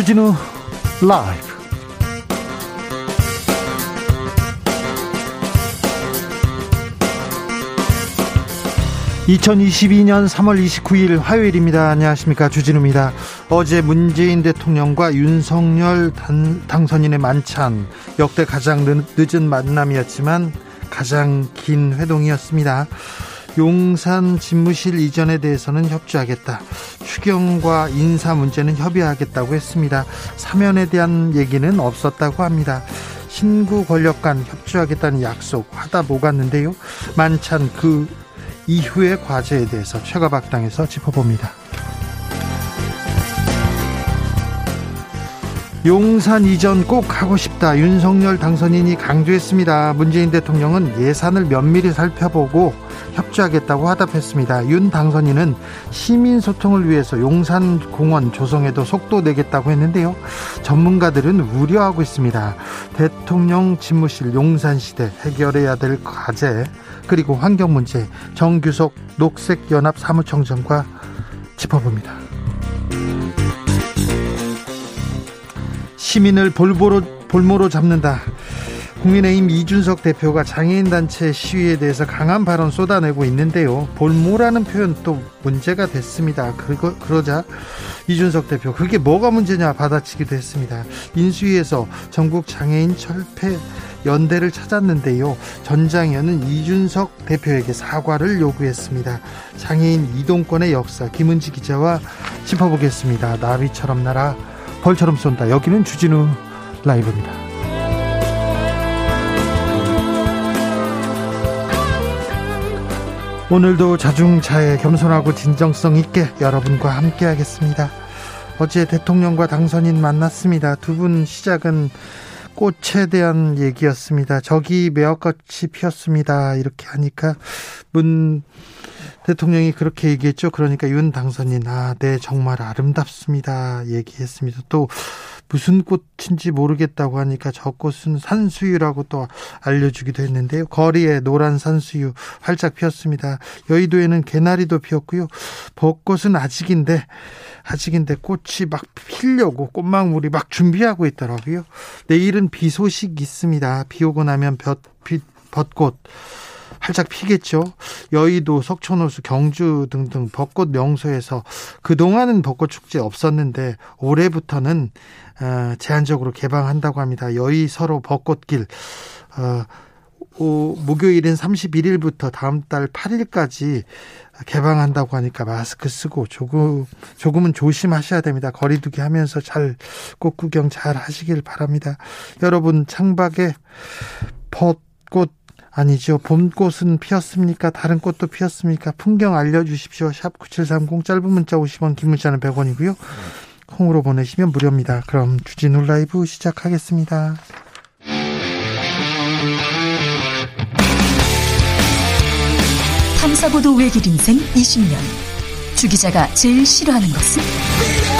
주진우 라이브. (2022년 3월 29일) 화요일입니다. 안녕하십니까. 주진우입니다. 어제 문재인 대통령과 윤석열 단, 당선인의 만찬 역대 가장 늦은 만남이었지만 가장 긴 회동이었습니다 용산 집무실 이전에 대해서는 협조하겠다. 추경과 인사 문제는 협의하겠다고 했습니다. 사면에 대한 얘기는 없었다고 합니다. 신구 권력 간 협조하겠다는 약속 하다 못갔는데요 만찬 그 이후의 과제에 대해서 최가박당에서 짚어봅니다. 용산 이전 꼭 하고 싶다. 윤석열 당선인이 강조했습니다. 문재인 대통령은 예산을 면밀히 살펴보고 협조하겠다고 화답했습니다. 윤 당선인은 시민 소통을 위해서 용산 공원 조성에도 속도 내겠다고 했는데요. 전문가들은 우려하고 있습니다. 대통령 집무실 용산 시대 해결해야 될 과제 그리고 환경 문제 정규석 녹색연합 사무총장과 짚어봅니다. 시민을 볼보로 볼모로 잡는다. 국민의힘 이준석 대표가 장애인 단체 시위에 대해서 강한 발언 쏟아내고 있는데요. 볼모라는 표현 또 문제가 됐습니다. 그리고 그러자 이준석 대표 그게 뭐가 문제냐 받아치기도 했습니다. 인수위에서 전국 장애인 철폐 연대를 찾았는데요. 전장현은 이준석 대표에게 사과를 요구했습니다. 장애인 이동권의 역사 김은지 기자와 짚어보겠습니다. 나비처럼 날아 벌처럼 쏜다. 여기는 주진우 라이브입니다. 오늘도 자중차에 겸손하고 진정성 있게 여러분과 함께 하겠습니다. 어제 대통령과 당선인 만났습니다. 두 분 시작은 꽃에 대한 얘기였습니다. 저기 매화꽃이 피었습니다. 이렇게 하니까 문 대통령이 그렇게 얘기했죠. 그러니까 윤 당선인, 아, 네, 정말 아름답습니다. 얘기했습니다. 또 무슨 꽃인지 모르겠다고 하니까 저 꽃은 산수유라고 또 알려주기도 했는데요. 거리에 노란 산수유 활짝 피었습니다. 여의도에는 개나리도 피었고요. 벚꽃은 아직인데 아직인데 꽃이 막 피려고 꽃망울이 막 준비하고 있더라고요. 내일은 비 소식 있습니다. 비 오고 나면 볕, 빛, 벚꽃 활짝 피겠죠. 여의도, 석촌호수, 경주 등등 벚꽃 명소에서 그동안은 벚꽃 축제 없었는데 올해부터는 어, 제한적으로 개방한다고 합니다. 여의 서로 벚꽃길 어, 오, 목요일인 31일부터 다음 달 8일까지 개방한다고 하니까 마스크 쓰고 조금 조금은 조심하셔야 됩니다. 거리두기 하면서 잘 꽃 구경 잘 하시길 바랍니다. 여러분 창밖에 벚꽃 아니죠. 봄꽃은 피었습니까? 다른 꽃도 피었습니까? 풍경 알려주십시오. 샵 9730 짧은 문자 50원 긴 문자는 100원이고요. 콩으로 보내시면 무료입니다. 그럼 주진우 라이브 시작하겠습니다. 탐사보도 외길 인생 20년. 주 기자가 제일 싫어하는 것은?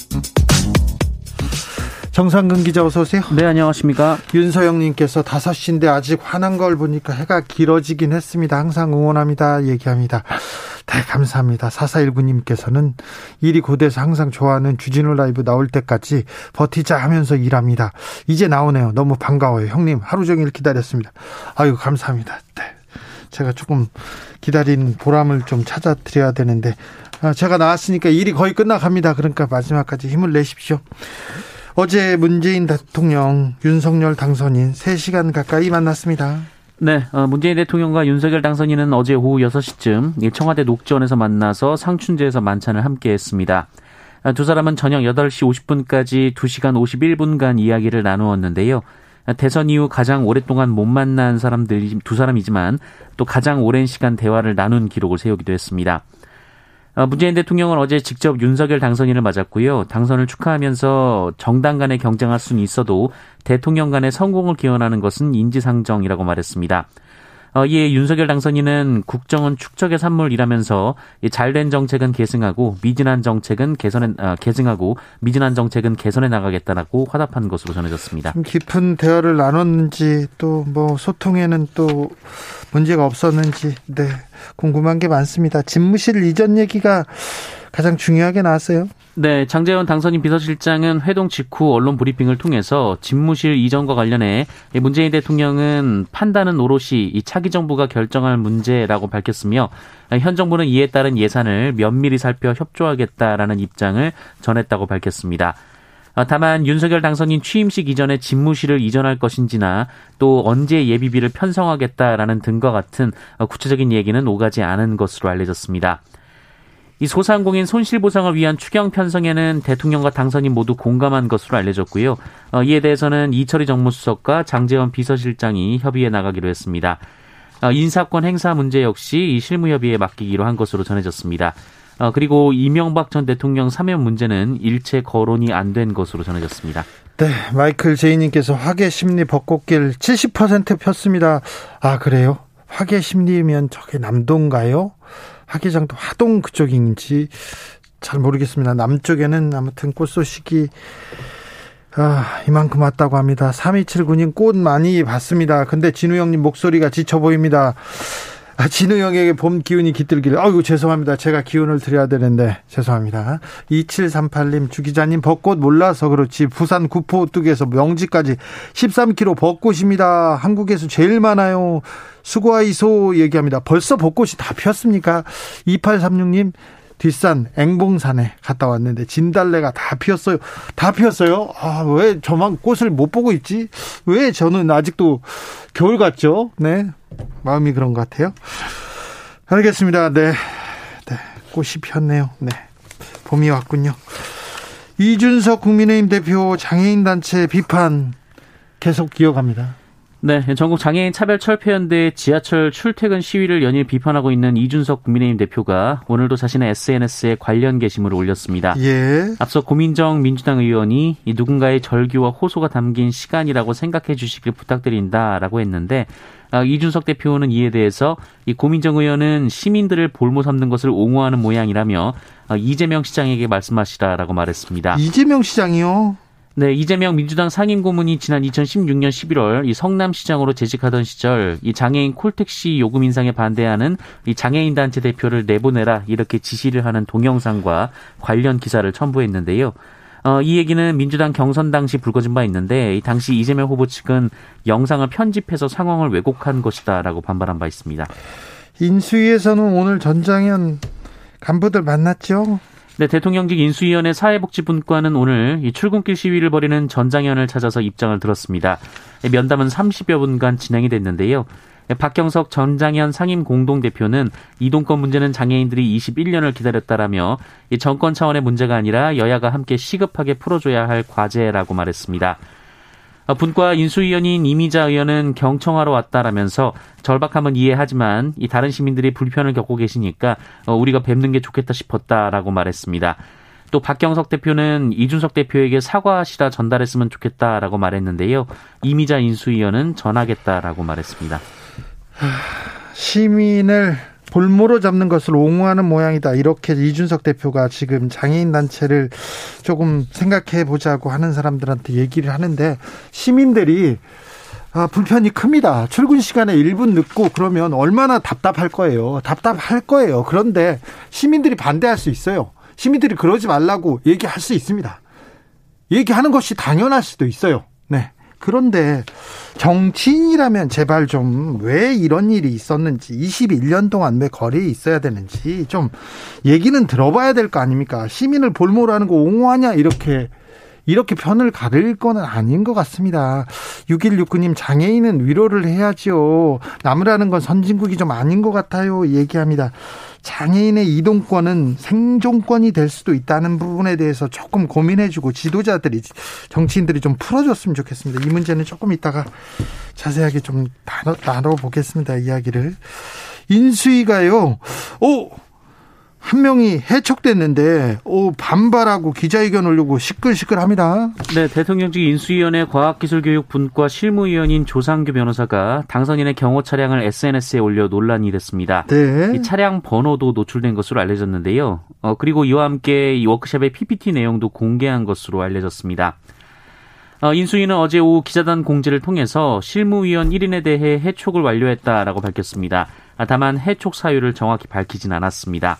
정상근 기자 어서 오세요. 네, 안녕하십니까. 윤서영 님께서 5시인데 아직 화난 걸 보니까 해가 길어지긴 했습니다. 항상 응원합니다. 얘기합니다. 네, 감사합니다. 4419 님께서는 일이 고돼서 항상 좋아하는 주진우 라이브 나올 때까지 버티자 하면서 일합니다. 이제 나오네요. 너무 반가워요. 형님, 하루 종일 기다렸습니다. 아유, 감사합니다. 네. 제가 조금 기다린 보람을 좀 찾아드려야 되는데 아, 제가 나왔으니까 일이 거의 끝나갑니다. 그러니까 마지막까지 힘을 내십시오. 어제 문재인 대통령 윤석열 당선인 3시간 가까이 만났습니다. 네, 어, 문재인 대통령과 윤석열 당선인은 어제 오후 6시쯤 청와대 녹전에서 만나서 상춘제에서 만찬을 함께 했습니다. 아, 두 사람은 저녁 8시 50분까지 2시간 51분간 이야기를 나누었는데요. 대선 이후 가장 오랫동안 못 만난 사람들 두 사람이지만 또 가장 오랜 시간 대화를 나눈 기록을 세우기도 했습니다. 어, 문재인 대통령은 어제 직접 윤석열 당선인을 맞았고요. 당선을 축하하면서 정당 간에 경쟁할 수는 있어도 대통령 간의 성공을 기원하는 것은 인지상정이라고 말했습니다. 어, 이에 윤석열 당선인은 국정은 축적의 산물이라면서 잘된 정책은 계승하고 미진한 정책은 개선해 아, 계승하고 미진한 정책은 개선해 나가겠다라고 화답한 것으로 전해졌습니다. 깊은 대화를 나눴는지 또 뭐 소통에는 또 문제가 없었는지 네 궁금한 게 많습니다. 집무실 이전 얘기가 가장 중요하게 나왔어요. 네, 장재원 당선인 비서실장은 회동 직후 언론 브리핑을 통해서 집무실 이전과 관련해 문재인 대통령은 판단은 오롯이 이 차기 정부가 결정할 문제라고 밝혔으며 현 정부는 이에 따른 예산을 면밀히 살펴 협조하겠다라는 입장을 전했다고 밝혔습니다. 다만 윤석열 당선인 취임식 이전에 집무실을 이전할 것인지나 또 언제 예비비를 편성하겠다라는 등과 같은 구체적인 얘기는 오가지 않은 것으로 알려졌습니다. 이 소상공인 손실보상을 위한 추경 편성에는 대통령과 당선인 모두 공감한 것으로 알려졌고요. 어, 이에 대해서는 이철희 정무수석과 장재원 비서실장이 협의해 나가기로 했습니다. 어, 인사권 행사 문제 역시 이 실무협의에 맡기기로 한 것으로 전해졌습니다. 어, 그리고 이명박 전 대통령 사면 문제는 일체 거론이 안 된 것으로 전해졌습니다. 네, 마이클 제이님께서 화계 심리 벚꽃길 70% 폈습니다. 아, 그래요? 화계 심리면 저게 남동가요? 화계장도 하동 그쪽인지 잘 모르겠습니다. 남쪽에는 아무튼 꽃 소식이 아, 이만큼 왔다고 합니다. 3279님 꽃 많이 봤습니다. 근데 진우 형님 목소리가 지쳐 보입니다. 아, 진우 형에게 봄 기운이 깃들기를. 아이고, 죄송합니다. 제가 기운을 드려야 되는데, 죄송합니다. 2738님, 주기자님, 벚꽃 몰라서 그렇지. 부산 구포 뚝에서 명지까지 13km 벚꽃입니다. 한국에서 제일 많아요. 수고하이소 얘기합니다. 벌써 벚꽃이 다 피었습니까? 2836님, 뒷산 앵봉산에 갔다 왔는데 진달래가 다 피었어요. 다 피었어요. 아, 왜 저만 꽃을 못 보고 있지? 왜 저는 아직도 겨울 같죠? 네. 마음이 그런 것 같아요. 알겠습니다. 네. 네. 꽃이 피었네요. 네. 봄이 왔군요. 이준석 국민의힘 대표 장애인 단체 비판 계속 기억합니다. 네, 전국 장애인 차별 철폐연대 지하철 출퇴근 시위를 연일 비판하고 있는 이준석 국민의힘 대표가 오늘도 자신의 SNS에 관련 게시물을 올렸습니다. 예. 앞서 고민정 민주당 의원이 누군가의 절규와 호소가 담긴 시간이라고 생각해 주시길 부탁드린다라고 했는데 아, 이준석 대표는 이에 대해서 이 고민정 의원은 시민들을 볼모 삼는 것을 옹호하는 모양이라며 아, 이재명 시장에게 말씀하시라라고 말했습니다. 이재명 시장이요? 네, 이재명 민주당 상임고문이 지난 2016년 11월 이 성남시장으로 재직하던 시절 이 장애인 콜택시 요금 인상에 반대하는 이 장애인 단체 대표를 내보내라 이렇게 지시를 하는 동영상과 관련 기사를 첨부했는데요. 어, 이 얘기는 민주당 경선 당시 불거진 바 있는데 이 당시 이재명 후보 측은 영상을 편집해서 상황을 왜곡한 것이다라고 반발한 바 있습니다. 인수위에서는 오늘 전장현 간부들 만났죠? 네, 대통령직 인수위원회 사회복지분과는 오늘 이 출근길 시위를 벌이는 전장현을 찾아서 입장을 들었습니다. 면담은 30여 분간 진행이 됐는데요. 박경석 전장현 상임 공동대표는 이동권 문제는 장애인들이 21년을 기다렸다라며 이 정권 차원의 문제가 아니라 여야가 함께 시급하게 풀어줘야 할 과제라고 말했습니다. 어, 분과 인수위원인 이미자 의원은 경청하러 왔다라면서 절박함은 이해하지만 이 다른 시민들이 불편을 겪고 계시니까 어, 우리가 뵙는 게 좋겠다 싶었다라고 말했습니다. 또 박경석 대표는 이준석 대표에게 사과하시라 전달했으면 좋겠다라고 말했는데요. 이미자 인수위원은 전하겠다라고 말했습니다. 시민을 볼모로 잡는 것을 옹호하는 모양이다. 이렇게 이준석 대표가 지금 장애인 단체를 조금 생각해 보자고 하는 사람들한테 얘기를 하는데 시민들이 아, 불편이 큽니다. 출근 시간에 1분 늦고 그러면 얼마나 답답할 거예요. 답답할 거예요. 그런데 시민들이 반대할 수 있어요. 시민들이 그러지 말라고 얘기할 수 있습니다. 얘기하는 것이 당연할 수도 있어요. 네. 그런데 정치인이라면 제발 좀 왜 이런 일이 있었는지 21년 동안 왜 거리에 있어야 되는지 좀 얘기는 들어봐야 될 거 아닙니까? 시민을 볼모로 하는 거 옹호하냐 이렇게 이렇게 편을 가릴 거는 아닌 것 같습니다. 6169님 장애인은 위로를 해야지요. 남으라는 건 선진국이 좀 아닌 것 같아요. 얘기합니다. 장애인의 이동권은 생존권이 될 수도 있다는 부분에 대해서 조금 고민해주고 지도자들이 정치인들이 좀 풀어줬으면 좋겠습니다. 이 문제는 조금 이따가 자세하게 좀 나눠, 보겠습니다. 이야기를 인수위가요. 오 한 명이 해촉됐는데 오 반발하고 기자회견 올리고 시끌시끌합니다. 네, 대통령직 인수위원회 과학기술교육분과 실무위원인 조상규 변호사가 당선인의 경호 차량을 SNS에 올려 논란이 됐습니다. 네. 이 차량 번호도 노출된 것으로 알려졌는데요. 어, 그리고 이와 함께 이 워크숍의 PPT 내용도 공개한 것으로 알려졌습니다. 어, 인수위는 어제 오후 기자단 공지를 통해서 실무위원 1인에 대해 해촉을 완료했다라고 밝혔습니다. 아, 다만 해촉 사유를 정확히 밝히진 않았습니다.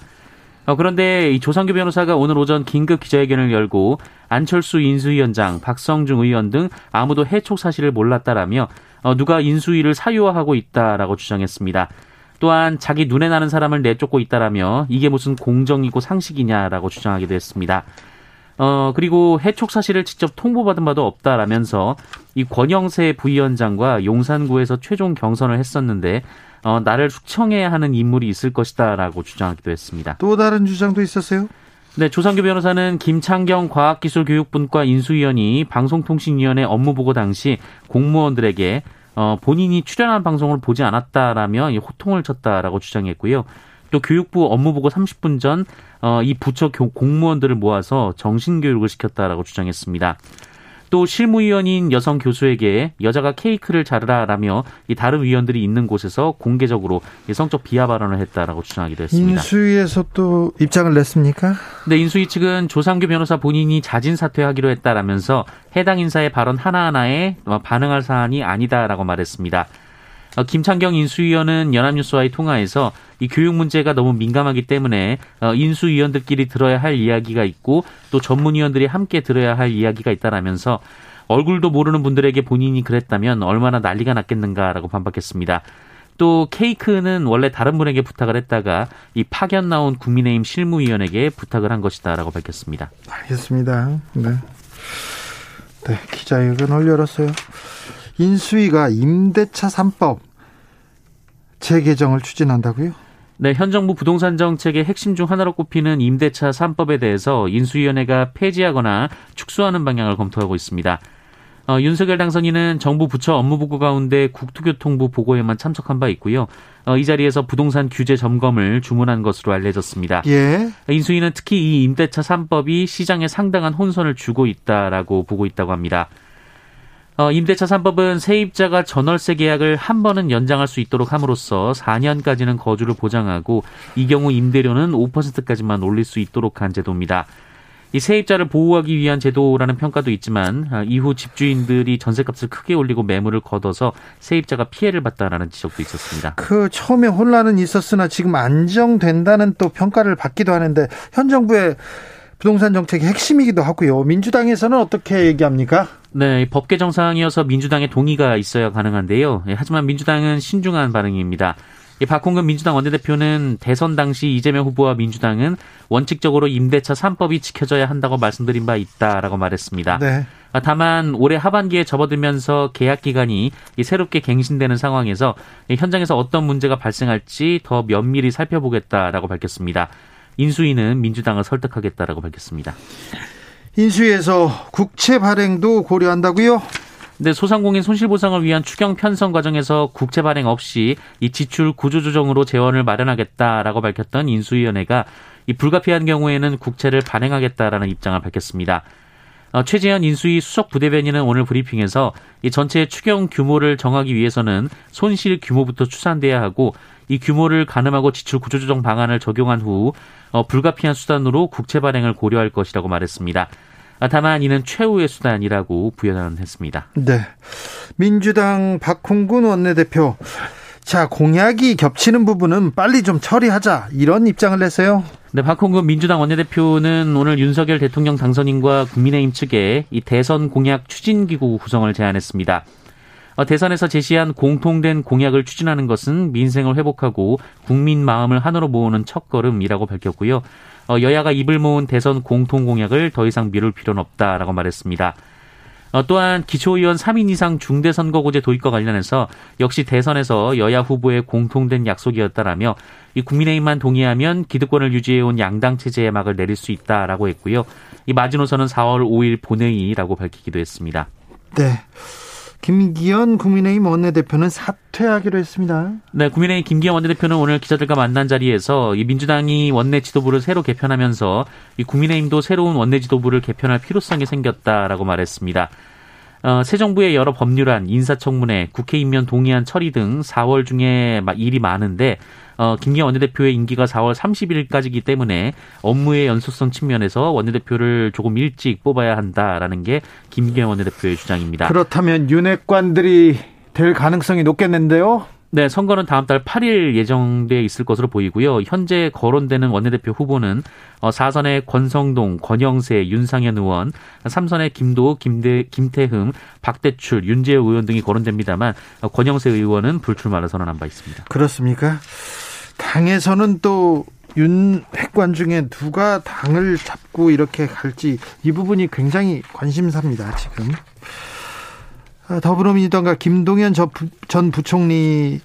어, 그런데 이 조상규 변호사가 오늘 오전 긴급 기자회견을 열고 안철수 인수위원장, 박성중 의원 등 아무도 해촉 사실을 몰랐다라며 어, 누가 인수위를 사유화하고 있다라고 주장했습니다. 또한 자기 눈에 나는 사람을 내쫓고 있다라며 이게 무슨 공정이고 상식이냐라고 주장하기도 했습니다. 어, 그리고 해촉 사실을 직접 통보받은 바도 없다라면서 이 권영세 부위원장과 용산구에서 최종 경선을 했었는데 어, 나를 숙청해야 하는 인물이 있을 것이다라고 주장하기도 했습니다. 또 다른 주장도 있었어요? 네, 조상규 변호사는 김창경 과학기술교육분과 인수위원이 방송통신위원회 업무보고 당시 공무원들에게 어, 본인이 출연한 방송을 보지 않았다라며 호통을 쳤다라고 주장했고요. 또 교육부 업무보고 30분 전, 어, 이 부처 공무원들을 모아서 정신교육을 시켰다라고 주장했습니다. 또 실무위원인 여성 교수에게 여자가 케이크를 자르라라며 이 다른 위원들이 있는 곳에서 공개적으로 성적 비하 발언을 했다라고 주장하기도 했습니다. 인수위에서 또 입장을 냈습니까? 네, 인수위 측은 조상규 변호사 본인이 자진 사퇴하기로 했다라면서 해당 인사의 발언 하나하나에 반응할 사안이 아니다라고 말했습니다. 어, 김창경 인수위원은 연합뉴스와의 통화에서 이 교육 문제가 너무 민감하기 때문에 어, 인수위원들끼리 들어야 할 이야기가 있고 또 전문위원들이 함께 들어야 할 이야기가 있다라면서 얼굴도 모르는 분들에게 본인이 그랬다면 얼마나 난리가 났겠는가라고 반박했습니다. 또 케이크는 원래 다른 분에게 부탁을 했다가 이 파견 나온 국민의힘 실무위원에게 부탁을 한 것이다라고 밝혔습니다. 알겠습니다. 네. 네, 기자회견을 열었어요. 인수위가 임대차 3법 재개정을 추진한다고요? 네, 현 정부 부동산 정책의 핵심 중 하나로 꼽히는 임대차 3법에 대해서 인수위원회가 폐지하거나 축소하는 방향을 검토하고 있습니다. 어, 윤석열 당선인은 정부 부처 업무보고 가운데 국토교통부 보고에만 참석한 바 있고요. 어, 이 자리에서 부동산 규제 점검을 주문한 것으로 알려졌습니다. 예. 인수위는 특히 이 임대차 3법이 시장에 상당한 혼선을 주고 있다라고 보고 있다고 합니다. 어, 임대차 3법은 세입자가 전월세 계약을 한 번은 연장할 수 있도록 함으로써 4년까지는 거주를 보장하고 이 경우 임대료는 5%까지만 올릴 수 있도록 한 제도입니다. 이 세입자를 보호하기 위한 제도라는 평가도 있지만 아, 이후 집주인들이 전세값을 크게 올리고 매물을 걷어서 세입자가 피해를 봤다라는 지적도 있었습니다. 그 처음에 혼란은 있었으나 지금 안정된다는 또 평가를 받기도 하는데 현 정부의 부동산 정책의 핵심이기도 하고요. 민주당에서는 어떻게 얘기합니까? 네, 법 개정 사항이어서 민주당의 동의가 있어야 가능한데요. 예, 하지만 민주당은 신중한 반응입니다. 박홍근 민주당 원내대표는 대선 당시 이재명 후보와 민주당은 원칙적으로 임대차 3법이 지켜져야 한다고 말씀드린 바 있다라고 말했습니다. 네. 아, 다만 올해 하반기에 접어들면서 계약 기간이 새롭게 갱신되는 상황에서 현장에서 어떤 문제가 발생할지 더 면밀히 살펴보겠다라고 밝혔습니다. 인수위는 민주당을 설득하겠다라고 밝혔습니다. 인수위에서 국채 발행도 고려한다고요? 네, 소상공인 손실보상을 위한 추경 편성 과정에서 국채 발행 없이 이 지출 구조조정으로 재원을 마련하겠다라고 밝혔던 인수위원회가 이 불가피한 경우에는 국채를 발행하겠다라는 입장을 밝혔습니다. 어, 최재현 인수위 수석 부대변인은 오늘 브리핑에서 이 전체 추경 규모를 정하기 위해서는 손실 규모부터 추산돼야 하고 이 규모를 가늠하고 지출 구조조정 방안을 적용한 후 어, 불가피한 수단으로 국채 발행을 고려할 것이라고 말했습니다. 아, 다만 이는 최후의 수단이라고 부연했습니다. 네. 민주당 박홍근 원내대표 자, 공약이 겹치는 부분은 빨리 좀 처리하자. 이런 입장을 냈어요. 네, 박홍근 민주당 원내대표는 오늘 윤석열 대통령 당선인과 국민의힘 측에 이 대선 공약 추진기구 구성을 제안했습니다. 어, 대선에서 제시한 공통된 공약을 추진하는 것은 민생을 회복하고 국민 마음을 하나로 모으는 첫걸음이라고 밝혔고요. 어, 여야가 입을 모은 대선 공통 공약을 더 이상 미룰 필요는 없다라고 말했습니다. 어, 또한 기초의원 3인 이상 중대선거구제 도입과 관련해서 역시 대선에서 여야 후보의 공통된 약속이었다라며 이 국민의힘만 동의하면 기득권을 유지해온 양당 체제의 막을 내릴 수 있다라고 했고요. 이 마지노선은 4월 5일 본회의라고 밝히기도 했습니다. 네. 김기현 국민의힘 원내대표는 사퇴하기로 했습니다. 네, 국민의힘 김기현 원내대표는 오늘 기자들과 만난 자리에서 이 민주당이 원내 지도부를 새로 개편하면서 이 국민의힘도 새로운 원내 지도부를 개편할 필요성이 생겼다라고 말했습니다. 어, 새 정부의 여러 법률안, 인사청문회, 국회 임면 동의안 처리 등 4월 중에 일이 많은데 어, 김기현 원내대표의 임기가 4월 31일까지이기 때문에 업무의 연속성 측면에서 원내대표를 조금 일찍 뽑아야 한다라는 게 김기현 원내대표의 주장입니다. 그렇다면 윤핵관들이 될 가능성이 높겠는데요? 네, 선거는 다음 달 8일 예정돼 있을 것으로 보이고요. 현재 거론되는 원내대표 후보는 4선의 어, 권성동, 권영세, 윤상현 의원, 3선의 김도, 김대, 김태흠, 박대출, 윤재호 의원 등이 거론됩니다만 어, 권영세 의원은 불출마를 선언한 바 있습니다. 그렇습니까? 당에서는 또 윤 핵관 중에 누가 당을 잡고 이렇게 갈지 이 부분이 굉장히 관심사입니다. 지금 아, 더불어민주당과 김동연 전 부총리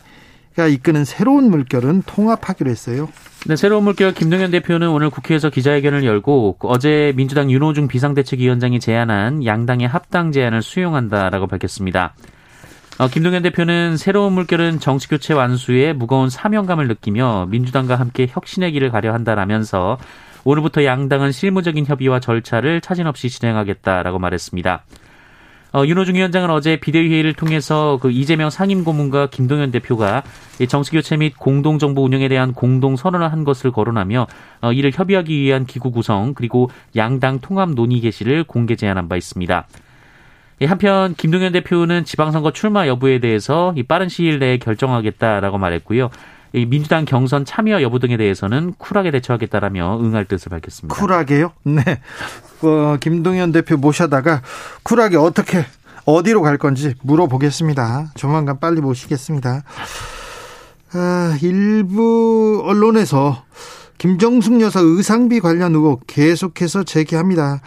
가 이끄는 새로운 물결은 통합하기로 했어요. 네, 새로운 물결 김동연 대표는 오늘 국회에서 기자회견을 열고 어제 민주당 윤호중 비상대책위원장이 제안한 양당의 합당 제안을 수용한다라고 밝혔습니다. 어, 김동연 대표는 새로운 물결은 정치 교체 완수에 무거운 사명감을 느끼며 민주당과 함께 혁신의 길을 가려 한다라면서 오늘부터 양당은 실무적인 협의와 절차를 차진 없이 진행하겠다라고 말했습니다. 어, 윤호중 위원장은 어제 비대위 회의를 통해서 그 이재명 상임고문과 김동연 대표가 정치교체 및 공동정부 운영에 대한 공동 선언을 한 것을 거론하며 어, 이를 협의하기 위한 기구 구성 그리고 양당 통합 논의 개시를 공개 제안한 바 있습니다. 한편 김동연 대표는 지방선거 출마 여부에 대해서 빠른 시일 내에 결정하겠다라고 말했고요. 민주당 경선 참여 여부 등에 대해서는 쿨하게 대처하겠다라며 응할 뜻을 밝혔습니다. 쿨하게요? 네. 어, 김동연 대표 모셔다가 쿨하게 어떻게 어디로 갈 건지 물어보겠습니다. 조만간 빨리 모시겠습니다. 아, 일부 언론에서 김정숙 여사 의상비 관련 의혹 계속해서 제기합니다.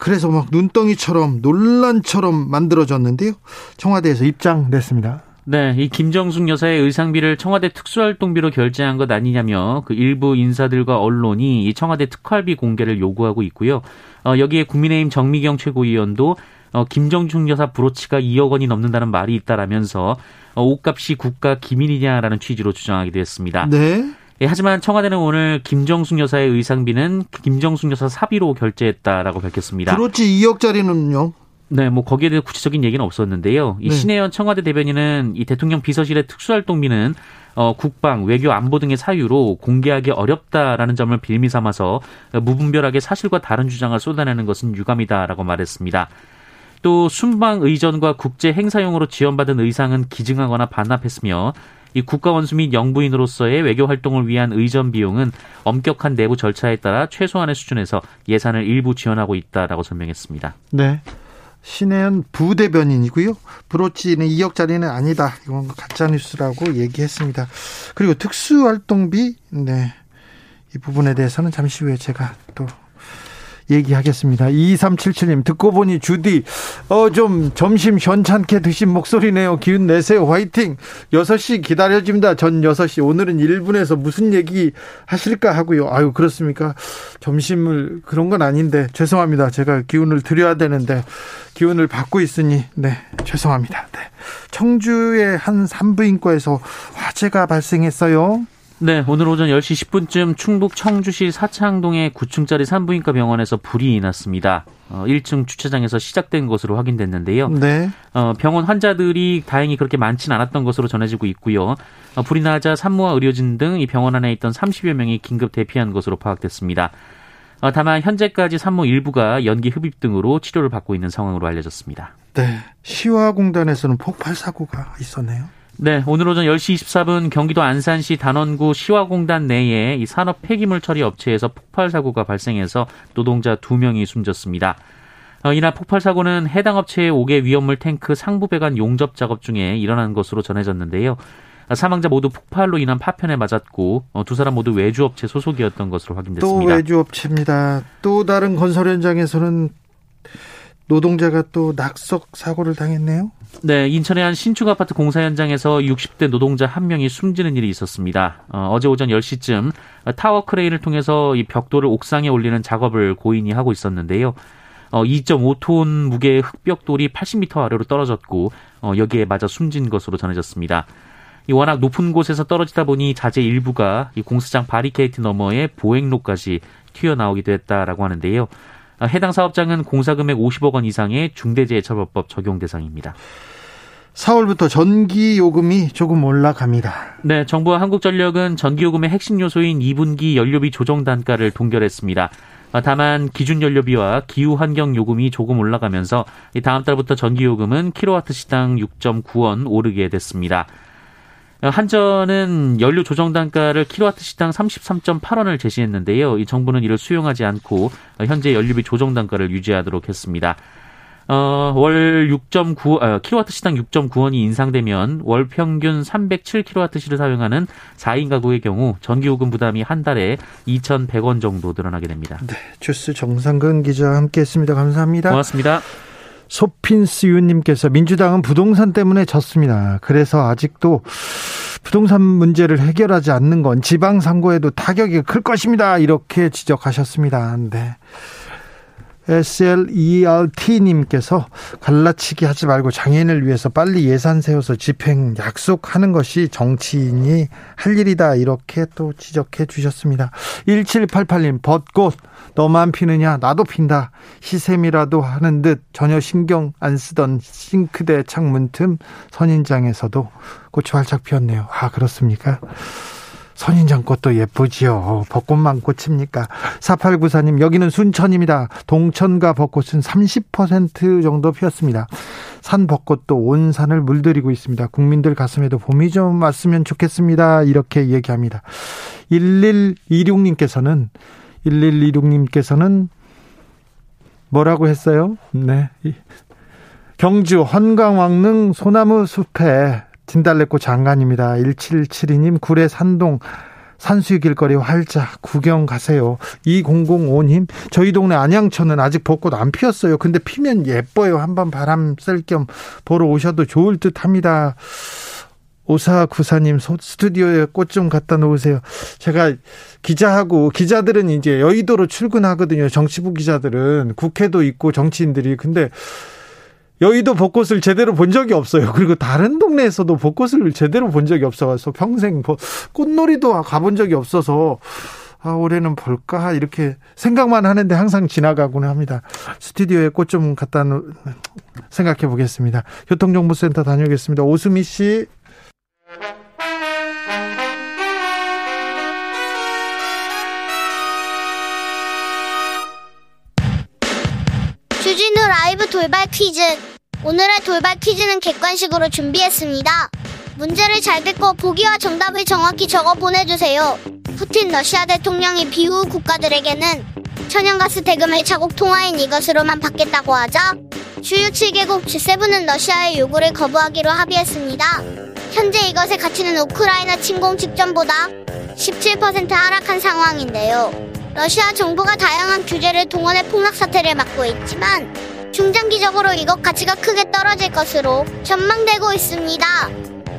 그래서 막 눈덩이처럼 논란처럼 만들어졌는데요. 청와대에서 입장 냈습니다. 네, 이 김정숙 여사의 의상비를 청와대 특수활동비로 결제한 것 아니냐며 그 일부 인사들과 언론이 이 청와대 특활비 공개를 요구하고 있고요. 어, 여기에 국민의힘 정미경 최고위원도 어, 김정숙 여사 브로치가 2억 원이 넘는다는 말이 있다라면서 어, 옷값이 국가 기밀이냐라는 취지로 주장하기도 했습니다. 네. 예, 하지만 청와대는 오늘 김정숙 여사의 의상비는 김정숙 여사 사비로 결제했다라고 밝혔습니다. 그렇지 2억짜리는요? 네, 뭐 거기에 대해 구체적인 얘기는 없었는데요. 이 네. 신혜연 청와대 대변인은 이 대통령 비서실의 특수활동비는 어, 국방, 외교, 안보 등의 사유로 공개하기 어렵다라는 점을 빌미 삼아서 무분별하게 사실과 다른 주장을 쏟아내는 것은 유감이다라고 말했습니다. 또 순방 의전과 국제 행사용으로 지원받은 의상은 기증하거나 반납했으며 이 국가 원수 및 영부인으로서의 외교 활동을 위한 의전 비용은 엄격한 내부 절차에 따라 최소한의 수준에서 예산을 일부 지원하고 있다라고 설명했습니다. 네. 신혜연 부대변인이고요. 브로치는 2억짜리는 아니다. 이건 가짜뉴스라고 얘기했습니다. 그리고 특수활동비, 네. 이 부분에 대해서는 잠시 후에 제가 또 얘기하겠습니다. 2377님, 듣고 보니 주디, 어, 좀 점심 현찮게 드신 목소리네요. 기운 내세요. 화이팅! 6시 기다려집니다. 전 6시. 오늘은 1분에서 무슨 얘기 하실까 하고요. 아유, 그렇습니까? 점심을 그런 건 아닌데, 죄송합니다. 제가 기운을 드려야 되는데, 기운을 받고 있으니, 네, 죄송합니다. 네. 청주의 한 산부인과에서 화재가 발생했어요. 네, 오늘 오전 10시 10분쯤 충북 청주시 사창동의 9층짜리 산부인과 병원에서 불이 났습니다. 어, 1층 주차장에서 시작된 것으로 확인됐는데요. 네. 어, 병원 환자들이 다행히 그렇게 많지는 않았던 것으로 전해지고 있고요. 어, 불이 나자 산모와 의료진 등 이 병원 안에 있던 30여 명이 긴급 대피한 것으로 파악됐습니다. 어, 다만 현재까지 산모 일부가 연기 흡입 등으로 치료를 받고 있는 상황으로 알려졌습니다. 네. 시화공단에서는 폭발 사고가 있었네요. 네, 오늘 오전 10시 24분 경기도 안산시 단원구 시화공단 내에 이 산업 폐기물 처리 업체에서 폭발 사고가 발생해서 노동자 2명이 숨졌습니다. 어, 이날 폭발 사고는 해당 업체의 5개 위험물 탱크 상부 배관 용접 작업 중에 일어난 것으로 전해졌는데요. 사망자 모두 폭발로 인한 파편에 맞았고 어, 두 사람 모두 외주 업체 소속이었던 것으로 확인됐습니다. 또 외주 업체입니다. 또 다른 건설 현장에서는 노동자가 또 낙석 사고를 당했네요. 네, 인천의 한 신축 아파트 공사 현장에서 60대 노동자 한 명이 숨지는 일이 있었습니다. 어, 제 오전 10시쯤 타워 크레인을 통해서 이 벽돌을 옥상에 올리는 작업을 고인이 하고 있었는데요. 어, 2.5톤 무게의 흑벽돌이 80m 아래로 떨어졌고 어, 여기에 맞아 숨진 것으로 전해졌습니다. 이 워낙 높은 곳에서 떨어지다 보니 자재 일부가 이 공사장 바리케이트 너머에 보행로까지 튀어나오기도 했다라고 하는데요. 어, 해당 사업장은 공사금액 50억 원 이상의 중대재해처벌법 적용 대상입니다. 4월부터 전기 요금이 조금 올라갑니다. 네, 정부와 한국전력은 전기 요금의 핵심 요소인 2분기 연료비 조정 단가를 동결했습니다. 어, 다만 기준 연료비와 기후 환경 요금이 조금 올라가면서 다음 달부터 전기 요금은 킬로와트 시당 6.9원 오르게 됐습니다. 어, 한전은 연료 조정 단가를 킬로와트 시당 33.8원을 제시했는데요. 이 정부는 이를 수용하지 않고 현재 연료비 조정 단가를 유지하도록 했습니다. 어, 월 6.9, 어, 킬로와트 시당 6.9원이 인상되면 월 평균 307킬로와트시를 사용하는 4인 가구의 경우 전기요금 부담이 한 달에 2,100원 정도 늘어나게 됩니다. 네, 주스 정상근 기자 함께했습니다. 감사합니다. 고맙습니다. 소핀스 유님께서 민주당은 부동산 때문에 졌습니다. 그래서 아직도 부동산 문제를 해결하지 않는 건 지방선거에도 타격이 클 것입니다. 이렇게 지적하셨습니다. 네. SLERT님께서 갈라치기 하지 말고 장애인을 위해서 빨리 예산 세워서 집행 약속하는 것이 정치인이 할 일이다. 이렇게 또 지적해 주셨습니다. 1788님, 벚꽃 너만 피느냐? 나도 핀다. 시샘이라도 하는 듯 전혀 신경 안 쓰던 싱크대 창문 틈 선인장에서도 꽃이 활짝 피었네요. 아, 그렇습니까? 선인장 꽃도 예쁘지요. 벚꽃만 꽃입니까? 4894님, 여기는 순천입니다. 동천과 벚꽃은 30% 정도 피었습니다. 산 벚꽃도 온 산을 물들이고 있습니다. 국민들 가슴에도 봄이 좀 왔으면 좋겠습니다. 이렇게 얘기합니다. 1126님께서는, 1126님께서는 뭐라고 했어요? 네. 경주 헌강왕릉 소나무 숲에 진달래꽃 장관입니다. 1772님 구례 산동 산수유 길거리 활짝 구경 가세요. 2005님 저희 동네 안양천은 아직 벚꽃 안 피었어요. 근데 피면 예뻐요. 한번 바람 쐴 겸 보러 오셔도 좋을 듯 합니다. 오사구사님 스튜디오에 꽃 좀 갖다 놓으세요. 제가 기자하고 기자들은 이제 여의도로 출근하거든요. 정치부 기자들은 국회도 있고 정치인들이 근데 여의도 벚꽃을 제대로 본 적이 없어요. 그리고 다른 동네에서도 벚꽃을 제대로 본 적이 없어서 평생 꽃놀이도 가본 적이 없어서 아, 올해는 볼까? 이렇게 생각만 하는데 항상 지나가곤 합니다. 스튜디오에 꽃 좀 갖다 놓, 생각해 보겠습니다. 교통정보센터 다녀오겠습니다. 오수미 씨. 주진우 라이브 돌발 퀴즈. 오늘의 돌발 퀴즈는 객관식으로 준비했습니다. 문제를 잘 듣고 보기와 정답을 정확히 적어 보내주세요. 푸틴 러시아 대통령이 비후 국가들에게는 천연가스 대금을 자국 통화인 이것으로만 받겠다고 하자 주요 7개국 G7은 러시아의 요구를 거부하기로 합의했습니다. 현재 이것의 가치는 우크라이나 침공 직전보다 17% 하락한 상황인데요. 러시아 정부가 다양한 규제를 동원해 폭락 사태를 막고 있지만 중장기적으로 이것 가치가 크게 떨어질 것으로 전망되고 있습니다.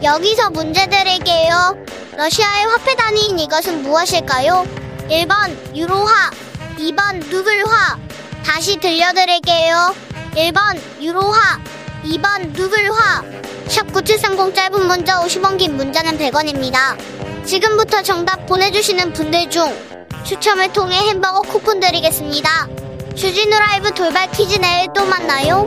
여기서 문제 드릴게요. 러시아의 화폐 단위인 이것은 무엇일까요? 1번 유로화, 2번 루블화. 다시 들려드릴게요. 1번 유로화, 2번 루블화. 샵9730 짧은 문자 50원 긴 문자는 100원입니다. 지금부터 정답 보내주시는 분들 중 추첨을 통해 햄버거 쿠폰 드리겠습니다. 주진우 라이브 돌발 퀴즈 내일 또 만나요.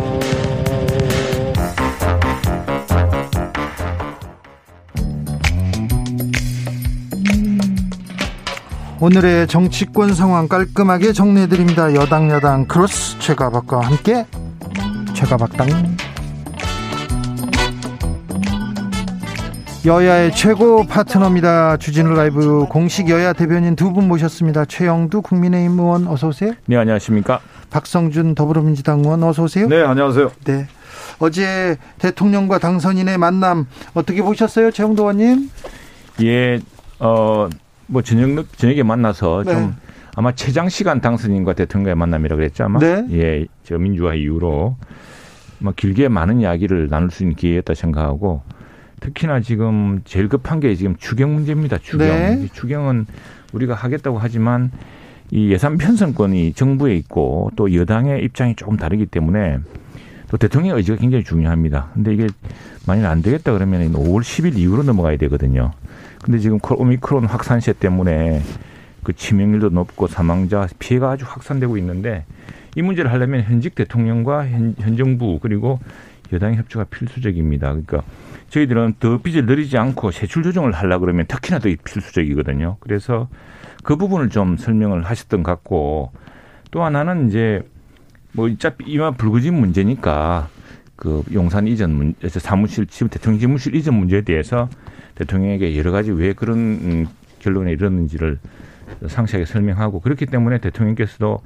오늘의 정치권 상황 깔끔하게 정리해드립니다. 여당 여당 크로스 최가박과 함께 최가박당 여야의 최고 파트너입니다. 주진우 라이브 공식 여야 대변인 두 분 모셨습니다. 최형두 국민의힘 의원 어서 오세요. 네, 안녕하십니까? 박성준 더불어민주당 의원 어서 오세요. 네, 안녕하세요. 네. 어제 대통령과 당선인의 만남 어떻게 보셨어요, 최형두 의원님? 예, 어, 뭐 저녁 저녁에 만나서 네. 좀 아마 최장 시간 당선인과 대통령과의 만남이라고 그랬죠 아마. 네. 예, 저 민주화 이후로 뭐 길게 많은 이야기를 나눌 수 있는 기회였다 생각하고 특히나 지금 제일 급한 게 지금 추경 문제입니다. 추경. 네. 이 추경은 우리가 하겠다고 하지만 이 예산 편성권이 정부에 있고 또 여당의 입장이 조금 다르기 때문에 또 대통령의 의지가 굉장히 중요합니다. 근데 이게 만약 안 되겠다 그러면 5월 10일 이후로 넘어가야 되거든요. 근데 지금 오미크론 확산세 때문에 그 치명률도 높고 사망자 피해가 아주 확산되고 있는데 이 문제를 하려면 현직 대통령과 현, 현 정부 그리고 여당의 협조가 필수적입니다. 그러니까 저희들은 더 빚을 늘리지 않고 세출 조정을 하려 그러면 특히나 더 필수적이거든요. 그래서 그 부분을 좀 설명을 하셨던 것 같고 또 하나는 이제 뭐 어차피 이마 불거진 문제니까 그 용산 이전 문제, 사무실 지금 대통령 집무실 이전 문제에 대해서 대통령에게 여러 가지 왜 그런 음, 결론에 이르는지를 상세하게 설명하고 그렇기 때문에 대통령께서도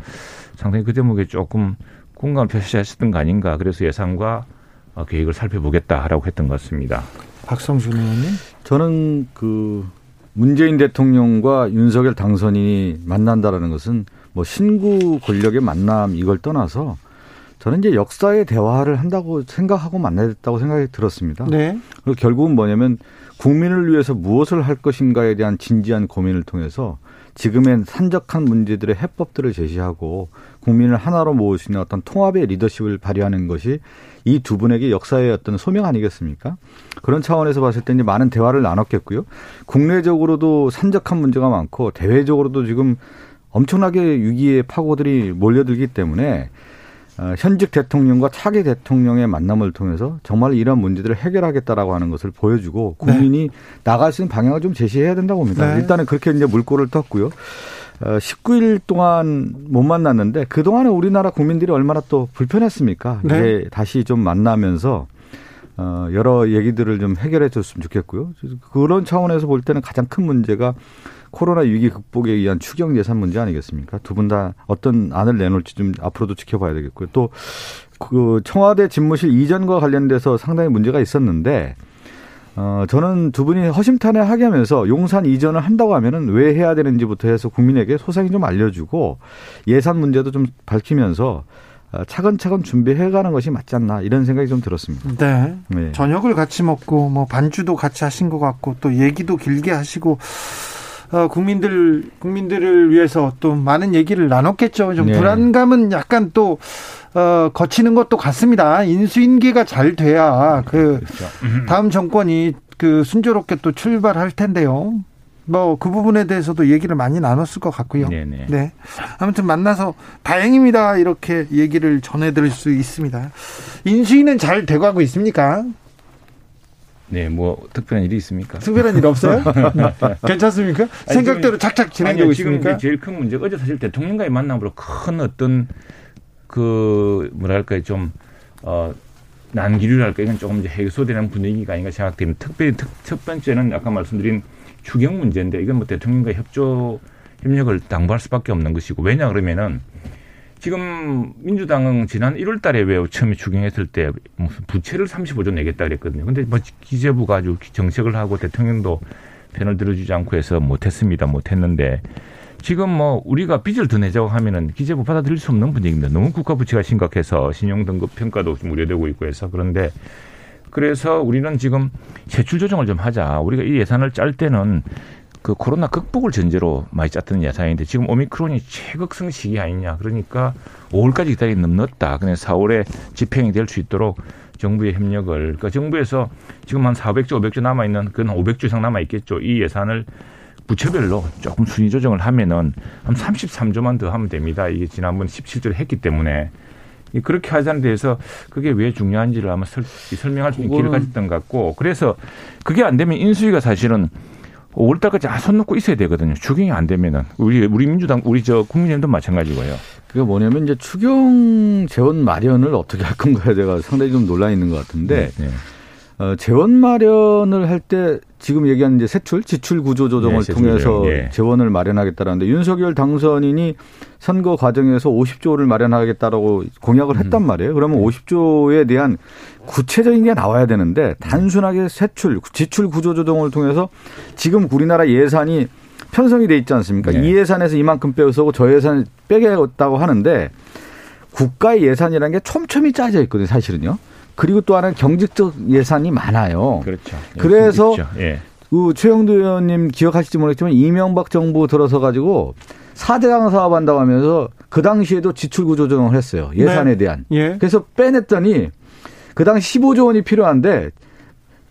상당히 그 대목에 조금 공감을 표시하셨던 거 아닌가. 그래서 예산과 어, 계획을 살펴보겠다라고 했던 것 같습니다. 박성준 의원님? 저는 그 문재인 대통령과 윤석열 당선인이 만난다라는 것은 뭐 신구 권력의 만남 이걸 떠나서 저는 이제 역사의 대화를 한다고 생각하고 만나겠다고 생각이 들었습니다. 네. 그리고 결국은 뭐냐면 국민을 위해서 무엇을 할 것인가에 대한 진지한 고민을 통해서 지금의 산적한 문제들의 해법들을 제시하고 국민을 하나로 모을 수 있는 어떤 통합의 리더십을 발휘하는 것이 이 두 분에게 역사의 어떤 소명 아니겠습니까? 그런 차원에서 봤을 때 이제 많은 대화를 나눴겠고요. 국내적으로도 산적한 문제가 많고 대외적으로도 지금 엄청나게 위기의 파고들이 몰려들기 때문에 어, 현직 대통령과 차기 대통령의 만남을 통해서 정말 이런 문제들을 해결하겠다라고 하는 것을 보여주고 국민이 네. 나갈 수 있는 방향을 좀 제시해야 된다고 봅니다. 네. 일단은 그렇게 이제 물꼬를 떴고요. 어, 19일 동안 못 만났는데 그 동안에 우리나라 국민들이 얼마나 또 불편했습니까? 네. 이제 다시 좀 만나면서 어, 여러 얘기들을 좀 해결해 줬으면 좋겠고요. 그런 차원에서 볼 때는 가장 큰 문제가 코로나 위기 극복에 의한 추경 예산 문제 아니겠습니까? 두 분 다 어떤 안을 내놓을지 좀 앞으로도 지켜봐야 되겠고요. 또 그 청와대 집무실 이전과 관련돼서 상당히 문제가 있었는데 어, 저는 두 분이 허심탄회하게 하면서 용산 이전을 한다고 하면은 왜 해야 되는지부터 해서 국민에게 소상히 좀 알려주고 예산 문제도 좀 밝히면서 어, 차근차근 준비해가는 것이 맞지 않나 이런 생각이 좀 들었습니다. 네. 네. 저녁을 같이 먹고 뭐 반주도 같이 하신 것 같고 또 얘기도 길게 하시고 어, 국민들 국민들을 위해서 또 많은 얘기를 나눴겠죠. 좀 네. 불안감은 약간 또 어, 거치는 것도 같습니다. 인수인계가 잘 돼야 그 그렇죠. 다음 정권이 그 순조롭게 또 출발할 텐데요. 뭐 그 부분에 대해서도 얘기를 많이 나눴을 것 같고요. 네네. 네. 아무튼 만나서 다행입니다. 이렇게 얘기를 전해드릴 수 있습니다. 인수인은 잘 돼가고 있습니까? 네, 뭐 특별한 일이 있습니까? 특별한 일 없어요? 괜찮습니까? 아니, 생각대로 착착 진행되고 아니요, 지금 있습니까? 제일 큰 문제가 어제 사실 대통령과의 만남으로 큰 어떤 그 뭐랄까요 좀 어. 난기류랄까 이건 조금 이제 해소되는 분위기가 아닌가 생각됩니다. 특별히 특, 첫 번째는 아까 말씀드린 추경 문제인데 이건 뭐 대통령과 협조 협력을 당부할 수밖에 없는 것이고 왜냐 그러면은 지금 민주당은 지난 1월 달에 왜 처음에 추경했을 때 무슨 부채를 35조 내겠다 그랬거든요. 근데 뭐 기재부가 아주 정책을 하고 대통령도 편을 들어주지 않고 해서 못했습니다. 못했는데 지금 뭐 우리가 빚을 더 내자고 하면은 기재부 받아들일 수 없는 분위기입니다. 너무 국가 부채가 심각해서 신용 등급 평가도 좀 우려되고 있고 해서 그런데 그래서 우리는 지금 세출 조정을 좀 하자. 우리가 이 예산을 짤 때는 그 코로나 극복을 전제로 많이 짰던 예산인데 지금 오미크론이 최극성 시기 아니냐. 그러니까 5월까지 기다리기 늦다. 그냥 4월에 집행이 될 수 있도록 정부의 협력을 그러니까 정부에서 지금 한 400조, 500조 남아 있는 그건 500조 이상 남아 있겠죠. 이 예산을 부처별로 조금 순위 조정을 하면은 한 33조만 더 하면 됩니다. 이게 지난번 17조를 했기 때문에 그렇게 하자는 데에서 그게 왜 중요한지를 아마 설, 명할수 있는 기회를 가졌던 것 같고 그래서 그게 안 되면 인수위가 사실은 5월 달까지 아, 손 놓고 있어야 되거든요. 추경이 안 되면은 우리 우리 민주당 우리 저 국민의힘도 마찬가지고요. 그게 뭐냐면 이제 추경 재원 마련을 어떻게 할 건가에 제가 상당히 좀 논란이 있는 것 같은데 네, 네. 어, 재원 마련을 할 때 지금 얘기하는 이제 세출, 지출 구조 조정을 네, 통해서 네. 재원을 마련하겠다라는데 윤석열 당선인이 선거 과정에서 50조를 마련하겠다라고 공약을 음. 했단 말이에요. 그러면 50조에 대한 구체적인 게 나와야 되는데 단순하게 세출, 지출 구조 조정을 통해서 지금 우리나라 예산이 편성이 돼 있지 않습니까? 네. 이 예산에서 이만큼 빼서 저 예산 빼겠다고 하는데 국가의 예산이라는 게 촘촘히 짜져 있거든요, 사실은요. 그리고 또 하나는 경직적 예산이 많아요. 그렇죠. 그래서 예. 그 최영도 의원님 기억하실지 모르겠지만 이명박 정부 들어서 가지고 4대강 사업 한다고 하면서 그 당시에도 지출 구조 조정을 했어요. 예산에 네. 대한. 예. 그래서 빼냈더니 그 당시 15조 원이 필요한데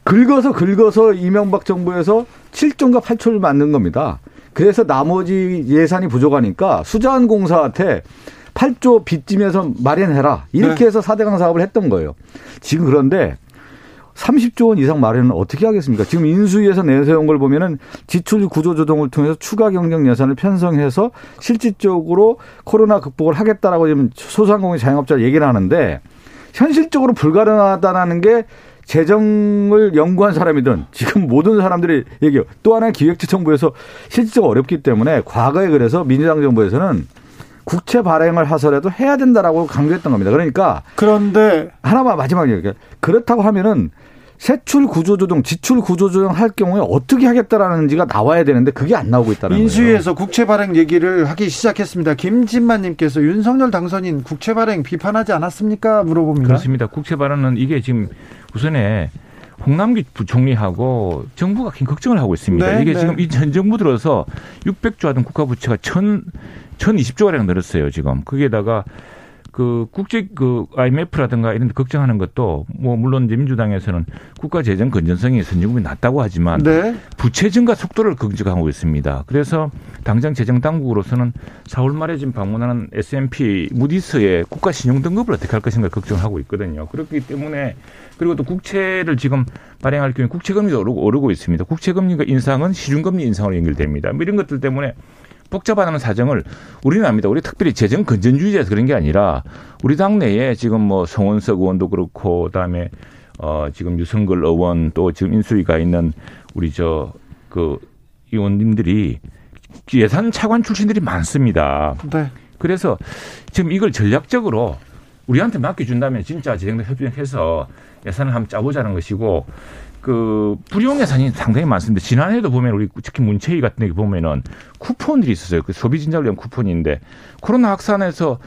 긁어서 긁어서 이명박 정부에서 7조인가 8조를 만든 겁니다. 그래서 나머지 예산이 부족하니까 수자원공사한테 8조 빚짐에서 마련해라. 이렇게 네. 해서 4대강 사업을 했던 거예요. 지금 그런데 30조 원 이상 마련은 어떻게 하겠습니까? 지금 인수위에서 내세운 걸 보면은 지출 구조 조정을 통해서 추가 경정 예산을 편성해서 실질적으로 코로나 극복을 하겠다라고 지금 소상공인 자영업자 얘기를 하는데 현실적으로 불가능하다라는 게 재정을 연구한 사람이든 지금 모든 사람들이 얘기해요. 또 하나 는 기획재정부에서 실질적으로 어렵기 때문에 과거에 그래서 민주당 정부에서는 국채 발행을 하서라도 해야 된다라고 강조했던 겁니다. 그러니까 그런데 하나만 마지막에 얘기해. 그렇다고 하면은 세출 구조조정, 지출 구조조정 할 경우에 어떻게 하겠다라는지가 나와야 되는데 그게 안 나오고 있다는 거예요. 인수위에서 국채 발행 얘기를 하기 시작했습니다. 김진만님께서 윤석열 당선인 국채 발행 비판하지 않았습니까? 물어봅니다. 그렇습니다. 국채 발언은 이게 지금 우선에 홍남기 부총리하고 정부가 큰 걱정을 하고 있습니다. 네, 이게 네. 지금 이 전 정부 들어서 600조 하던 국가 부채가 1000 1020조가량 늘었어요, 지금. 거기에다가 그 국제 그 IMF라든가 이런 데 걱정하는 것도 뭐 물론 이제 민주당에서는 국가 재정 건전성이 선진국이 낮다고 하지만 네. 부채 증가 속도를 걱정하고 있습니다. 그래서 당장 재정 당국으로서는 4월 말에 지금 방문하는 S&P 무디스의 국가 신용 등급을 어떻게 할 것인가 걱정하고 있거든요. 그렇기 때문에 그리고 또 국채를 지금 발행할 경우에 국채 금리도 오르고, 오르고 있습니다. 국채 금리가 인상은 시중 금리 인상으로 연결됩니다. 뭐 이런 것들 때문에 복잡하다는 사정을 우리는 압니다. 우리 특별히 재정 건전주의자에서 그런 게 아니라 우리 당내에 지금 뭐 송원석 의원도 그렇고 그다음에 어 지금 유승글 의원 또 지금 인수위가 있는 우리 저 그 의원님들이 예산 차관 출신들이 많습니다. 네. 그래서 지금 이걸 전략적으로 우리한테 맡겨준다면 진짜 재정도 협력해서 예산을 한번 짜보자는 것이고 그 불용 예산이 상당히 많습니다. 지난해도 보면 우리 특히 문체위 같은 데 보면은 쿠폰들이 있었어요. 그 소비 진작을 위한 쿠폰인데 코로나 확산에서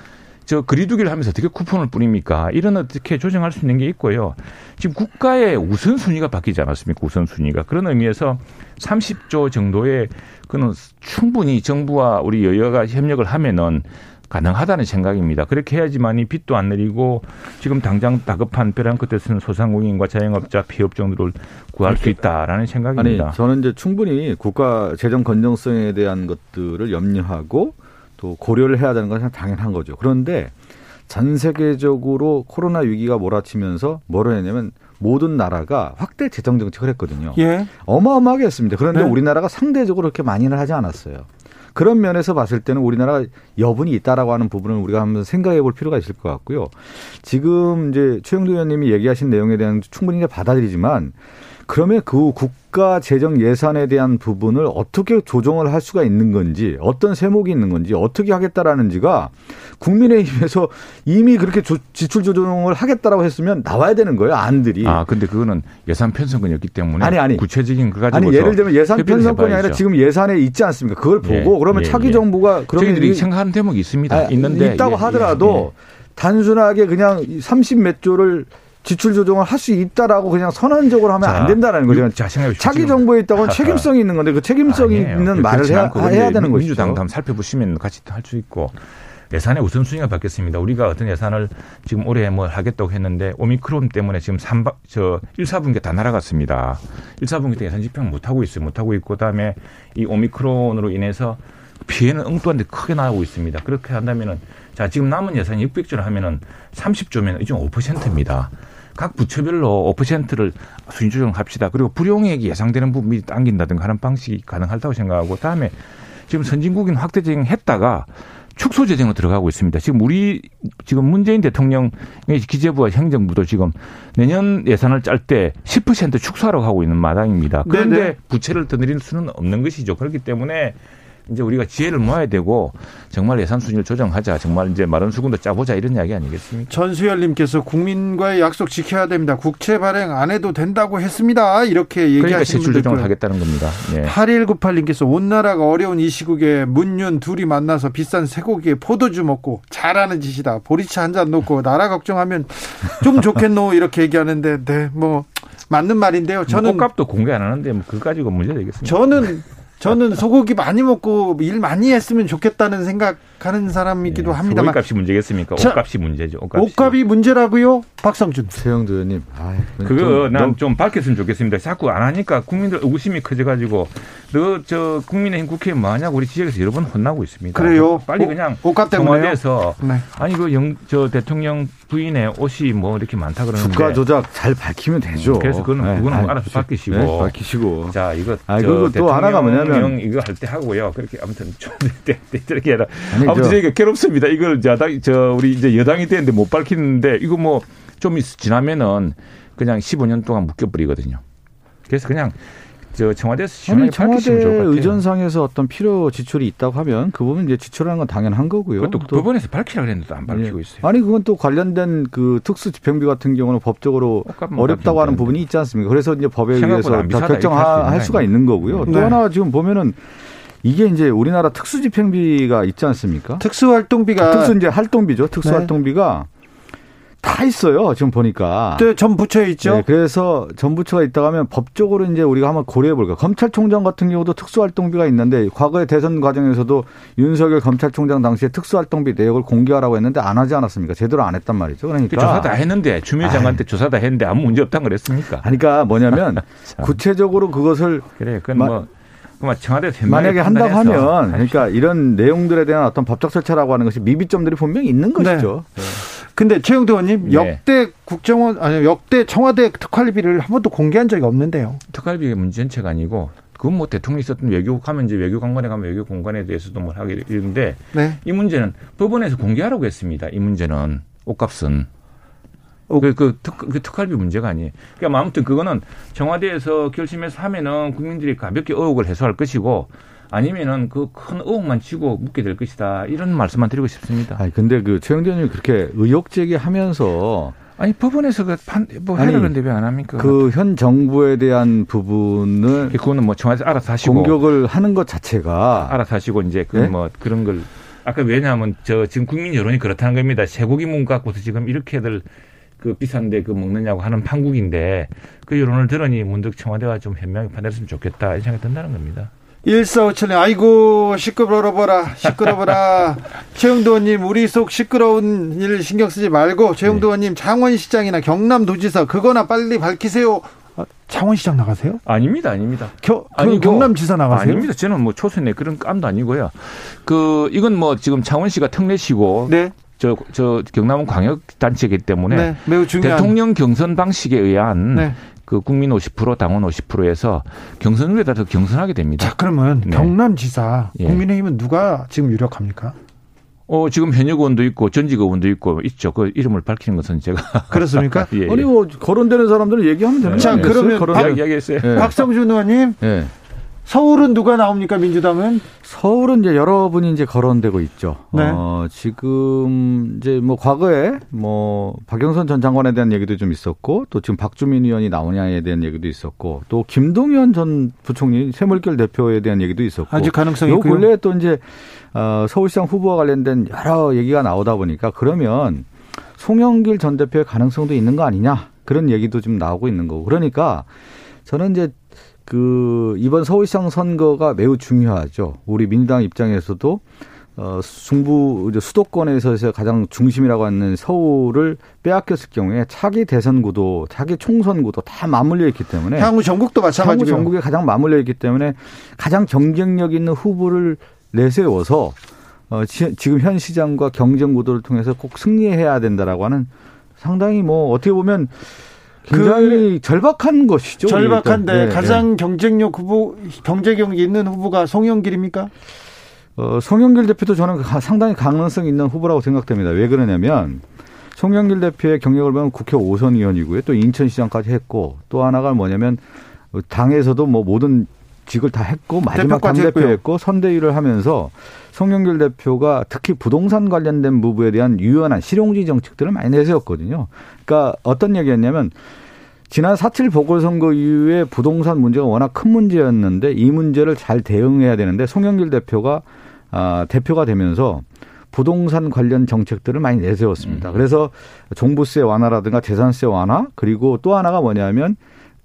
저 거리두기를 하면서 어떻게 쿠폰을 뿌립니까? 이런 어떻게 조정할 수 있는 게 있고요. 지금 국가의 우선순위가 바뀌지 않았습니까? 우선순위가. 그런 의미에서 30조 정도의 그는 충분히 정부와 우리 여야가 협력을 하면은 가능하다는 생각입니다. 그렇게 해야지만이 빚도 안 내리고 지금 당장 다급한 벼랑 끝에 서는 소상공인과 자영업자 피업종들을 구할 수 있다라는 아니 생각입니다. 저는 이제 충분히 국가 재정 건전성에 대한 것들을 염려하고 또 고려를 해야 되는 것은 당연한 거죠. 그런데 전 세계적으로 코로나 위기가 몰아치면서 뭐를 했냐면 모든 나라가 확대 재정 정책을 했거든요. 예. 어마어마하게 했습니다. 그런데 네. 우리나라가 상대적으로 그렇게 많이는 하지 않았어요. 그런 면에서 봤을 때는 우리나라가 여분이 있다라고 하는 부분을 우리가 한번 생각해 볼 필요가 있을 것 같고요. 지금 이제 최영도 의원님이 얘기하신 내용에 대한 충분히 받아들이지만 그러면 그 국가 재정 예산에 대한 부분을 어떻게 조정을 할 수가 있는 건지 어떤 세목이 있는 건지 어떻게 하겠다라는지가 국민의힘에서 이미 그렇게 조- 지출 조정을 하겠다라고 했으면 나와야 되는 거예요 안들이 아, 근데 그거는 예산 편성권이었기 때문에 아니, 아니. 구체적인 그 가지고 아니 예를 들면 예산 편성권이 아니라 해봐야죠. 지금 예산에 있지 않습니까? 그걸 보고 예, 그러면 예, 차기 예. 정부가 그러면 저희들이 이- 생각하는 대목이 있습니다. 아, 있는데 있다고 예, 하더라도 예, 단순하게 그냥 30몇 조를 지출 조정을 할 수 있다라고 그냥 선언적으로 하면 안 된다는 거죠. 자, 지금 정부에 있다고는 책임성이 있는 건데 그 책임성이 아니에요. 있는 말을 해야, 해야 되는 것이죠. 민주당 한번 살펴보시면 같이 할 수 있고 예산의 우선순위가 바뀌었습니다. 우리가 어떤 예산을 지금 올해 뭐 하겠다고 했는데 오미크론 때문에 지금 3박 저 1, 4분기 다 날아갔습니다. 1, 4분기 때 예산 집행 못 하고 있어요. 못 하고 있고 그다음에 이 오미크론으로 인해서 피해는 엉뚱한데 크게 나오고 있습니다. 그렇게 한다면은 자 지금 남은 예산이 600조를 하면은 30조면 이중 5%입니다. 각 부처별로 5%를 순위 조정합시다. 그리고 불용액이 예상되는 부분 미리 당긴다든가 하는 방식이 가능하다고 생각하고 다음에 지금 선진국인 확대 재정 했다가 축소 재정으로 들어가고 있습니다. 지금 우리 지금 문재인 대통령의 기재부와 행정부도 지금 내년 예산을 짤 때 10% 축소하라고 하고 있는 마당입니다. 그런데 네네. 부채를 더 늘릴 수는 없는 것이죠. 그렇기 때문에 이제 우리가 지혜를 모아야 되고 정말 예산 순위를 조정하자. 정말 이제 마른 수군도 짜보자 이런 이야기 아니겠습니까? 전수열님께서 국민과의 약속 지켜야 됩니다. 국채 발행 안 해도 된다고 했습니다. 이렇게 그러니까 얘기하시는 세출 분들 조정을. 하겠다는 겁니다. 예. 8198님께서 온 나라가 어려운 이 시국에 문윤 둘이 만나서 비싼 쇠고기에 포도주 먹고 잘하는 짓이다. 보리차 한 잔 놓고 나라 걱정하면 좀 좋겠노 이렇게 얘기하는데 네 뭐 맞는 말인데요. 저는 꽃값도 공개 안 하는데 뭐 그거 가지고 문제 되겠습니까? 저는 저는 소고기 많이 먹고 일 많이 했으면 좋겠다는 생각하는 사람이기도 네, 합니다만 소고기값이 문제겠습니까? 자, 옷값이 문제죠. 옷값이. 옷값이 문제라고요, 박성준. 최영도 의원님. 아이, 그거 좀난좀 밝혔으면 좋겠습니다. 자꾸 안 하니까 국민들 의구심이 커져가지고 너 저 국민의힘 국회에 뭐 하냐고 우리 지역에서 여러 번 혼나고 있습니다. 그래요? 빨리 옷- 그냥 옷값 때문에요? 네. 아니 그 영 저 대통령 부인의 옷이 뭐 이렇게 많다 그러는데 주가 조작 잘 밝히면 되죠. 그래서 그거는 그거는 아이, 알아서 밝히시고. 네, 밝히시고. 자 이거 아, 저 그리고 또 하나가 뭐냐면- 이거 할 때 하고요. 그렇게 아무튼 좀 이렇게 해라. 아니, 아무튼 저- 저희가 괴롭습니다. 이걸 야당 저 우리 이제 여당이 되는데 못 밝히는데 이거 뭐 좀 지나면은 그냥 15년 동안 묶여버리거든요. 그래서 그냥 저 청와대에서 시원하게 아니 청와대 밝히시면 좋을 것 같아요. 의전상에서 어떤 필요 지출이 있다고 하면 그 부분 이제 지출하는 건 당연한 거고요. 그것도 또- 법원에서 밝히라 그랬는데도 안 밝히고 예. 있어요. 아니 그건 또 관련된 그 특수 집행비 같은 경우는 법적으로 어렵다고 하는 부분이 있지 않습니까? 그래서 이제 법에 의해서 결정할 수가 거 있는 거고요. 또 네. 하나 지금 보면은 이게 이제 우리나라 특수 집행비가 있지 않습니까? 특수활동비가 특수 이제 활동비죠. 특수 네. 활동비가 다 있어요. 지금 보니까. 또전 부처에 있죠. 네, 그래서 전 부처가 있다고 하면 법적으로 이제 우리가 한번 고려해 볼까. 검찰총장 같은 경우도 특수활동비가 있는데 과거의 대선 과정에서도 윤석열 검찰총장 당시에 특수활동비 내역을 공개하라고 했는데 안 하지 않았습니까? 제대로 안 했단 말이죠. 그 그러니까 조사 다 했는데 추미애 장관 때 조사 다 했는데 아무 문제 없다는 그랬습니까? 그러니까 뭐냐면 참. 구체적으로 그것을 그래, 그건 마- 뭐, 청와대 만약에 한다고 하면 그러니까 이런 내용들에 대한 어떤 법적 절차라고 하는 것이 미비점들이 분명히 있는 네. 것이죠. 근데 최영도 의원님 네. 역대 국정원 아니 역대 청와대 특활비를 한 번도 공개한 적이 없는데요. 특활비의 문제 전체가 아니고 그건 뭐 대통령이 있었던 외교국 하면 이제 외교 관관에 가면 외교 공간에 대해서도 뭘 하게 이러는데 네. 이 문제는 법원에서 공개하라고 했습니다. 이 문제는 옷값은 어. 그, 그, 특, 그 특활비 문제가 아니에요. 그러니까 아무튼 그거는 청와대에서 결심해서 하면은 국민들이 가볍게 의혹을 해소할 것이고 아니면은 그 큰 의혹만 지고 묻게 될 것이다. 이런 말씀만 드리고 싶습니다. 아니 근데 그 최영대 의원님이 그렇게 의혹 제기하면서 아니 법원에서 그 판, 뭐 해라 그런데 왜 안 합니까? 그 현 정부에 대한 부분을 그거는 뭐 청와대에서 알아서 하시고 공격을 하는 것 자체가 알아서 하시고 이제 그 네? 뭐 그런 걸 아까 왜냐하면 저 지금 국민 여론이 그렇다는 겁니다. 쇠고기 문 갖고서 지금 이렇게들 그 비싼데 그 먹느냐고 하는 판국인데 그 여론을 들으니 문득 청와대가 좀 현명하게 판단했으면 좋겠다 이런 생각이 든다는 겁니다. 1457님, 아이고, 시끄러워라, 시끄러워라. 최영도 의원님, 우리 속 시끄러운 일 신경 쓰지 말고, 최영도 의원님, 장원시장이나 경남도지사, 그거나 빨리 밝히세요. 아, 장원시장 나가세요? 아닙니다, 아닙니다. 겨, 그 아니고, 경남지사 나가세요? 아닙니다. 저는 뭐 초선의 그런 깜도 아니고요. 그 이건 뭐 지금 창원시가 특례시고 네, 저 저 경남은 광역 단체이기 때문에 네, 매우 중요한. 대통령 경선 방식에 의한 네. 그 국민 50% 당원 50%에서 경선을 따라서 경선하게 됩니다. 자, 그러면 네. 경남지사, 예. 국민의힘은 누가 지금 유력합니까? 어, 지금 현역 의원도 있고 전직 의원도 있고 있죠. 그 이름을 밝히는 것은 제가 그렇습니까? 예, 예. 아니 뭐 거론되는 사람들은 얘기하면 되는 자, 거 아니겠어요? 그러면 거론- 박- 이야기, 이야기했어요. 예. 박성준 의원님, 예. 서울은 누가 나옵니까, 민주당은? 서울은 이제 여러분이 이제 거론되고 있죠. 네. 어, 지금 이제 뭐 과거에 뭐 박영선 전 장관에 대한 얘기도 좀 있었고 또 지금 박주민 의원이 나오냐에 대한 얘기도 있었고 또 김동연 전 부총리 새물결 대표에 대한 얘기도 있었고 아직 가능성이 요 있고요. 근래에 또 이제 어, 서울시장 후보와 관련된 여러 얘기가 나오다 보니까 그러면 송영길 전 대표의 가능성도 있는 거 아니냐 그런 얘기도 좀 나오고 있는 거고 그러니까 저는 이제 그 이번 서울시장 선거가 매우 중요하죠. 우리 민주당 입장에서도 어 중부 수도권에서 가장 중심이라고 하는 서울을 빼앗겼을 경우에 차기 대선 구도, 차기 총선 구도 다 맞물려 있기 때문에 향후 전국도 향후 마찬가지고요. 전국에 가장 맞물려 있기 때문에 가장 경쟁력 있는 후보를 내세워서 어, 지, 지금 현 시장과 경쟁 구도를 통해서 꼭 승리해야 된다라고 하는 상당히 뭐 어떻게 보면 굉장히 절박한 것이죠. 절박한데 네, 네. 가장 경쟁력 후보, 경제력이 있는 후보가 송영길입니까? 어, 송영길 대표도 저는 가- 상당히 가능성 있는 후보라고 생각됩니다. 왜 그러냐면 송영길 대표의 경력을 보면 국회 5선 의원이고요. 또 인천시장까지 했고 또 하나가 뭐냐면 당에서도 뭐 모든 직을 다 했고 마지막 대표까지 당대표 했고요. 했고 선대위를 하면서 송영길 대표가 특히 부동산 관련된 부분에 대한 유연한 실용주의 정책들을 많이 내세웠거든요. 그러니까 어떤 얘기였냐면 지난 4.7 보궐선거 이후에 부동산 문제가 워낙 큰 문제였는데 이 문제를 잘 대응해야 되는데 송영길 대표가 아, 대표가 되면서 부동산 관련 정책들을 많이 내세웠습니다. 그래서 종부세 완화라든가 재산세 완화 그리고 또 하나가 뭐냐면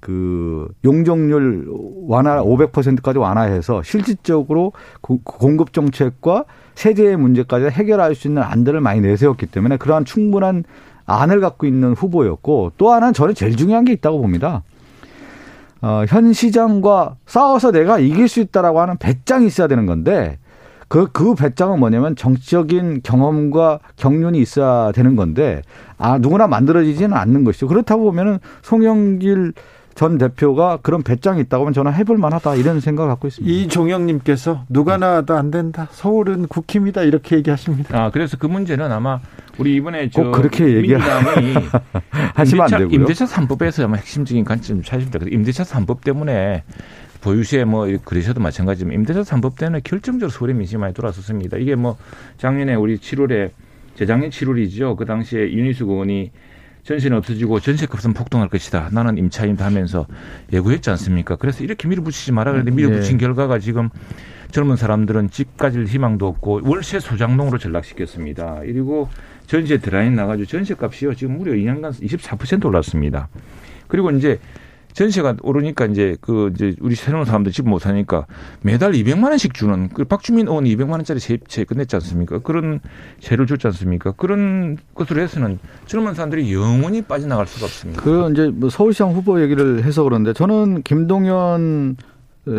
그 용적률 완화 500%까지 완화해서 실질적으로 공급 정책과 세제의 문제까지 해결할 수 있는 안들을 많이 내세웠기 때문에 그러한 충분한 안을 갖고 있는 후보였고 또 하나는 저는 제일 중요한 게 있다고 봅니다. 어, 현 시장과 싸워서 내가 이길 수 있다라고 하는 배짱이 있어야 되는 건데 그, 그 배짱은 뭐냐면 정치적인 경험과 경륜이 있어야 되는 건데 아, 누구나 만들어지지는 않는 것이죠. 그렇다고 보면은 송영길 전 대표가 그런 배짱이 있다고 하면 저는 해볼 만하다 이런 생각을 갖고 있습니다. 이종영님께서 누가 나와도 안 된다. 서울은 국힘이다 이렇게 얘기하십니다. 아 그래서 그 문제는 아마 우리 이번에 꼭 그렇게 얘기하면 하시면 안 되고요. 임대차 3법에서 아마 핵심적인 관점 찾으십니다. 임대차 3법 때문에 보유시에 뭐 그러셔도 마찬가지지만 임대차 3법 때는 결정적으로 서울의 민심이 많이 돌아섰습니다. 이게 뭐 작년에 우리 7월에 재작년 7월이죠. 그 당시에 윤희수 의원이 전세는 없어지고 전세값은 폭등할 것이다. 나는 임차인다 하면서 예고했지 않습니까? 그래서 이렇게 밀어붙이지 마라 그랬는데 음, 밀어붙인 네. 결과가 지금 젊은 사람들은 집 가질 희망도 없고 월세 소장농으로 전락시켰습니다. 그리고 전세 드라인 나가지고 전세값이요 지금 무려 2년간 24% 올랐습니다. 그리고 이제 전세가 오르니까 이제 그 이제 우리 새로운 사람들 집 못 사니까 매달 200만 원씩 주는 그 박주민 의원이 200만 원짜리 세입체 끝냈지 않습니까? 그런 세를 줬지 않습니까? 그런 것으로 해서는 젊은 사람들이 영원히 빠져나갈 수가 없습니다. 그 이제 뭐 서울시장 후보 얘기를 해서 그런데 저는 김동연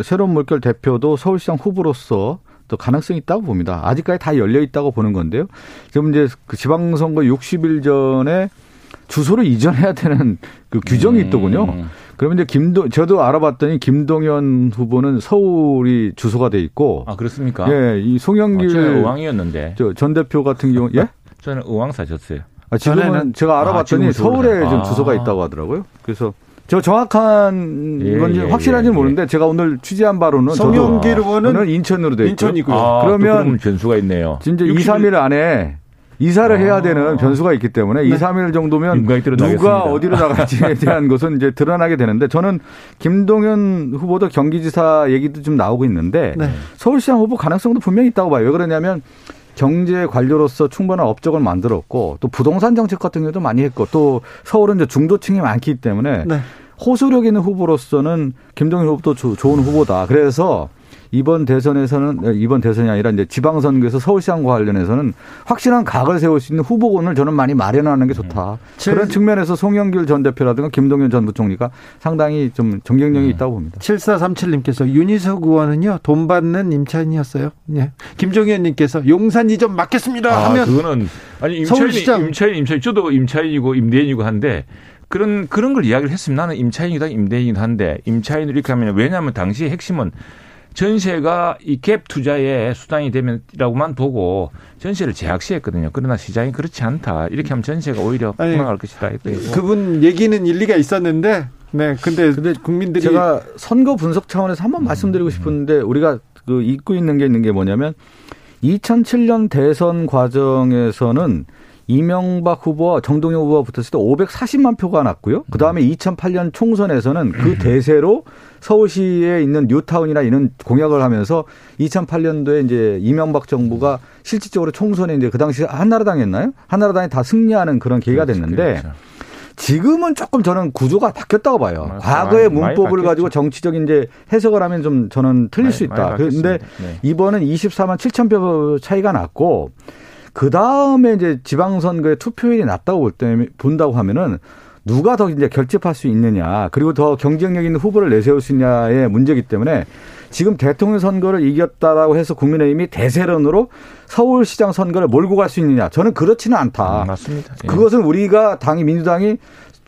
새로운 물결 대표도 서울시장 후보로서 또 가능성이 있다고 봅니다. 아직까지 다 열려 있다고 보는 건데요. 지금 이제 그 지방선거 60일 전에 주소를 이전해야 되는 그 규정이 음. 있더군요. 그러면 이제 김도 저도 알아봤더니 김동연 후보는 서울이 주소가 돼 있고 아 그렇습니까? 예, 이 송영길 어, 의왕이었는데 저전 대표 같은 경우 예? 저는 의왕 사셨어요. 아, 지금은 제가 아, 알아봤더니 아, 서울에 아. 좀 주소가 있다고 하더라고요. 그래서 저 정확한 예, 건지 예, 확실한지는 예, 모르는데 제가 오늘 취재한 바로는 송영길 의원은 인천으로 돼 있고 인천이고요. 아, 그러면 변수가 있네요. 진짜 2, 3일 안에 이사를 아. 해야 되는 변수가 있기 때문에 네. 2, 3일 정도면 누가 어디로 나갈지에 대한 것은 이제 드러나게 되는데 저는 김동연 후보도 경기지사 얘기도 좀 나오고 있는데 네. 서울시장 후보 가능성도 분명히 있다고 봐요. 왜 그러냐면 경제 관료로서 충분한 업적을 만들었고 또 부동산 정책 같은 경우도 많이 했고 또 서울은 이제 중도층이 많기 때문에 네. 호소력 있는 후보로서는 김동연 후보도 좋은 후보다. 그래서 이번 대선에서는 이번 대선이 아니라 이제 지방선거에서 서울시장과 관련해서는 확실한 각을 세울 수 있는 후보군을 저는 많이 마련하는 게 좋다. 음. 그런 측면에서 송영길 전 대표라든가 김동연 전 부총리가 상당히 좀 정경력이 음. 있다고 봅니다. 7437님께서 윤희석 의원은요 돈 받는 임차인이었어요. 예. 김종현님께서 용산 이전 맡겠습니다 아, 하면 그거는 아니 임차인 임차인 임차인 저도 임차인이고 임대인이고 한데 그런 그런 걸 이야기를 했으면 나는 임차인이다 임대인이다 한데 임차인을 이렇게 하면 왜냐하면 당시의 핵심은 전세가 이 갭 투자의 수단이 되면이라고만 보고 전세를 제약시했거든요. 그러나 시장이 그렇지 않다. 이렇게 하면 전세가 오히려 폭락할 것이다. 그분 얘기는 일리가 있었는데 네, 근데, 근데 국민들이 제가 선거 분석 차원에서 한번 음. 말씀드리고 싶은데 우리가 그 잊고 있는 게 있는 게 뭐냐면 2007년 대선 과정에서는 이명박 후보와 정동영 후보가 붙었을 때 540만 표가 났고요. 그 다음에 2008년 총선에서는 그 대세로 서울시에 있는 뉴타운이나 이런 공약을 하면서 2008년도에 이제 이명박 정부가 실질적으로 총선에 이제 그 당시 한나라당이었나요? 한나라당이 다 승리하는 그런 계기가 그렇죠. 됐는데 그렇죠. 지금은 조금 저는 구조가 바뀌었다고 봐요. 맞아, 과거의 문법을 가지고 정치적인 이제 해석을 하면 좀 저는 틀릴 많이, 수 있다. 그런데 네. 이번은 24만 7천 표 차이가 났고 그 다음에 이제 지방선거의 투표율이 낮다고 볼 때, 본다고 하면은 누가 더 이제 결집할 수 있느냐, 그리고 더 경쟁력 있는 후보를 내세울 수 있냐의 문제이기 때문에 지금 대통령 선거를 이겼다라고 해서 국민의힘이 대세론으로 서울시장 선거를 몰고 갈 수 있느냐, 저는 그렇지는 않다. 음, 맞습니다. 예. 그것은 우리가 당이 민주당이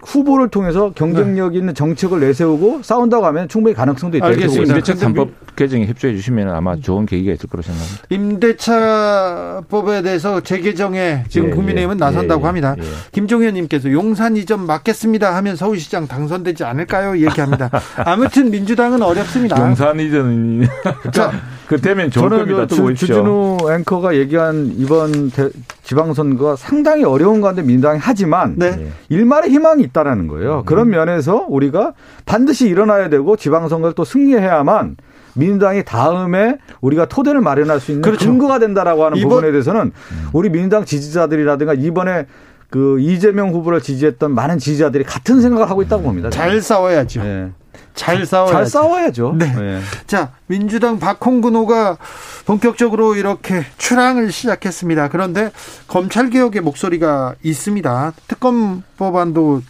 후보를 통해서 경쟁력 있는 정책을 내세우고 싸운다고 하면 충분히 가능성도 있다. 알겠습니다. 임대차 3법 개정에 협조해 주시면 아마 좋은 계기가 있을 거로 생각합니다. 임대차법에 대해서 재개정에 지금 예, 국민의힘은 예, 나선다고 예, 합니다. 예. 김종현 님께서 용산 이전 막겠습니다 하면 서울시장 당선되지 않을까요? 얘기합니다. 아무튼 민주당은 어렵습니다. 용산 이전은 자, 그 되면 좋을 저는 겁니다. 주, 주진우 앵커가 얘기한 이번 대, 지방선거가 상당히 어려운 가운데 민주당이 하지만 네. 일말의 희망이 있다라는 거예요. 음. 그런 면에서 우리가 반드시 일어나야 되고 지방선거를 또 승리해야만 민주당이 다음에 우리가 토대를 마련할 수 있는 그렇죠. 근거가 된다라고 하는 부분에 대해서는 우리 민주당 지지자들이라든가 이번에 그 이재명 후보를 지지했던 많은 지지자들이 같은 생각을 하고 있다고 봅니다. 잘 싸워야죠. 네. 잘 싸워야죠. 잘 싸워야죠. 네. 네. 자, 민주당 박홍근 호가 본격적으로 이렇게 출항을 시작했습니다. 그런데 검찰 개혁의 목소리가 있습니다. 특검 법안도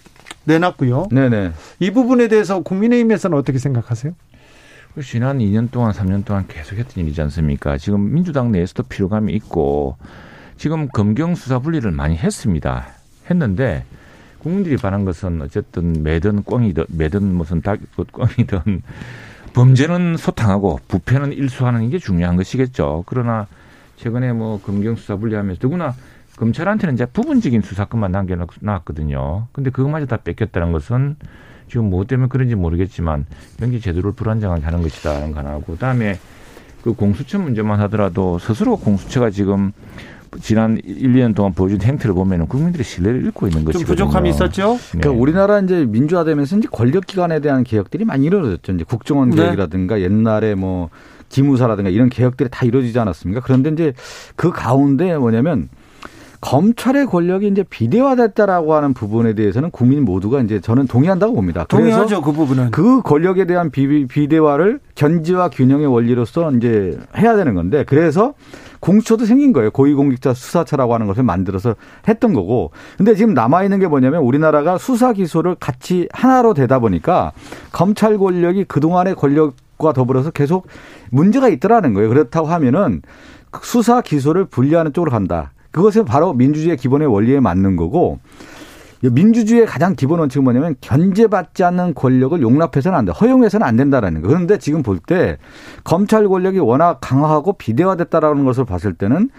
내놨고요. 네네. 이 부분에 대해서 국민의힘에서는 어떻게 생각하세요? 그 지난 2년 동안, 3년 동안 계속했던 일이지 않습니까? 지금 민주당 내에서도 피로감이 있고 지금 검경 수사 분리를 많이 했습니다. 했는데 국민들이 바란 것은 어쨌든 매든 꽝이든 매든 무슨 닭 꽝이든 범죄는 소탕하고 부패는 일수하는 게 중요한 것이겠죠. 그러나 최근에 뭐 검경 수사 분리하면서 더구나 검찰한테는 이제 부분적인 수사권만 남겨놨거든요. 근데 그것마저 다 뺏겼다는 것은 지금 뭐 때문에 그런지 모르겠지만 굉장히 제도를 불안정하게 하는 것이다 라는 거 하나고 그다음에 그 공수처 문제만 하더라도 스스로 공수처가 지금 지난 1, 2년 동안 보여준 행태를 보면 국민들의 신뢰를 잃고 있는 것이거든요. 좀 부족함이 있었죠? 네. 그러니까 우리나라 이제 민주화되면서 이제 권력 기관에 대한 개혁들이 많이 이루어졌죠. 이제 국정원 네. 개혁이라든가 옛날에 뭐 기무사라든가 이런 개혁들이 다 이루어지지 않았습니까? 그런데 이제 그 가운데 뭐냐면 검찰의 권력이 이제 비대화됐다라고 하는 부분에 대해서는 국민 모두가 이제 저는 동의한다고 봅니다. 동의하죠, 그 부분은. 그 권력에 대한 비, 비대화를 견제와 균형의 원리로서 이제 해야 되는 건데 그래서 공수처도 생긴 거예요. 고위공직자 수사처라고 하는 것을 만들어서 했던 거고. 근데 지금 남아 있는 게 뭐냐면 우리나라가 수사 기소를 같이 하나로 되다 보니까 검찰 권력이 그동안의 권력과 더불어서 계속 문제가 있더라는 거예요. 그렇다고 하면은 수사 기소를 분리하는 쪽으로 간다. 그것은 바로 민주주의의 기본의 원리에 맞는 거고 민주주의의 가장 기본 원칙은 뭐냐면 견제받지 않는 권력을 용납해서는 안 돼. 허용해서는 안 된다라는 거. 그런데 지금 볼 때 검찰 권력이 워낙 강화하고 비대화됐다라는 것을 봤을 때는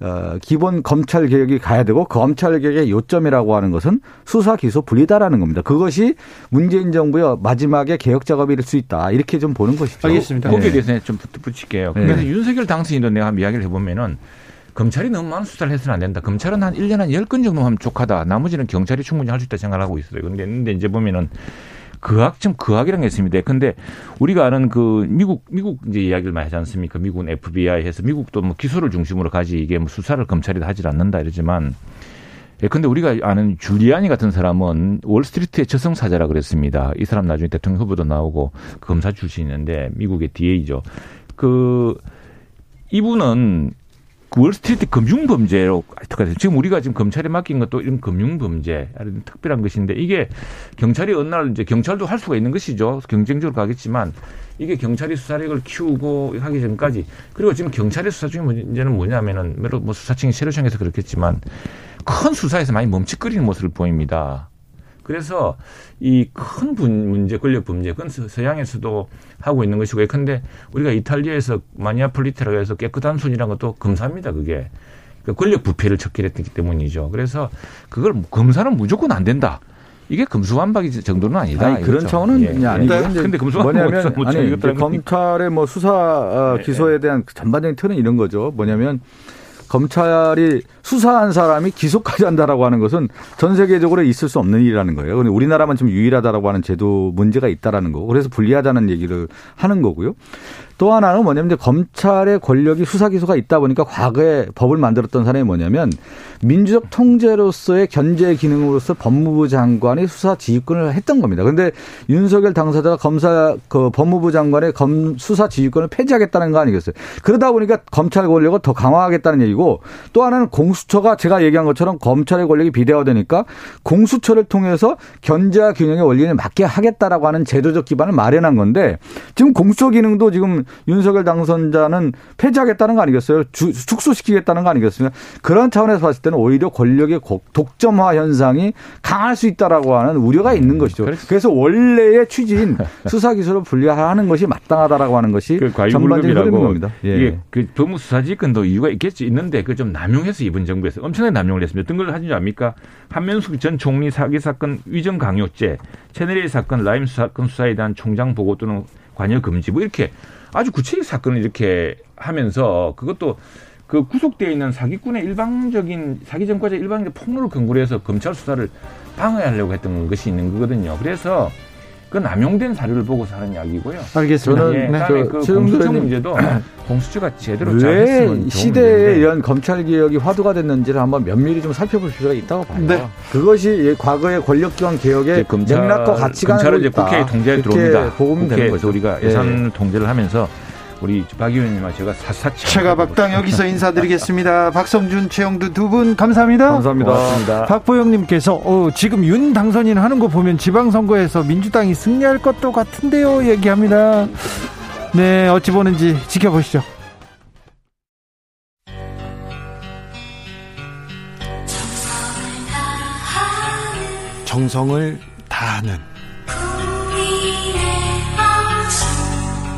어, 기본 검찰 개혁이 가야 되고 그 검찰 개혁의 요점이라고 하는 것은 수사 기소 분리다라는 겁니다. 그것이 문재인 정부의 마지막에 개혁 작업일 수 있다. 이렇게 좀 보는 것이죠. 알겠습니다. 거기에 네. 대해서 좀 붙일게요. 네. 그래서 윤석열 당선인도 내가 한번 이야기를 해보면은 검찰이 너무 많은 수사를 해서는 안 된다. 검찰은 한 1년에 한 10건 정도 하면 족하다. 나머지는 경찰이 충분히 할 수 있다 생각을 하고 있어요. 근데, 근데 이제 보면은 그학, 좀 그학이라는 게 있습니다. 근데 우리가 아는 그 미국, 미국 이제 이야기를 많이 하지 않습니까? 미국은 FBI 해서 미국도 뭐 기소를 중심으로 가지 이게 뭐 수사를 검찰이 하질 않는다 이러지만 예, 근데 우리가 아는 줄리아니 같은 사람은 월스트리트의 저승사자라 그랬습니다. 이 사람 나중에 대통령 후보도 나오고 검사 출신인데 미국의 DA죠. 그 이분은 그 월스트리트 금융범죄로 특화돼서 지금 우리가 지금 검찰에 맡긴 것도 이런 금융범죄, 특별한 것인데 이게 경찰이 어느 날 이제 경찰도 할 수가 있는 것이죠. 경쟁적으로 가겠지만 이게 경찰이 수사력을 키우고 하기 전까지 그리고 지금 경찰의 수사 중에 문제는 뭐냐면은 뭐 수사청이 정해서 그렇겠지만 큰 수사에서 많이 멈칫거리는 모습을 보입니다. 그래서 이 큰 문제, 권력 범죄, 그건 서양에서도 하고 있는 것이고, 근데 우리가 이탈리아에서 마니아폴리테라고 해서 깨끗한 손이라는 것도 검사입니다, 그게. 그러니까 권력 부패를 척결했기 때문이죠. 그래서 그걸 검사는 무조건 안 된다. 이게 금수완박이 정도는 아니다. 아니, 그런. 차원은 예. 아니고 예. 근데 금수완박 뭐냐면 뭐 아니 검찰의 뭐 수사 어, 네, 기소에 대한 전반적인 틀은 이런 거죠. 뭐냐면 검찰이 수사한 사람이 기소까지 한다라고 하는 것은 전 세계적으로 있을 수 없는 일이라는 거예요. 근데 우리나라만 좀 유일하다라고 하는 제도 문제가 있다라는 거고 그래서 불리하다는 얘기를 하는 거고요. 또 하나는 뭐냐면 이제 검찰의 권력이 수사 기소가 있다 보니까 과거에 법을 만들었던 사람이 뭐냐면 민주적 통제로서의 견제 기능으로서 법무부 장관이 수사 지휘권을 했던 겁니다. 그런데 윤석열 당사자가 검사 그 법무부 장관의 검 수사 지휘권을 폐지하겠다는 거 아니겠어요? 그러다 보니까 검찰 권력을 더 강화하겠다는 얘기고 또 하나는 공수처가 제가 얘기한 것처럼 검찰의 권력이 비대화되니까 공수처를 통해서 견제와 균형의 원리를 맞게 하겠다라고 하는 제도적 기반을 마련한 건데 지금 공수처 기능도 지금 윤석열 당선자는 폐지하겠다는 거 아니겠어요? 주, 축소시키겠다는 거 아니겠습니까? 그런 차원에서 봤을 때는 오히려 권력의 독점화 현상이 강할 수 있다라고 하는 우려가 있는 것이죠. 그렇죠. 그래서 원래의 취지인 수사 기소를 분리하는 것이 마땅하다라고 하는 것이 그 전반적인 흐름인 겁니다. 예. 이게 그 법무수사지권도 이유가 있겠지 있는데 그 좀 남용해서 이번 정부에서 엄청나게 남용을 했습니다. 어떤 걸 하는지 압니까? 한면숙 전 총리 사기 사건 위정 강요죄, 채널A 사건 라임 사건 수사에 대한 총장 보고 또는 관여 금지 뭐 이렇게 아주 구체적 사건을 이렇게 하면서 그것도 그 구속되어 있는 사기꾼의 일방적인 사기 전과자 일방적 폭로를 근거로 해서 검찰 수사를 방해하려고 했던 것이 있는 거거든요. 그래서 그 남용된 사료를 보고서 하는 이야기고요. 알겠습니다. 예, 네. 그 공수처. 문제도 공수처가 제대로 잘왜 했으면 시대에 의한 검찰 개혁이 화두가 됐는지를 한번 면밀히 좀 살펴볼 필요가 있다고 봐요. 네. 그것이 과거의 권력기관 개혁의 맥락과 가치관으로 검찰은 이제. 국회에 통제에 들어옵니다. 보면 되는 국회에서 거죠. 우리가 예. 예산을 통제를 하면서 우리 박 의원님과 제가 사사치 최가박당 여기서 인사드리겠습니다. 박성준, 최영두 두 분 감사합니다. 감사합니다. 고맙습니다. 박보영님께서 어, 지금 윤 당선인 하는 거 보면 지방선거에서 민주당이 승리할 것도 같은데요. 얘기합니다. 네, 어찌 보는지 지켜보시죠. 정성을 다하는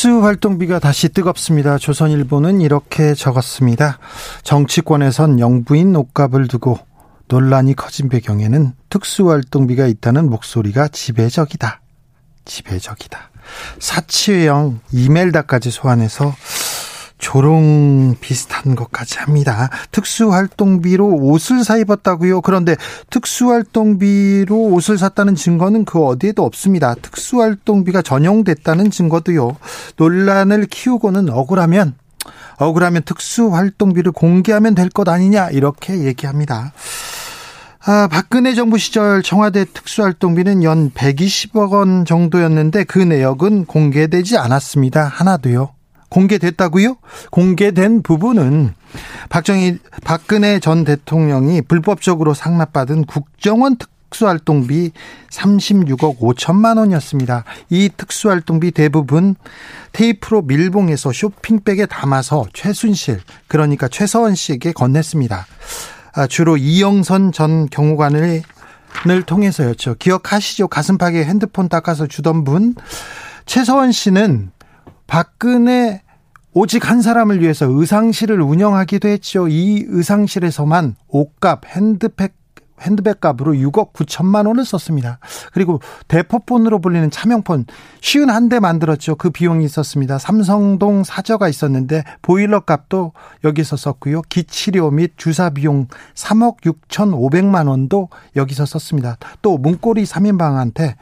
특수활동비가 다시 뜨겁습니다. 조선일보는 이렇게 적었습니다. 정치권에선 영부인 옷값을 두고 논란이 커진 배경에는 특수활동비가 있다는 목소리가 지배적이다. 지배적이다. 사치회영 이멜다까지 소환해서 조롱 비슷한 것까지 합니다. 특수활동비로 옷을 사 입었다고요? 그런데 특수활동비로 옷을 샀다는 증거는 그 어디에도 없습니다. 특수활동비가 전용됐다는 증거도요. 논란을 키우고는 억울하면 억울하면 특수활동비를 공개하면 될 것 아니냐 이렇게 얘기합니다. 아, 박근혜 정부 시절 청와대 특수활동비는 연 120억 원 정도였는데 그 내역은 공개되지 않았습니다. 하나도요. 공개됐다고요? 공개된 부분은 박정희 박근혜 전 대통령이 불법적으로 상납받은 국정원 특수활동비 36억 5천만 원이었습니다. 이 특수활동비 대부분 테이프로 밀봉해서 쇼핑백에 담아서 최순실 그러니까 최서원 씨에게 건넸습니다. 아, 주로 이영선 전 경호관을 을 통해서였죠. 기억하시죠? 가슴팍에 핸드폰 닦아서 주던 분 최서원 씨는 박근혜 오직 한 사람을 위해서 의상실을 운영하기도 했죠. 이 의상실에서만 옷값, 핸드백, 핸드백 값으로 6억 9천만 원을 썼습니다. 그리고 대포폰으로 불리는 차명폰 쉬운 한 대 만들었죠. 그 비용이 있었습니다. 삼성동 사저가 있었는데 보일러 값도 여기서 썼고요. 기치료 및 주사 비용 3억 6천 5백만 원도 여기서 썼습니다. 또 문고리 3인방한테 어,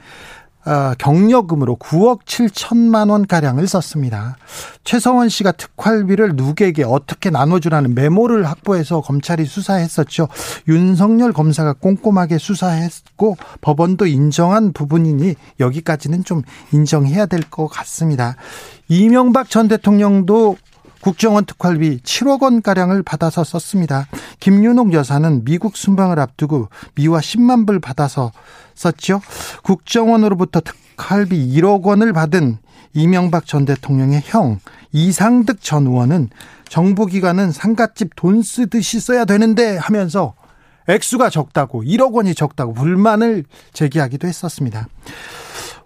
경력금으로 9억 7천만 원 가량을 썼습니다. 최서원 씨가 특활비를 누구에게 어떻게 나눠주라는 메모를 확보해서 검찰이 수사했었죠. 윤석열 검사가 꼼꼼하게 수사했고 법원도 인정한 부분이니 여기까지는 좀 인정해야 될 것 같습니다. 이명박 전 대통령도 국정원 특활비 7억 원 가량을 받아서 썼습니다. 김윤옥 여사는 미국 순방을 앞두고 미화 10만 불 받아서 썼죠. 국정원으로부터 특활비 1억 원을 받은 이명박 전 대통령의 형 이상득 전 의원은 정부기관은 상갓집 돈 쓰듯이 써야 되는데 하면서 액수가 적다고 1억 원이 적다고 불만을 제기하기도 했었습니다.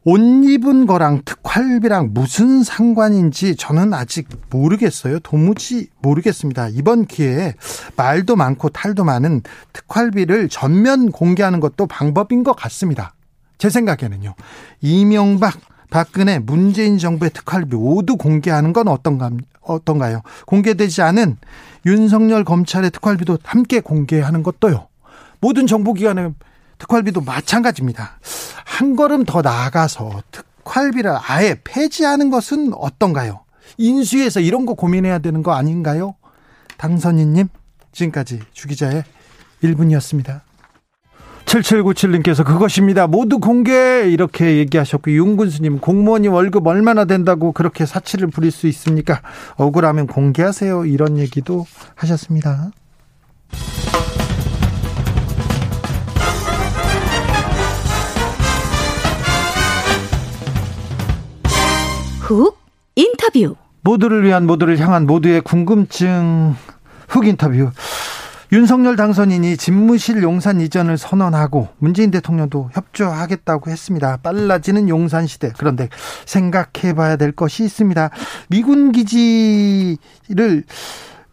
옷 입은 거랑 특활비랑 무슨 상관인지 저는 아직 모르겠어요. 도무지 모르겠습니다. 이번 기회에 말도 많고 탈도 많은 특활비를 전면 공개하는 것도 방법인 것 같습니다. 제 생각에는요. 이명박, 박근혜, 문재인 정부의 특활비 모두 공개하는 건 어떤가, 어떤가요? 공개되지 않은 윤석열 검찰의 특활비도 함께 공개하는 것도요. 모든 정보기관의 특활비도 마찬가지입니다. 한 걸음 더 나아가서 특활비를 아예 폐지하는 것은 어떤가요? 인수위에서 이런 거 고민해야 되는 거 아닌가요? 당선인님, 지금까지 주기자의 1분이었습니다. 7797님께서 그것입니다. 모두 공개 이렇게 얘기하셨고 윤군수님 공무원이 월급 얼마나 된다고 그렇게 사치를 부릴 수 있습니까? 억울하면 공개하세요. 이런 얘기도 하셨습니다. 훅 인터뷰. 모두를 위한 모두를 향한 모두의 궁금증 흑 인터뷰. 윤석열 당선인이 집무실 용산 이전을 선언하고 문재인 대통령도 협조하겠다고 했습니다. 빨라지는 용산 시대. 그런데 생각해 봐야 될 것이 있습니다. 미군 기지를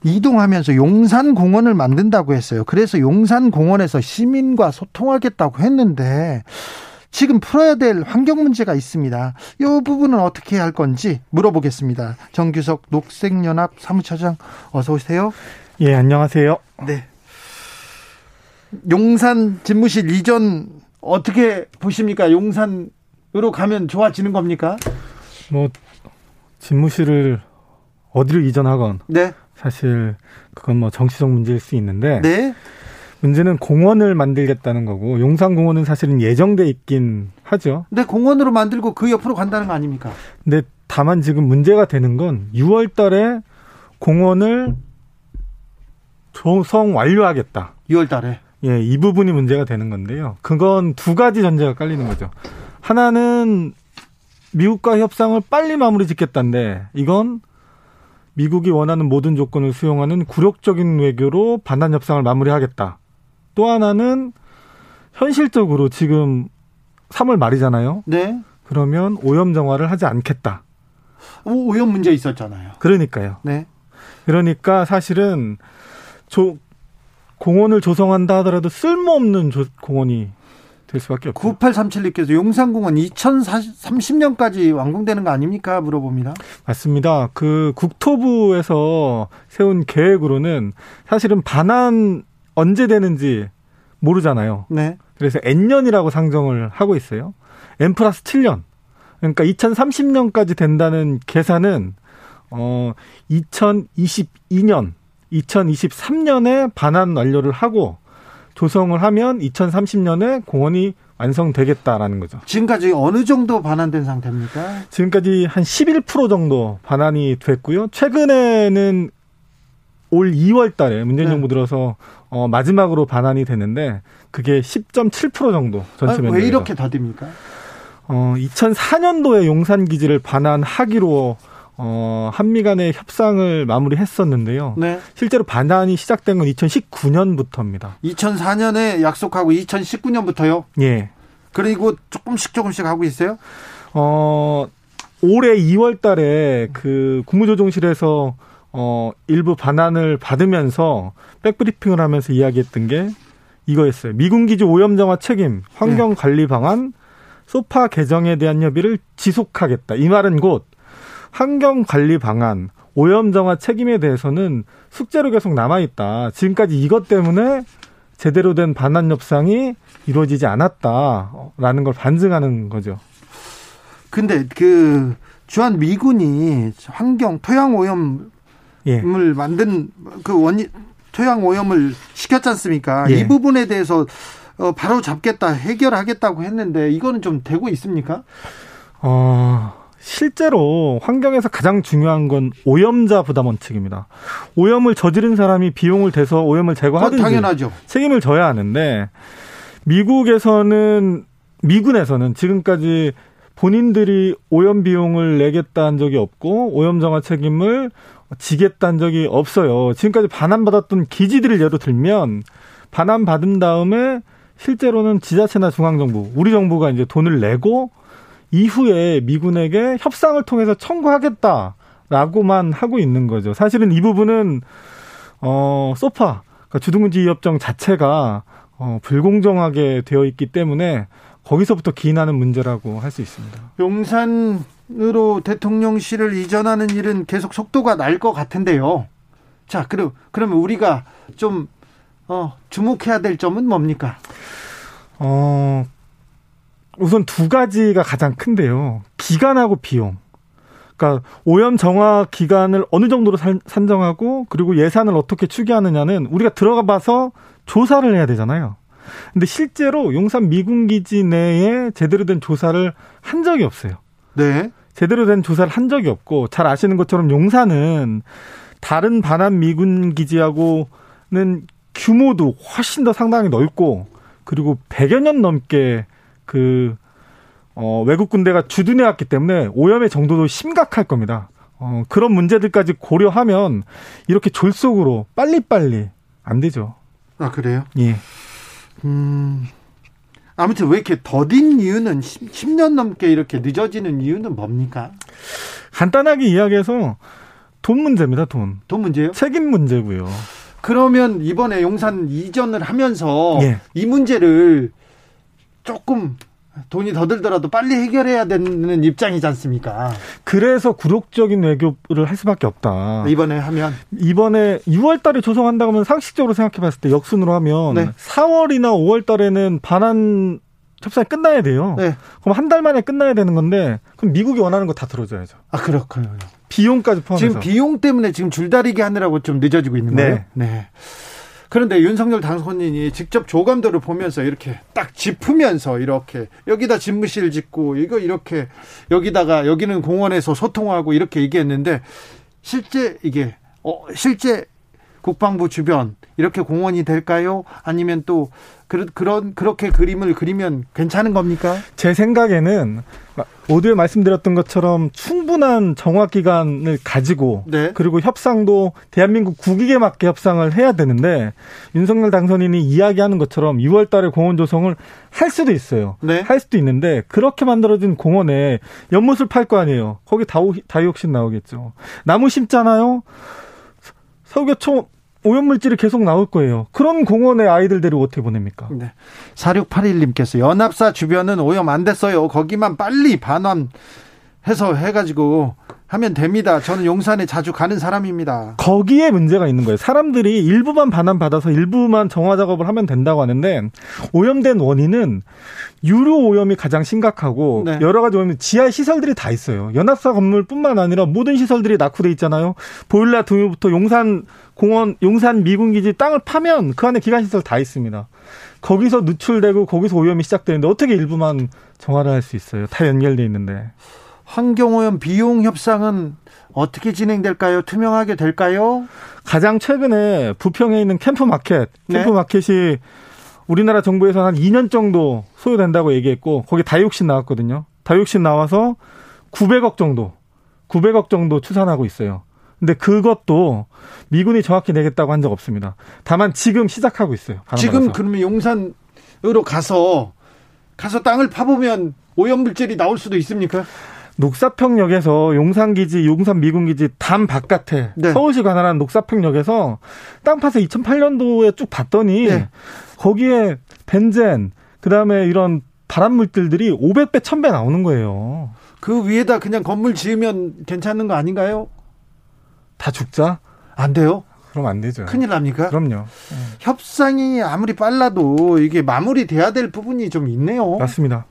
이동하면서 용산 공원을 만든다고 했어요. 그래서 용산 공원에서 시민과 소통하겠다고 했는데 지금 풀어야 될 환경 문제가 있습니다. 이 부분은 어떻게 할 건지 물어보겠습니다. 정규석 녹색연합 사무처장 어서 오세요. 예, 안녕하세요. 네. 용산 집무실 이전 어떻게 보십니까? 용산으로 가면 좋아지는 겁니까? 뭐 집무실을 어디로 이전하건 네. 사실 그건 뭐 정치적 문제일 수 있는데 네. 문제는 공원을 만들겠다는 거고 용산공원은 사실은 예정돼 있긴 하죠. 근데 공원으로 만들고 그 옆으로 간다는 거 아닙니까? 근데 다만 지금 문제가 되는 건 6월 달에 공원을 조성 완료하겠다. 6월 달에. 예, 이 부분이 문제가 되는 건데요. 그건 두 가지 전제가 깔리는 거죠. 하나는 미국과 협상을 빨리 마무리 짓겠다인데 이건 미국이 원하는 모든 조건을 수용하는 굴욕적인 외교로 반환 협상을 마무리하겠다. 또 하나는 현실적으로 지금 3월 말이잖아요. 네. 그러면 오염 정화를 하지 않겠다. 오, 오염 문제 있었잖아요. 그러니까요. 네. 그러니까 사실은 조, 공원을 조성한다 하더라도 쓸모없는 조, 공원이 될 수밖에 없죠. 9837님께서 용산공원 2030년까지 완공되는 거 아닙니까? 물어봅니다. 맞습니다. 그 국토부에서 세운 계획으로는 사실은 반환 언제 되는지 모르잖아요. 네. 그래서 N년이라고 상정을 하고 있어요. N 플러스 7년. 그러니까 2030년까지 된다는 계산은 어 2022년, 2023년에 반환 완료를 하고 조성을 하면 2030년에 공원이 완성되겠다라는 거죠. 지금까지 어느 정도 반환된 상태입니까? 지금까지 한 11% 정도 반환이 됐고요. 최근에는 올 2월 달에 문재인 네. 정부 들어서 어, 마지막으로 반환이 됐는데 그게 10.7% 정도 전체 아, 면적에서. 왜 이렇게 더딥니까? 어, 2004년도에 용산 기지를 반환하기로 어, 한미 간의 협상을 마무리했었는데요. 네. 실제로 반환이 시작된 건 2019년부터입니다. 2004년에 약속하고 2019년부터요. 예. 그리고 조금씩 조금씩 하고 있어요. 어, 올해 2월 달에 그 국무조정실에서 어, 일부 반환을 받으면서 백브리핑을 하면서 이야기했던 게 이거였어요. 미군 기지 오염 정화 책임, 환경 관리 방안, 소파 개정에 대한 협의를 지속하겠다. 이 말은 곧 환경 관리 방안, 오염 정화 책임에 대해서는 숙제로 계속 남아 있다. 지금까지 이것 때문에 제대로 된 반환 협상이 이루어지지 않았다라는 걸 반증하는 거죠. 근데 그 주한 미군이 환경 토양 오염을 예. 만든 그 원인 토양 오염을 시켰지 않습니까? 예. 이 부분에 대해서 어, 바로 잡겠다 해결하겠다고 했는데 이거는 좀 되고 있습니까? 어, 실제로 환경에서 가장 중요한 건 오염자 부담 원칙입니다. 오염을 저지른 사람이 비용을 대서 오염을 제거하든지 당연하죠. 책임을 져야 하는데 미국에서는 미군에서는 지금까지 본인들이 오염 비용을 내겠다는 적이 없고 오염 정화 책임을 지겠다는 적이 없어요. 지금까지 반환받았던 기지들을 예로 들면 반환 받은 다음에 실제로는 지자체나 중앙정부, 우리 정부가 이제 돈을 내고 이후에 미군에게 협상을 통해서 청구하겠다라고만 하고 있는 거죠. 사실은 이 부분은 어 소파 그러니까 주둔군지 협정 자체가 어 불공정하게 되어 있기 때문에 거기서부터 기인하는 문제라고 할 수 있습니다. 용산으로 대통령실을 이전하는 일은 계속 속도가 날 것 같은데요. 자, 그럼 그러면 우리가 좀 어, 주목해야 될 점은 뭡니까? 어, 우선 두 가지가 가장 큰데요. 기간하고 비용. 그러니까 오염 정화 기간을 어느 정도로 산, 산정하고 그리고 예산을 어떻게 추계하느냐는 우리가 들어가 봐서 조사를 해야 되잖아요. 근데 실제로 용산 미군 기지 내에 제대로 된 조사를 한 적이 없어요. 네. 제대로 된 조사를 한 적이 없고 잘 아시는 것처럼 용산은 다른 반환 미군 기지하고는 규모도 훨씬 더 상당히 넓고 그리고 100여 년 넘게 그 어, 외국 군대가 주둔해 왔기 때문에 오염의 정도도 심각할 겁니다. 어, 그런 문제들까지 고려하면 이렇게 졸속으로 빨리빨리 안 되죠. 아 그래요? 예. 음. 아무튼 왜 이렇게 더딘 이유는 10, 년 넘게 이렇게 늦어지는 이유는 뭡니까? 간단하게 이야기해서 돈 문제입니다, 돈. 돈 문제요? 책임 문제고요. 그러면 이번에 용산 이전을 하면서 예. 이 문제를 조금 돈이 더 들더라도 빨리 해결해야 되는 입장이지 않습니까? 그래서 굴욕적인 외교를 할 수밖에 없다. 이번에 하면 이번에 6월 달에 조성한다고 하면 상식적으로 생각해 봤을 때 역순으로 하면 네. 4월이나 5월 달에는 반환 협상이 끝나야 돼요. 네. 그럼 한 달 만에 끝나야 되는 건데 그럼 미국이 원하는 거 다 들어줘야죠. 아 그렇군요. 비용까지 포함해서. 지금 비용 때문에 지금 줄다리기 하느라고 좀 늦어지고 있는 네. 거예요. 네. 그런데 윤석열 당선인이 직접 조감도를 보면서 이렇게 딱 짚으면서 이렇게 여기다 집무실 짓고 이거 이렇게 여기다가 여기는 공원에서 소통하고 이렇게 얘기했는데 실제 이게 어 실제 국방부 주변 이렇게 공원이 될까요? 아니면 또 그런 그런 그렇게 그림을 그리면 괜찮은 겁니까? 제 생각에는 모두에 말씀드렸던 것처럼 충분한 정확 기간을 가지고 네. 그리고 협상도 대한민국 국익에 맞게 협상을 해야 되는데 윤석열 당선인이 이야기하는 것처럼 6월 달에 공원 조성을 할 수도 있어요. 네. 할 수도 있는데 그렇게 만들어진 공원에 연못을 팔 거 아니에요. 거기 다이옥신 나오겠죠. 나무 심잖아요. 석유초 오염물질이 계속 나올 거예요. 그런 공원에 아이들 데리고 어떻게 보냅니까? 네. 4681님께서 연합사 주변은 오염 안 됐어요. 거기만 빨리 반환해서 해가지고 하면 됩니다. 저는 용산에 자주 가는 사람입니다. 거기에 문제가 있는 거예요. 사람들이 일부만 반환받아서 일부만 정화 작업을 하면 된다고 하는데 오염된 원인은 유류 오염이 가장 심각하고 네. 여러 가지 오염 지하 시설들이 다 있어요. 연합사 건물뿐만 아니라 모든 시설들이 낙후돼 있잖아요. 보일러 등유부터 용산 공원, 용산 미군 기지 땅을 파면 그 안에 기관 시설 다 있습니다. 거기서 누출되고 거기서 오염이 시작되는데 어떻게 일부만 정화를 할 수 있어요? 다 연결돼 있는데. 환경오염 비용 협상은 어떻게 진행될까요? 투명하게 될까요? 가장 최근에 부평에 있는 캠프 마켓, 네. 캠프 마켓이 우리나라 정부에서 한 2년 정도 소요된다고 얘기했고 거기 다육신 나왔거든요. 다육신 나와서 900억 정도, 900억 정도 추산하고 있어요. 근데 그것도 미군이 정확히 내겠다고 한 적 없습니다. 다만 지금 시작하고 있어요. 지금. 그러면 용산으로 가서 가서 땅을 파보면 오염물질이 나올 수도 있습니까? 녹사평역에서 용산기지, 용산 미군기지 담 바깥에 네. 서울시 관할한 녹사평역에서 땅 파서 2008년도에 쭉 봤더니 네. 거기에 벤젠 그 다음에 이런 발암 물질들이 500배, 1000배 나오는 거예요. 그 위에다 그냥 건물 지으면 괜찮은 거 아닌가요? 다 죽자? 안 돼요? 그럼 안 되죠. 큰일 납니까? 그럼요. 협상이 아무리 빨라도 이게 마무리돼야 될 부분이 좀 있네요. 맞습니다.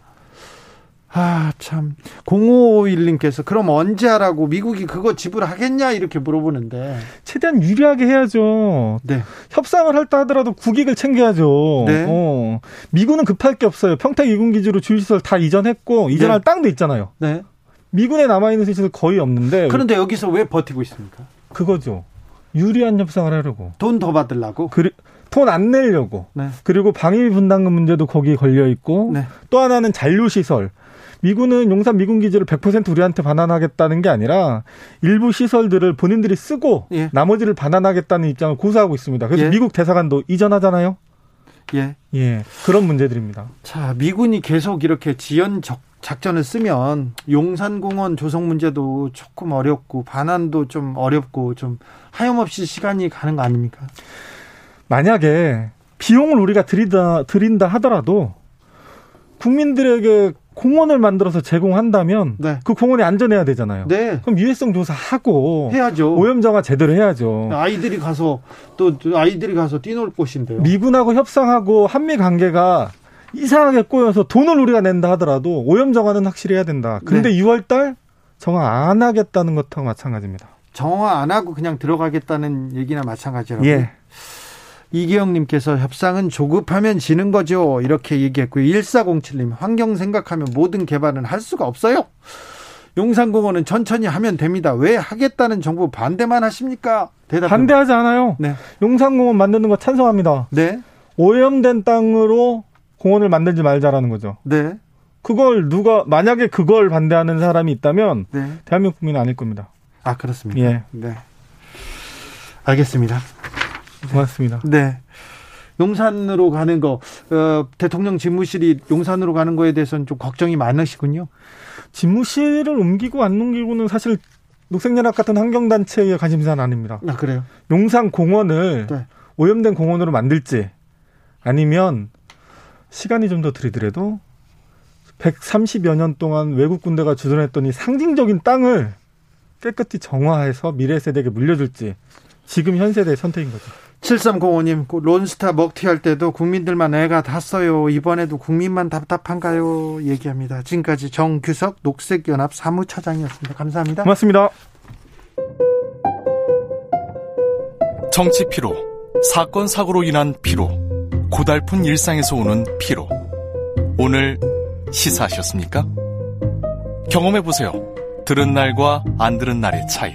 아, 참. 0551님께서 그럼 언제 하라고 미국이 그거 지불하겠냐 이렇게 물어보는데. 최대한 유리하게 해야죠. 네. 협상을 할 때 하더라도 국익을 챙겨야죠. 네. 어. 미군은 급할 게 없어요. 평택 이군 기지로 주유시설 다 이전했고 이전할 네. 땅도 있잖아요. 네. 미군에 남아있는 시설 거의 없는데 그런데 여기서 왜 버티고 있습니까? 그거죠. 유리한 협상을 하려고. 돈 더 받으려고? 돈안 내려고. 네. 그리고 방위 분담금 문제도 거기에 걸려 있고 네. 또 하나는 잔류 시설. 미군은 용산 미군 기지를 100% 우리한테 반환하겠다는 게 아니라 일부 시설들을 본인들이 쓰고 예. 나머지를 반환하겠다는 입장을 고수하고 있습니다. 그래서 예. 미국 대사관도 이전하잖아요. 예. 예. 그런 문제들입니다. 자, 미군이 계속 이렇게 지연 적, 작전을 쓰면 용산공원 조성 문제도 조금 어렵고 반환도 좀 어렵고 좀 하염없이 시간이 가는 거 아닙니까? 만약에 비용을 우리가 들이다 드린다 하더라도 국민들에게 공원을 만들어서 제공한다면 네. 그 공원이 안전해야 되잖아요. 네. 그럼 유해성 조사하고 해야죠. 오염정화 제대로 해야죠. 아이들이 가서 또 아이들이 가서 뛰놀 곳인데요. 미군하고 협상하고 한미 관계가 이상하게 꼬여서 돈을 우리가 낸다 하더라도 오염 정화는 확실히 해야 된다. 근데 네. 6월 달 정화 안 하겠다는 것하고 마찬가지입니다. 정화 안 하고 그냥 들어가겠다는 얘기나 마찬가지라고. 예. 이기영님께서 협상은 조급하면 지는 거죠. 이렇게 얘기했고요. 1407님, 환경 생각하면 모든 개발은 할 수가 없어요. 용산공원은 천천히 하면 됩니다. 왜 하겠다는 정부 반대만 하십니까? 대답. 반대하지 않아요. 네. 용산공원 만드는 거 찬성합니다. 네. 오염된 땅으로 공원을 만들지 말자라는 거죠. 네. 그걸 누가 만약에 그걸 반대하는 사람이 있다면 네. 대한민국 국민은 아닐 겁니다. 아, 그렇습니까? 예. 네. 알겠습니다. 고맙습니다. 네. 용산으로 가는 거 어, 대통령 집무실이 용산으로 가는 거에 대해서는 좀 걱정이 많으시군요. 집무실을 옮기고 안 옮기고는 사실 녹색연합 같은 환경단체의 관심사는 아닙니다. 아 그래요? 용산 공원을 네. 오염된 공원으로 만들지 아니면 시간이 좀 더 들이더라도 130여 년 동안 외국 군대가 주둔했던 이 상징적인 땅을 깨끗이 정화해서 미래 세대에게 물려줄지 지금 현 세대의 선택인 거죠. 7305님, 그 론스타 먹튀 할 때도 국민들만 애가 탔어요. 이번에도 국민만 답답한가요? 얘기합니다. 지금까지 정규석 녹색연합 사무처장이었습니다. 감사합니다. 고맙습니다. 정치 피로, 사건 사고로 인한 피로, 고달픈 일상에서 오는 피로. 오늘 시사하셨습니까? 경험해 보세요. 들은 날과 안 들은 날의 차이.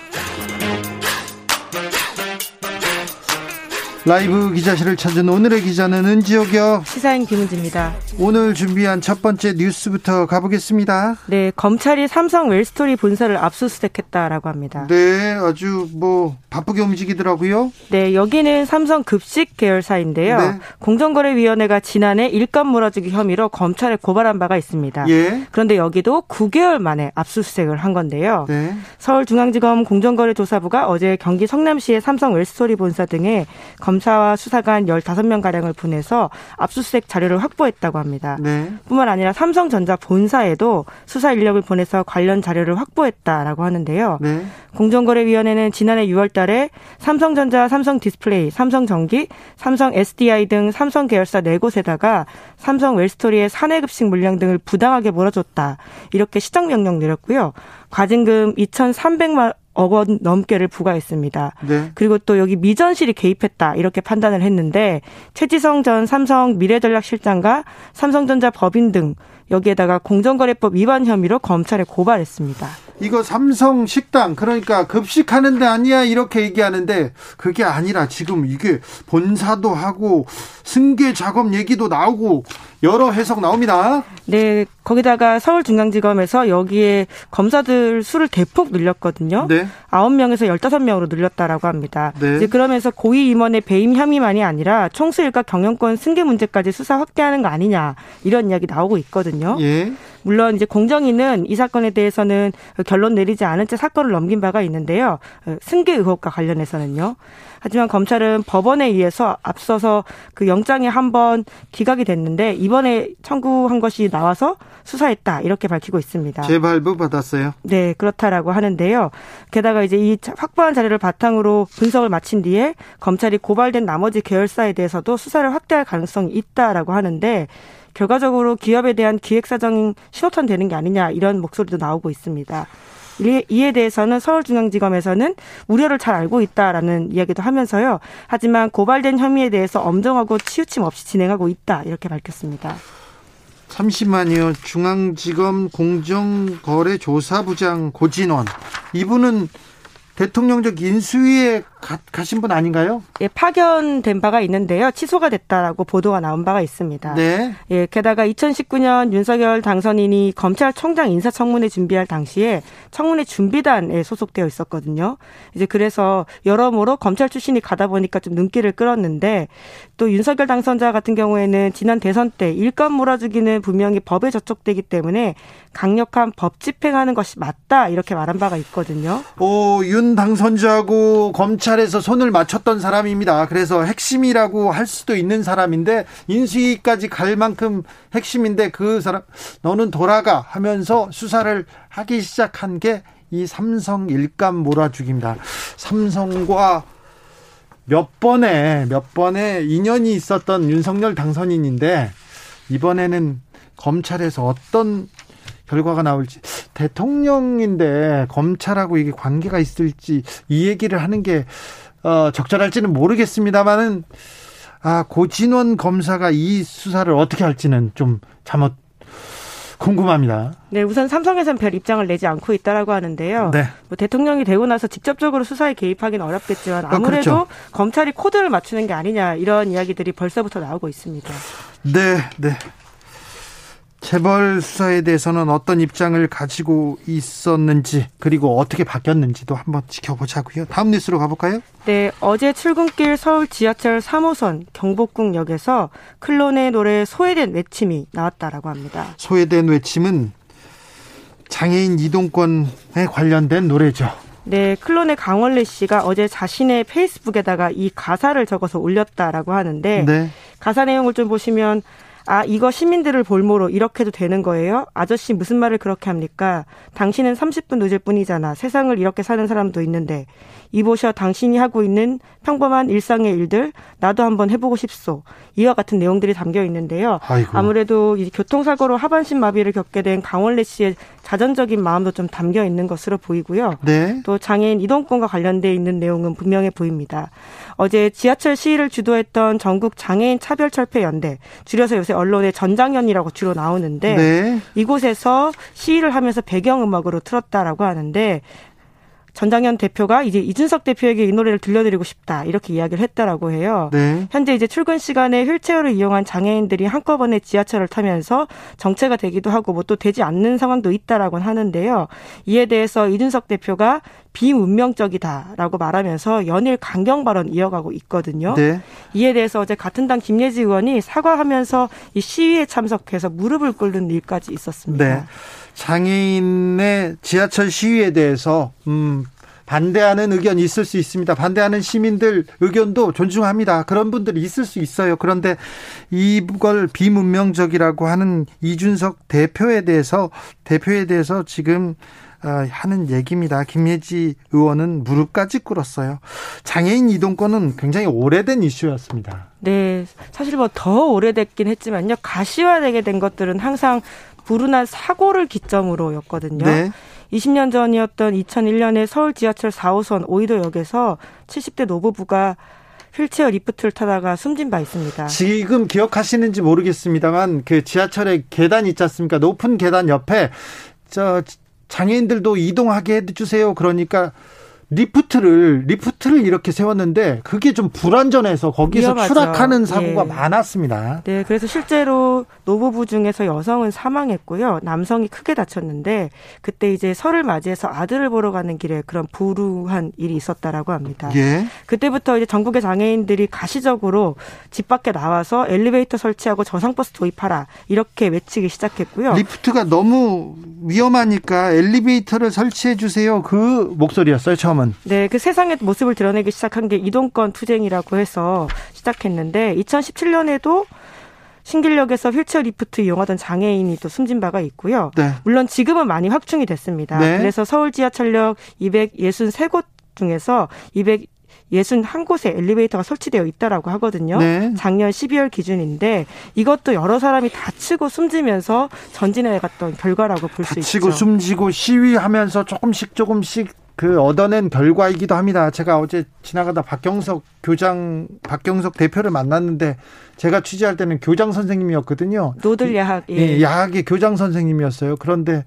라이브 기자실을 찾은 오늘의 기자는 은지옥이요 시사인 김은지입니다. 오늘 준비한 첫 번째 뉴스부터 가보겠습니다 네, 검찰이 삼성 웰스토리 본사를 압수수색했다라고 합니다. 네 아주 뭐 바쁘게 움직이더라고요 네, 여기는 삼성 급식 계열사인데요. 네. 공정거래위원회가 지난해 일감 몰아주기 혐의로 검찰에 고발한 바가 있습니다. 예 그런데 여기도 9개월 만에 압수수색을 한 건데요. 네. 서울중앙지검 공정거래조사부가 어제 경기 성남시의 삼성 웰스토리 본사 등에 검 사와 수사관 15명가량을 보내서 압수수색 자료를 확보했다고 합니다. 네. 뿐만 아니라 삼성전자 본사에도 수사 인력을 보내서 관련 자료를 확보했다라고 하는데요. 네. 공정거래위원회는 지난해 6월 달에 삼성전자, 삼성디스플레이, 삼성전기, 삼성 SDI 등 삼성 계열사 네 곳에다가 삼성 웰스토리의 사내급식 물량 등을 부당하게 몰아줬다. 이렇게 시정 명령 내렸고요. 과징금 2,300만 억원 넘게를 부과했습니다. 네. 그리고 또 여기 미전실이 개입했다 이렇게 판단을 했는데 최지성 전 삼성 미래전략실장과 삼성전자 법인 등 여기에다가 공정거래법 위반 혐의로 검찰에 고발했습니다. 이거 삼성 식당 그러니까 급식하는 데 아니야 이렇게 얘기하는데 그게 아니라 지금 이게 본사도 하고 승계 작업 얘기도 나오고 여러 해석 나옵니다. 네, 거기다가 서울중앙지검에서 여기에 검사들 수를 대폭 늘렸거든요. 네. 아홉 명에서 열다섯 명으로 늘렸다라고 합니다. 네. 이제 그러면서 고위 임원의 배임 혐의만이 아니라 총수 일가 경영권 승계 문제까지 수사 확대하는 거 아니냐 이런 이야기 나오고 있거든요. 예. 물론 이제 공정위는 이 사건에 대해서는 결론 내리지 않은 채 사건을 넘긴 바가 있는데요. 승계 의혹과 관련해서는요. 하지만 검찰은 법원에 의해서 앞서서 그 영장이 한 번 기각이 됐는데 이번에 청구한 것이 나와서 수사했다 이렇게 밝히고 있습니다. 재발부 받았어요. 네, 그렇다라고 하는데요. 게다가 이제 이 자- 확보한 자료를 바탕으로 분석을 마친 뒤에 검찰이 고발된 나머지 계열사에 대해서도 수사를 확대할 가능성이 있다라고 하는데 결과적으로 기업에 대한 기획사정 신호탄 되는 게 아니냐 이런 목소리도 나오고 있습니다. 이에 대해서는 서울중앙지검에서는 우려를 잘 알고 있다라는 이야기도 하면서요. 하지만 고발된 혐의에 대해서 엄정하고 치우침 없이 진행하고 있다 이렇게 밝혔습니다. 잠시만요. 중앙지검 공정거래조사부장 고진원. 이분은 대통령적 인수위에 가, 가신 분 아닌가요? 예, 파견된 바가 있는데요. 취소가 됐다라고 보도가 나온 바가 있습니다. 네. 예, 게다가 2019년 윤석열 당선인이 검찰총장 인사청문회 준비할 당시에 청문회 준비단에 소속되어 있었거든요. 이제 그래서 여러모로 검찰 출신이 가다 보니까 좀 눈길을 끌었는데 또 윤석열 당선자 같은 경우에는 지난 대선 때 일감 몰아주기는 분명히 법에 저촉되기 때문에 강력한 법 집행하는 것이 맞다 이렇게 말한 바가 있거든요. 오, 윤 당선자하고 검찰에서 손을 맞췄던 사람입니다. 그래서 핵심이라고 할 수도 있는 사람인데 인수위까지 갈 만큼 핵심인데 그 사람 너는 돌아가 하면서 수사를 하기 시작한 게 이 삼성 일감 몰아주기입니다. 삼성과 몇 번의 몇 번의 인연이 있었던 윤석열 당선인인데 이번에는 검찰에서 어떤 결과가 나올지 대통령인데 검찰하고 이게 관계가 있을지 이 얘기를 하는 게 어, 적절할지는 모르겠습니다만은 아 고진원 검사가 이 수사를 어떻게 할지는 좀 잘못 궁금합니다. 네, 우선 삼성에선 별 입장을 내지 않고 있다라고 하는데요. 네. 뭐 대통령이 되고 나서 직접적으로 수사에 개입하기는 어렵겠지만 아, 아무래도 그렇죠. 검찰이 코드를 맞추는 게 아니냐 이런 이야기들이 벌써부터 나오고 있습니다. 네, 네. 재벌 수사에 대해서는 어떤 입장을 가지고 있었는지 그리고 어떻게 바뀌었는지도 한번 지켜보자고요. 다음 뉴스로 가볼까요? 네, 어제 출근길 서울 지하철 3호선 경복궁역에서 클론의 노래 소외된 외침이 나왔다라고 합니다. 소외된 외침은 장애인 이동권에 관련된 노래죠. 네, 클론의 강원래 씨가 어제 자신의 페이스북에다가 이 가사를 적어서 올렸다라고 하는데 네. 가사 내용을 좀 보시면 아, 이거 시민들을 볼모로 이렇게도 되는 거예요? 아저씨 무슨 말을 그렇게 합니까? 당신은 30분 늦을 뿐이잖아. 세상을 이렇게 사는 사람도 있는데. 이보셔 당신이 하고 있는 평범한 일상의 일들 나도 한번 해보고 싶소. 이와 같은 내용들이 담겨 있는데요. 아이고. 아무래도 이 교통사고로 하반신 마비를 겪게 된 강원래 씨의 자전적인 마음도 좀 담겨 있는 것으로 보이고요. 네. 또 장애인 이동권과 관련돼 있는 내용은 분명해 보입니다. 어제 지하철 시위를 주도했던 전국 장애인 차별철폐 연대, 줄여서 요새 언론에 전장연이라고 주로 나오는데 네. 이곳에서 시위를 하면서 배경음악으로 틀었다라고 하는데 전장현 대표가 이제 이준석 대표에게 이 노래를 들려드리고 싶다 이렇게 이야기를 했다라고 해요. 네. 현재 이제 출근 시간에 휠체어를 이용한 장애인들이 한꺼번에 지하철을 타면서 정체가 되기도 하고 뭐 또 되지 않는 상황도 있다라고 하는데요. 이에 대해서 이준석 대표가 비문명적이다라고 말하면서 연일 강경 발언 이어가고 있거든요. 네. 이에 대해서 어제 같은 당 김예지 의원이 사과하면서 이 시위에 참석해서 무릎을 꿇는 일까지 있었습니다. 네. 장애인의 지하철 시위에 대해서 음, 반대하는 의견이 있을 수 있습니다. 반대하는 시민들 의견도 존중합니다. 그런 분들이 있을 수 있어요. 그런데 이걸 비문명적이라고 하는 이준석 대표에 대해서 대표에 대해서 지금 어, 하는 얘기입니다. 김예지 의원은 무릎까지 꿇었어요. 장애인 이동권은 굉장히 오래된 이슈였습니다. 네, 사실 뭐 더 오래됐긴 했지만요. 가시화되게 된 것들은 항상 불운한 사고를 기점으로였거든요. 네. 20년 전이었던 2001년에 서울 지하철 4호선 오이도역에서 70대 노부부가 휠체어 리프트를 타다가 숨진 바 있습니다. 지금 기억하시는지 모르겠습니다만 그 지하철에 계단 있지 않습니까? 높은 계단 옆에 저 장애인들도 이동하게 해주세요. 그러니까 리프트를 리프트를 이렇게 세웠는데 그게 좀 불안전해서 거기서 위험하죠. 추락하는 사고가 예. 많았습니다. 네, 그래서 실제로 노부부 중에서 여성은 사망했고요. 남성이 크게 다쳤는데 그때 이제 설을 맞이해서 아들을 보러 가는 길에 그런 불우한 일이 있었다라고 합니다. 예. 그때부터 이제 전국의 장애인들이 가시적으로 집 밖에 나와서 엘리베이터 설치하고 저상버스 도입하라 이렇게 외치기 시작했고요. 리프트가 너무 위험하니까 엘리베이터를 설치해 주세요. 그 목소리였어요, 처음 은. 네, 그 세상의 모습을 드러내기 시작한 게 이동권 투쟁이라고 해서 시작했는데 2017년에도 신길역에서 휠체어 리프트 이용하던 장애인이 또 숨진 바가 있고요. 네. 물론 지금은 많이 확충이 됐습니다. 네. 그래서 서울 지하철역 263곳 중에서 261곳에 엘리베이터가 설치되어 있다라고 하거든요. 네. 작년 12월 기준인데 이것도 여러 사람이 다치고 숨지면서 전진해 갔던 결과라고 볼 수 있죠. 다치고 숨지고 시위하면서 조금씩 조금씩 그 얻어낸 결과이기도 합니다. 제가 어제 지나가다 박경석 교장, 박경석 대표를 만났는데 제가 취재할 때는 교장 선생님이었거든요. 노들 야학 예. 예, 야학의 교장 선생님이었어요. 그런데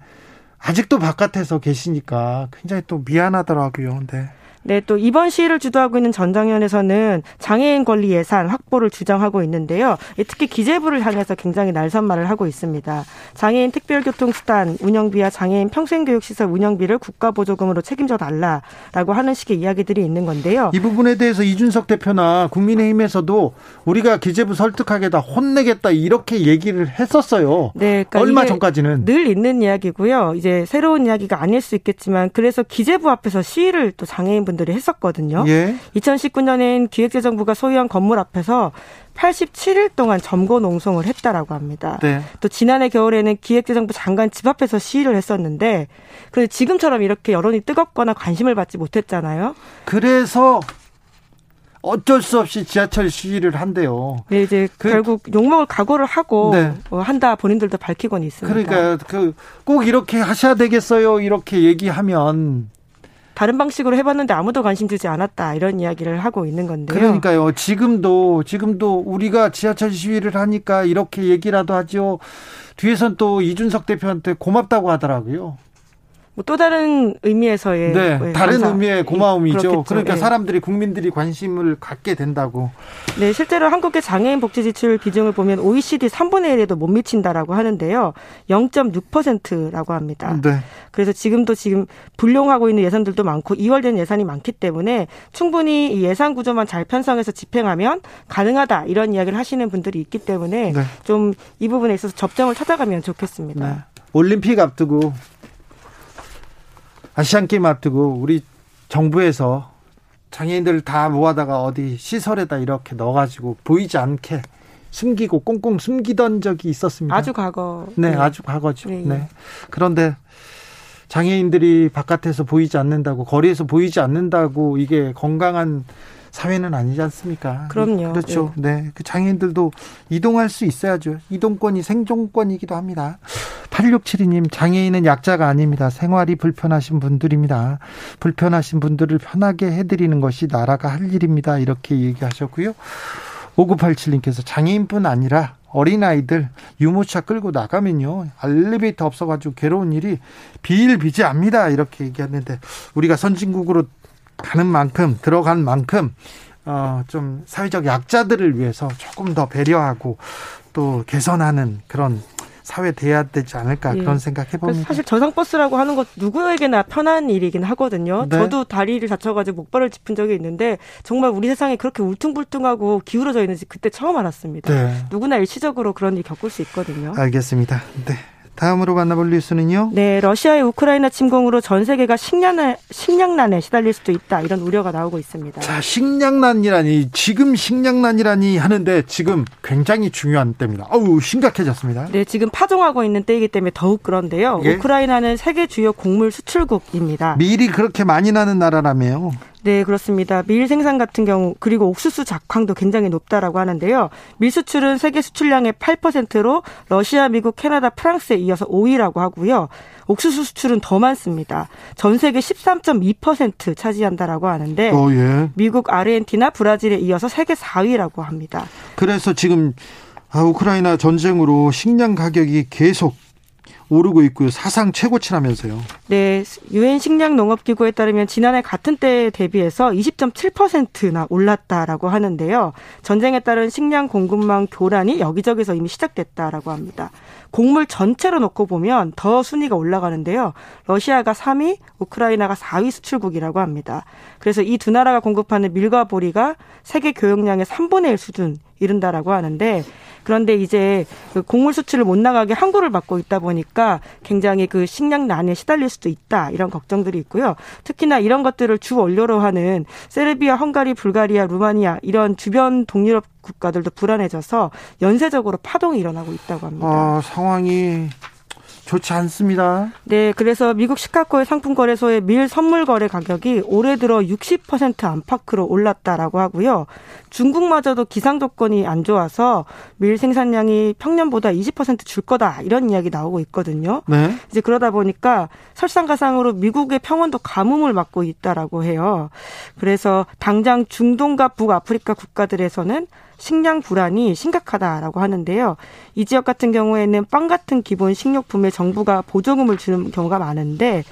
아직도 바깥에서 계시니까 굉장히 또 미안하더라고요. 네. 네, 또 이번 시위를 주도하고 있는 전장현에서는 장애인 권리 예산 확보를 주장하고 있는데요. 예, 특히 기재부를 향해서 굉장히 날선말을 하고 있습니다. 장애인 특별교통수단 운영비와 장애인 평생교육시설 운영비를 국가보조금으로 책임져 달라라고 하는 식의 이야기들이 있는 건데요. 이 부분에 대해서 이준석 대표나 국민의힘에서도 우리가 기재부 설득하겠다, 혼내겠다 이렇게 얘기를 했었어요. 네, 그러니까 얼마 전까지는 늘 있는 이야기고요. 이제 새로운 이야기가 아닐 수 있겠지만 그래서 기재부 앞에서 시위를 또 장애인분 들이 했었거든요. 예. 2019년엔 기획재정부가 소유한 건물 앞에서 87일 동안 점거 농성을 했다라고 합니다. 네. 또 지난해 겨울에는 기획재정부 장관 집 앞에서 시위를 했었는데 그런데 지금처럼 이렇게 여론이 뜨겁거나 관심을 받지 못했잖아요. 그래서 어쩔 수 없이 지하철 시위를 한대요. 네, 이제 그- 결국 욕먹을 각오를 하고 네. 어, 한다 본인들도 밝히고는 있습니다. 그러니까 그 꼭 이렇게 하셔야 되겠어요. 이렇게 얘기하면 다른 방식으로 해봤는데 아무도 관심 주지 않았다 이런 이야기를 하고 있는 건데요. 그러니까요. 지금도 지금도 우리가 지하철 시위를 하니까 이렇게 얘기라도 하죠. 뒤에선 또 이준석 대표한테 고맙다고 하더라고요. 뭐 또 다른 의미에서의 네, 예, 다른. 의미의 고마움이죠. 그렇겠죠. 그러니까 예. 사람들이 국민들이 관심을 갖게 된다고. 네, 실제로 한국의 장애인 복지 지출 비중을 보면 OECD 3분의 1에도 못 미친다라고 하는데요. 0.6%라고 합니다. 네. 그래서 지금도 지금 불용하고 있는 예산들도 많고 이월된 예산이 많기 때문에 충분히 이 예산 구조만 잘 편성해서 집행하면 가능하다 이런 이야기를 하시는 분들이 있기 때문에 네. 좀이 부분에 있어서 접점을 찾아가면 좋겠습니다. 네. 올림픽 앞두고 아시안 게임 앞두고 우리 정부에서 장애인들 다 모아다가 어디 시설에다 이렇게 넣어가지고 보이지 않게 숨기고 꽁꽁 숨기던 적이 있었습니다. 아주 과거. 네, 아주 과거죠. 네, 네. 예. 그런데 장애인들이 바깥에서 보이지 않는다고 거리에서 보이지 않는다고 이게 건강한 사회는 아니지 않습니까? 그럼요. 그렇죠. 네. 그 장애인들도 이동할 수 있어야죠. 이동권이 생존권이기도 합니다. 8672님, 장애인은 약자가 아닙니다. 생활이 불편하신 분들입니다. 불편하신 분들을 편하게 해드리는 것이 나라가 할 일입니다. 이렇게 얘기하셨고요. 5987님께서 장애인뿐 아니라 어린아이들 유모차 끌고 나가면요. 엘리베이터 없어가지고 괴로운 일이 비일비재합니다. 이렇게 얘기했는데 우리가 선진국으로 가는 만큼 들어간 만큼 어, 좀 사회적 약자들을 위해서 조금 더 배려하고 또 개선하는 그런 사회 돼야 되지 않을까 예. 그런 생각 그래서 해봅니다. 사실 저상버스라고 하는 것 누구에게나 편한 일이긴 하거든요. 네. 저도 다리를 다쳐가지고 목발을 짚은 적이 있는데 정말 우리 세상이 그렇게 울퉁불퉁하고 기울어져 있는지 그때 처음 알았습니다. 네. 누구나 일시적으로 그런 일 겪을 수 있거든요. 알겠습니다. 네. 다음으로 만나볼 뉴스는요. 네, 러시아의 우크라이나 침공으로 전 세계가 식량난에, 식량난에 시달릴 수도 있다 이런 우려가 나오고 있습니다. 자, 식량난이라니 지금 식량난이라니 하는데 지금 굉장히 중요한 때입니다. 어우 심각해졌습니다. 네, 지금 파종하고 있는 때이기 때문에 더욱 그런데요. 예? 우크라이나는 세계 주요 곡물 수출국입니다. 밀이 그렇게 많이 나는 나라라며요. 네, 그렇습니다. 밀 생산 같은 경우 그리고 옥수수 작황도 굉장히 높다라고 하는데요. 밀 수출은 세계 수출량의 8%로 러시아, 미국, 캐나다, 프랑스에 이어서 5위라고 하고요. 옥수수 수출은 더 많습니다. 전 세계 13.2% 차지한다라고 하는데 어, 예. 미국, 아르헨티나, 브라질에 이어서 세계 4위라고 합니다. 그래서 지금 아, 우크라이나 전쟁으로 식량 가격이 계속 오르고 있고요. 사상 최고치라면서요. 네, 유엔 식량 농업 기구에 따르면 지난해 같은 때에 대비해서 20.7%나 올랐다라고 하는데요. 전쟁에 따른 식량 공급망 교란이 여기저기서 이미 시작됐다라고 합니다. 곡물 전체로 놓고 보면 더 순위가 올라가는데요. 러시아가 3위, 우크라이나가 4위 수출국이라고 합니다. 그래서 이 두 나라가 공급하는 밀과 보리가 세계 교역량의 3분의 1 수준 이른다라고 하는데 그런데 이제 그 곡물 수출을 못 나가게 항구를 막고 있다 보니까 굉장히 그 식량난에 시달릴 수도 있다 이런 걱정들이 있고요. 특히나 이런 것들을 주 원료로 하는 세르비아, 헝가리, 불가리아, 루마니아 이런 주변 동유럽 국가들도 불안해져서 연쇄적으로 파동이 일어나고 있다고 합니다. 아, 상황이 좋지 않습니다. 네, 그래서 미국 시카고의 상품 거래소의 밀 선물 거래 가격이 올해 들어 60% 안팎으로 올랐다라고 하고요. 중국마저도 기상 조건이 안 좋아서 밀 생산량이 평년보다 20%줄 거다 이런 이야기 나오고 있거든요. 네. 이제 그러다 보니까 설상가상으로 미국의 평원도 가뭄을 맞고 있다라고 해요. 그래서 당장 중동과 북아프리카 국가들에서는 식량 불안이 심각하다라고 하는데요. 이 지역 같은 경우에는 빵 같은 기본 식료품에 정부가 보조금을 주는 경우가 많은데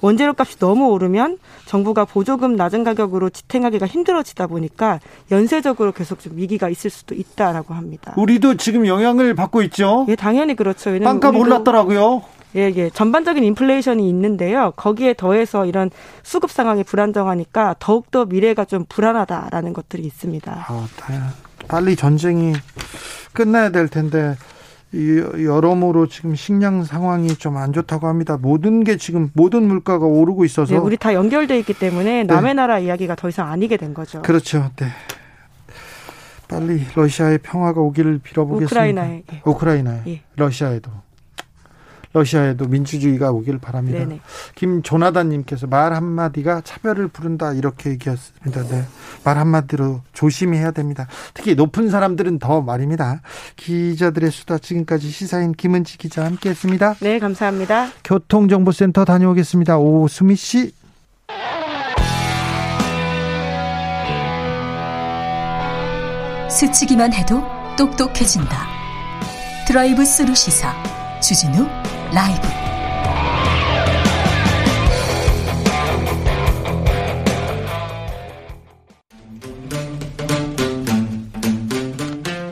원재료 값이 너무 오르면 정부가 보조금 낮은 가격으로 지탱하기가 힘들어지다 보니까 연쇄적으로 계속 좀 위기가 있을 수도 있다라고 합니다. 우리도 지금 영향을 받고 있죠. 예, 당연히 그렇죠. 빵값 올랐더라고요. 예, 예. 전반적인 인플레이션이 있는데요. 거기에 더해서 이런 수급 상황이 불안정하니까 더욱더 미래가 좀 불안하다라는 것들이 있습니다. 아, 다- 빨리 전쟁이 끝나야 될 텐데 이 여러모로 지금 식량 상황이 좀 안 좋다고 합니다. 모든 게 지금 모든 물가가 오르고 있어서 네, 우리 다 연결돼 있기 때문에 남의 나라 이야기가 더 이상 아니게 된 거죠. 그렇죠. 네. 빨리 러시아의 평화가 오기를 빌어보겠습니다. 우크라이나에. 예. 우크라이나에. 예. 러시아에도. 러시아에도 민주주의가 오길 바랍니다. 네네. 김조나단님께서 말 한마디가 차별을 부른다 이렇게 얘기했습니다. 네. 말 한마디로 조심해야 됩니다. 특히 높은 사람들은 더 말입니다. 기자들의 수다 지금까지 시사인 김은지 기자 함께했습니다. 네, 감사합니다. 교통정보센터 다녀오겠습니다. 오수미 씨. 스치기만 해도 똑똑해진다. 드라이브 스루 시사 주진우 라이브.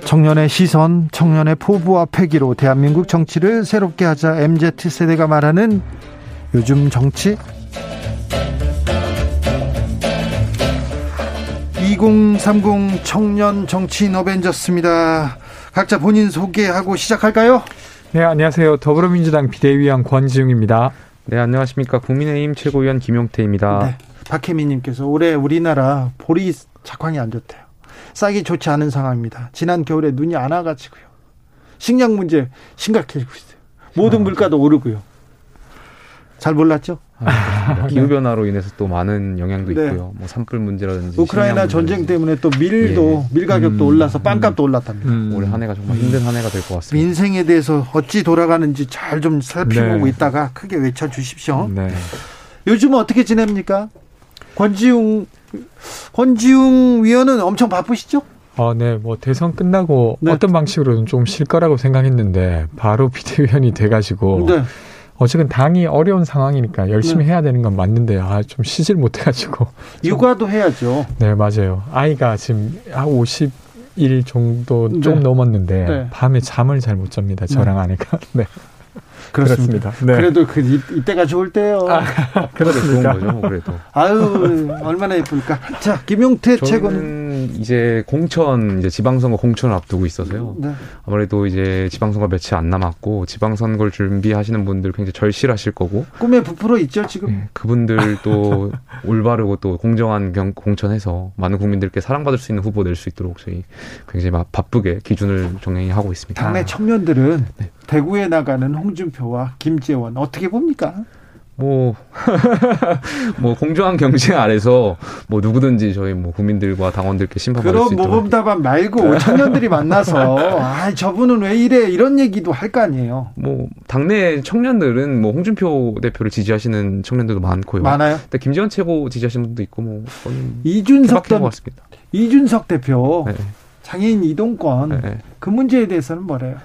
청년의 시선, 청년의 포부와 패기로 대한민국 정치를 새롭게 하자 MZ 세대가 말하는 요즘 정치 2030 청년 정치인 어벤져스입니다. 각자 본인 소개하고 시작할까요? 네, 안녕하세요. 더불어민주당 비대위원 권지웅입니다. 네, 안녕하십니까. 국민의힘 최고위원 김용태입니다. 네, 박혜민님께서 올해 우리나라 보리 작황이 안 좋대요. 싹이 좋지 않은 상황입니다. 지난 겨울에 눈이 안 와가지고요. 식량 문제 심각해지고 있어요. 모든 물가도 오르고요. 잘 몰랐죠? 아, 기후 변화로 인해서 또 많은 영향도 네. 있고요. 뭐 산불 문제라든지 우크라이나 전쟁 때문에 또 밀도 예. 밀 가격도 음, 올라서 빵값도 음, 올랐답니다. 음, 올해 한 해가 정말 힘든 한 해가 될 것 같습니다. 민생에 대해서 어찌 돌아가는지 잘 좀 살펴보고 네. 있다가 크게 외쳐 주십시오. 네. 요즘은 어떻게 지냅니까? 권지웅 권지웅 위원은 엄청 바쁘시죠? 어, 네, 뭐 대선 끝나고 네. 어떤 방식으로든 좀쉴 거라고 생각했는데 바로 비대위원이 돼 가지고 네. 어쨌든 당이 어려운 상황이니까 열심히 네. 해야 되는 건 맞는데 아 좀 쉬질 못해가지고 육아도 해야죠. 네 맞아요. 아이가 지금 한 50일 정도 좀 네. 넘었는데 네. 밤에 잠을 잘 못 잡니다. 저랑 네. 아내가. 네. 그렇습니다. 네. 그래도 그 이, 때가 좋을 때요. 아, 그렇습니까? 좋은 거죠, 뭐 그래도. 아유, 얼마나 예쁠까. 자, 김용태 최고는 이제 공천 이제 지방선거 공천을 앞두고 있어서요. 네. 아무래도 이제 지방선거 며칠 안 남았고 지방선거를 준비하시는 분들 굉장히 절실하실 거고. 꿈에 부풀어 있죠, 지금. 네, 그분들도 올바르고 또 공정한 경, 공천해서 많은 국민들께 사랑받을 수 있는 후보 낼 수 있도록 저희 굉장히 바쁘게 기준을 정행하고 있습니다. 당내 청년들은 네. 대구에 나가는 홍준표와 김재원 어떻게 봅니까? 뭐, 뭐, 공정한 경쟁 아래서 뭐 누구든지 저희 뭐 국민들과 당원들께 심판받을 수 있도록. 그런 모범답안 말고 청년들이 만나서, 아, 저분은 왜 이래? 이런 얘기도 할 거 아니에요. 뭐, 당내 청년들은 뭐 홍준표 대표를 지지하시는 청년들도 많고요. 많아요? 근데 김재원 최고 지지하시는 분도 있고 뭐, 이준석 대, 이준석 대표, 네. 장애인 이동권, 네. 그 문제에 대해서는 뭐래요?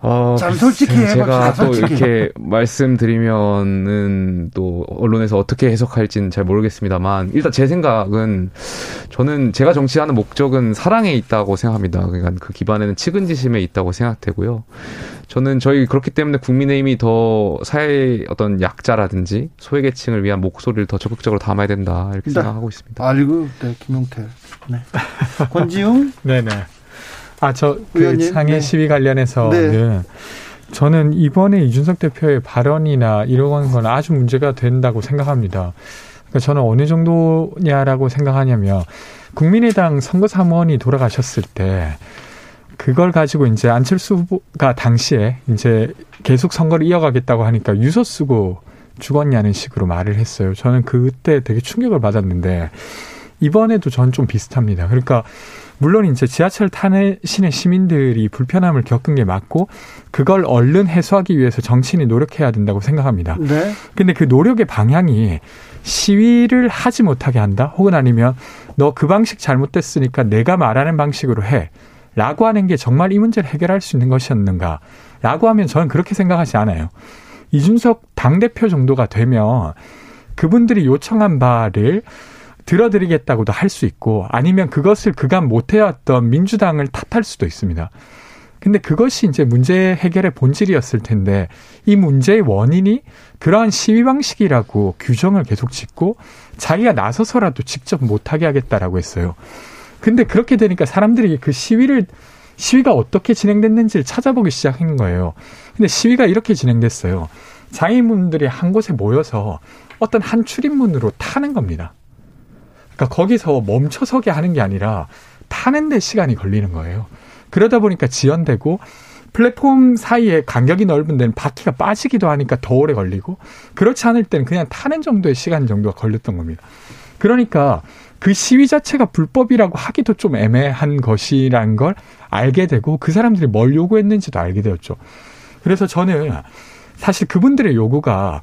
어, 참 솔직히 제가 또 솔직히. 이렇게 말씀드리면은 또 언론에서 어떻게 해석할지는 잘 모르겠습니다만 일단 제 생각은 저는 제가 정치하는 목적은 사랑에 있다고 생각합니다. 그러니까 그 기반에는 측은지심에 있다고 생각되고요. 저는 저희 그렇기 때문에 국민의힘이 더 사회의 어떤 약자라든지 소외계층을 위한 목소리를 더 적극적으로 담아야 된다 이렇게 네. 생각하고 있습니다. 알고 네 김용태, 네 권지웅, 네네. 아, 저그 상해 네. 시위 관련해서는 네. 저는 이번에 이준석 대표의 발언이나 이런 건 아주 문제가 된다고 생각합니다. 그러니까 저는 어느 정도냐라고 생각하냐면 국민의당 선거 사무원이 돌아가셨을 때 그걸 가지고 이제 안철수 후보가 당시에 이제 계속 선거를 이어가겠다고 하니까 유서 쓰고 죽었냐는 식으로 말을 했어요. 저는 그때 되게 충격을 받았는데 이번에도 전 좀 비슷합니다. 그러니까 물론 이제 지하철 타시는 시민들이 불편함을 겪은 게 맞고 그걸 얼른 해소하기 위해서 정치인이 노력해야 된다고 생각합니다. 네. 근데 그 노력의 방향이 시위를 하지 못하게 한다 혹은 아니면 너 그 방식 잘못됐으니까 내가 말하는 방식으로 해. 라고 하는 게 정말 이 문제를 해결할 수 있는 것이었는가? 라고 하면 저는 그렇게 생각하지 않아요. 이준석 당대표 정도가 되면 그분들이 요청한 바를 들어드리겠다고도 할 수 있고 아니면 그것을 그간 못해왔던 민주당을 탓할 수도 있습니다. 근데 그것이 이제 문제 해결의 본질이었을 텐데 이 문제의 원인이 그러한 시위 방식이라고 규정을 계속 짓고 자기가 나서서라도 직접 못하게 하겠다라고 했어요. 근데 그렇게 되니까 사람들이 그 시위를 시위가 어떻게 진행됐는지를 찾아보기 시작한 거예요. 근데 시위가 이렇게 진행됐어요. 장애인분들이 한 곳에 모여서 어떤 한 출입문으로 타는 겁니다. 그러니까 거기서 멈춰서게 하는 게 아니라 타는데 시간이 걸리는 거예요. 그러다 보니까 지연되고 플랫폼 사이에 간격이 넓은 데는 바퀴가 빠지기도 하니까 더 오래 걸리고 그렇지 않을 때는 그냥 타는 정도의 시간 정도가 걸렸던 겁니다. 그러니까 그 시위 자체가 불법이라고 하기도 좀 애매한 것이란 걸 알게 되고 그 사람들이 뭘 요구했는지도 알게 되었죠. 그래서 저는 사실 그분들의 요구가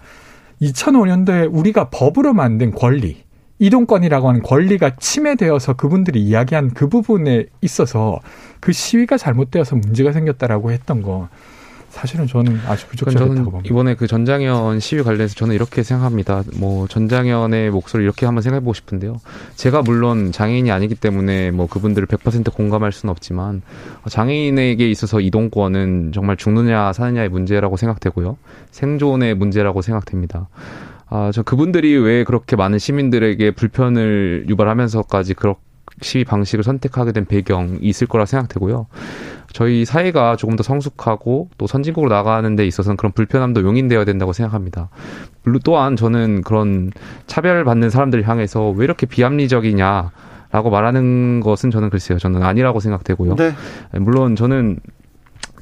2005년도에 우리가 법으로 만든 권리 이동권이라고 하는 권리가 침해되어서 그분들이 이야기한 그 부분에 있어서 그 시위가 잘못되어서 문제가 생겼다라고 했던 거 사실은 저는 아주 부적절했다고 봅니다. 이번에 그 전장현 시위 관련해서 저는 이렇게 생각합니다. 뭐 전장현의 목소리 이렇게 한번 생각해 보고 싶은데요. 제가 물론 장애인이 아니기 때문에 뭐 그분들을 100% 공감할 수는 없지만 장애인에게 있어서 이동권은 정말 죽느냐 사느냐의 문제라고 생각되고요. 생존의 문제라고 생각됩니다. 아, 저 그분들이 왜 그렇게 많은 시민들에게 불편을 유발하면서까지 그렇게 시위 방식을 선택하게 된 배경이 있을 거라 생각되고요. 저희 사회가 조금 더 성숙하고 또 선진국으로 나가는 데 있어서는 그런 불편함도 용인되어야 된다고 생각합니다. 물론 또한 저는 그런 차별받는 사람들을 향해서 왜 이렇게 비합리적이냐 라고 말하는 것은 저는 글쎄요. 저는 아니라고 생각되고요. 네. 물론 저는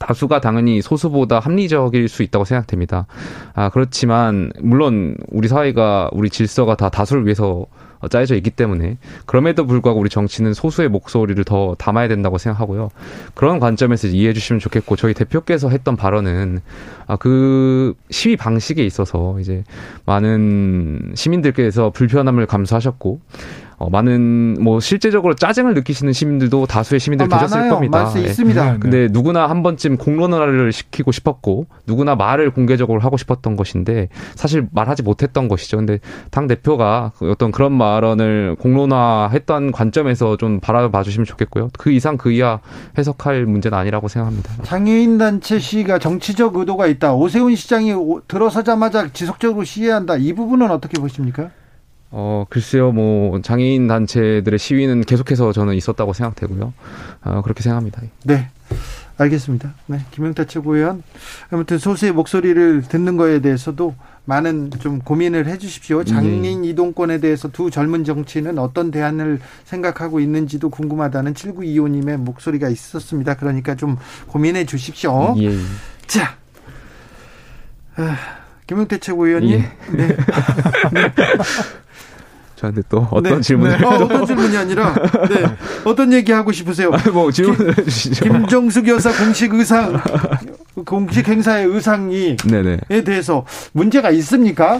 다수가 당연히 소수보다 합리적일 수 있다고 생각됩니다. 아, 그렇지만, 물론 우리 사회가, 우리 질서가 다 다수를 위해서 짜여져 있기 때문에 그럼에도 불구하고 우리 정치는 소수의 목소리를 더 담아야 된다고 생각하고요. 그런 관점에서 이해해 주시면 좋겠고 저희 대표께서 했던 발언은 아, 그 시위 방식에 있어서 이제 많은 시민들께서 불편함을 감수하셨고 어, 많은 뭐 실제적으로 짜증을 느끼시는 시민들도 다수의 시민들 어, 계셨을 많아요. 겁니다. 예. 있습니다. 네. 근데 누구나 한 번쯤 공론화를 시키고 싶었고 누구나 말을 공개적으로 하고 싶었던 것인데 사실 말하지 못했던 것이죠. 근데 당 대표가 어떤 그런 발언을 공론화했던 관점에서 좀 바라봐 주시면 좋겠고요. 그 이상 그 이하 해석할 문제는 아니라고 생각합니다. 장애인 단체 시위가 정치적 의도가 있다. 오세훈 시장이 들어서자마자 지속적으로 시위한다. 이 부분은 어떻게 보십니까? 어, 글쎄요, 뭐, 장애인 단체들의 시위는 계속해서 저는 있었다고 생각되고요. 어, 그렇게 생각합니다. 네. 알겠습니다. 네. 김영태 최고위원. 아무튼 소수의 목소리를 듣는 거에 대해서도 많은 좀 고민을 해 주십시오. 장애인 네. 이동권에 대해서 두 젊은 정치인은 어떤 대안을 생각하고 있는지도 궁금하다는 7925님의 목소리가 있었습니다. 그러니까 좀 고민해 주십시오. 예. 자. 아, 김영태 최고위원님. 예. 네. 네. 저한테 또 어떤 네, 질문을 네. 어, 어떤 질문이 아니라 네. 어떤 얘기 하고 싶으세요? 아니, 뭐 질문을 김, 주시죠. 김정숙 여사 공식 의상 공식 행사의 의상이 에 대해서 문제가 있습니까?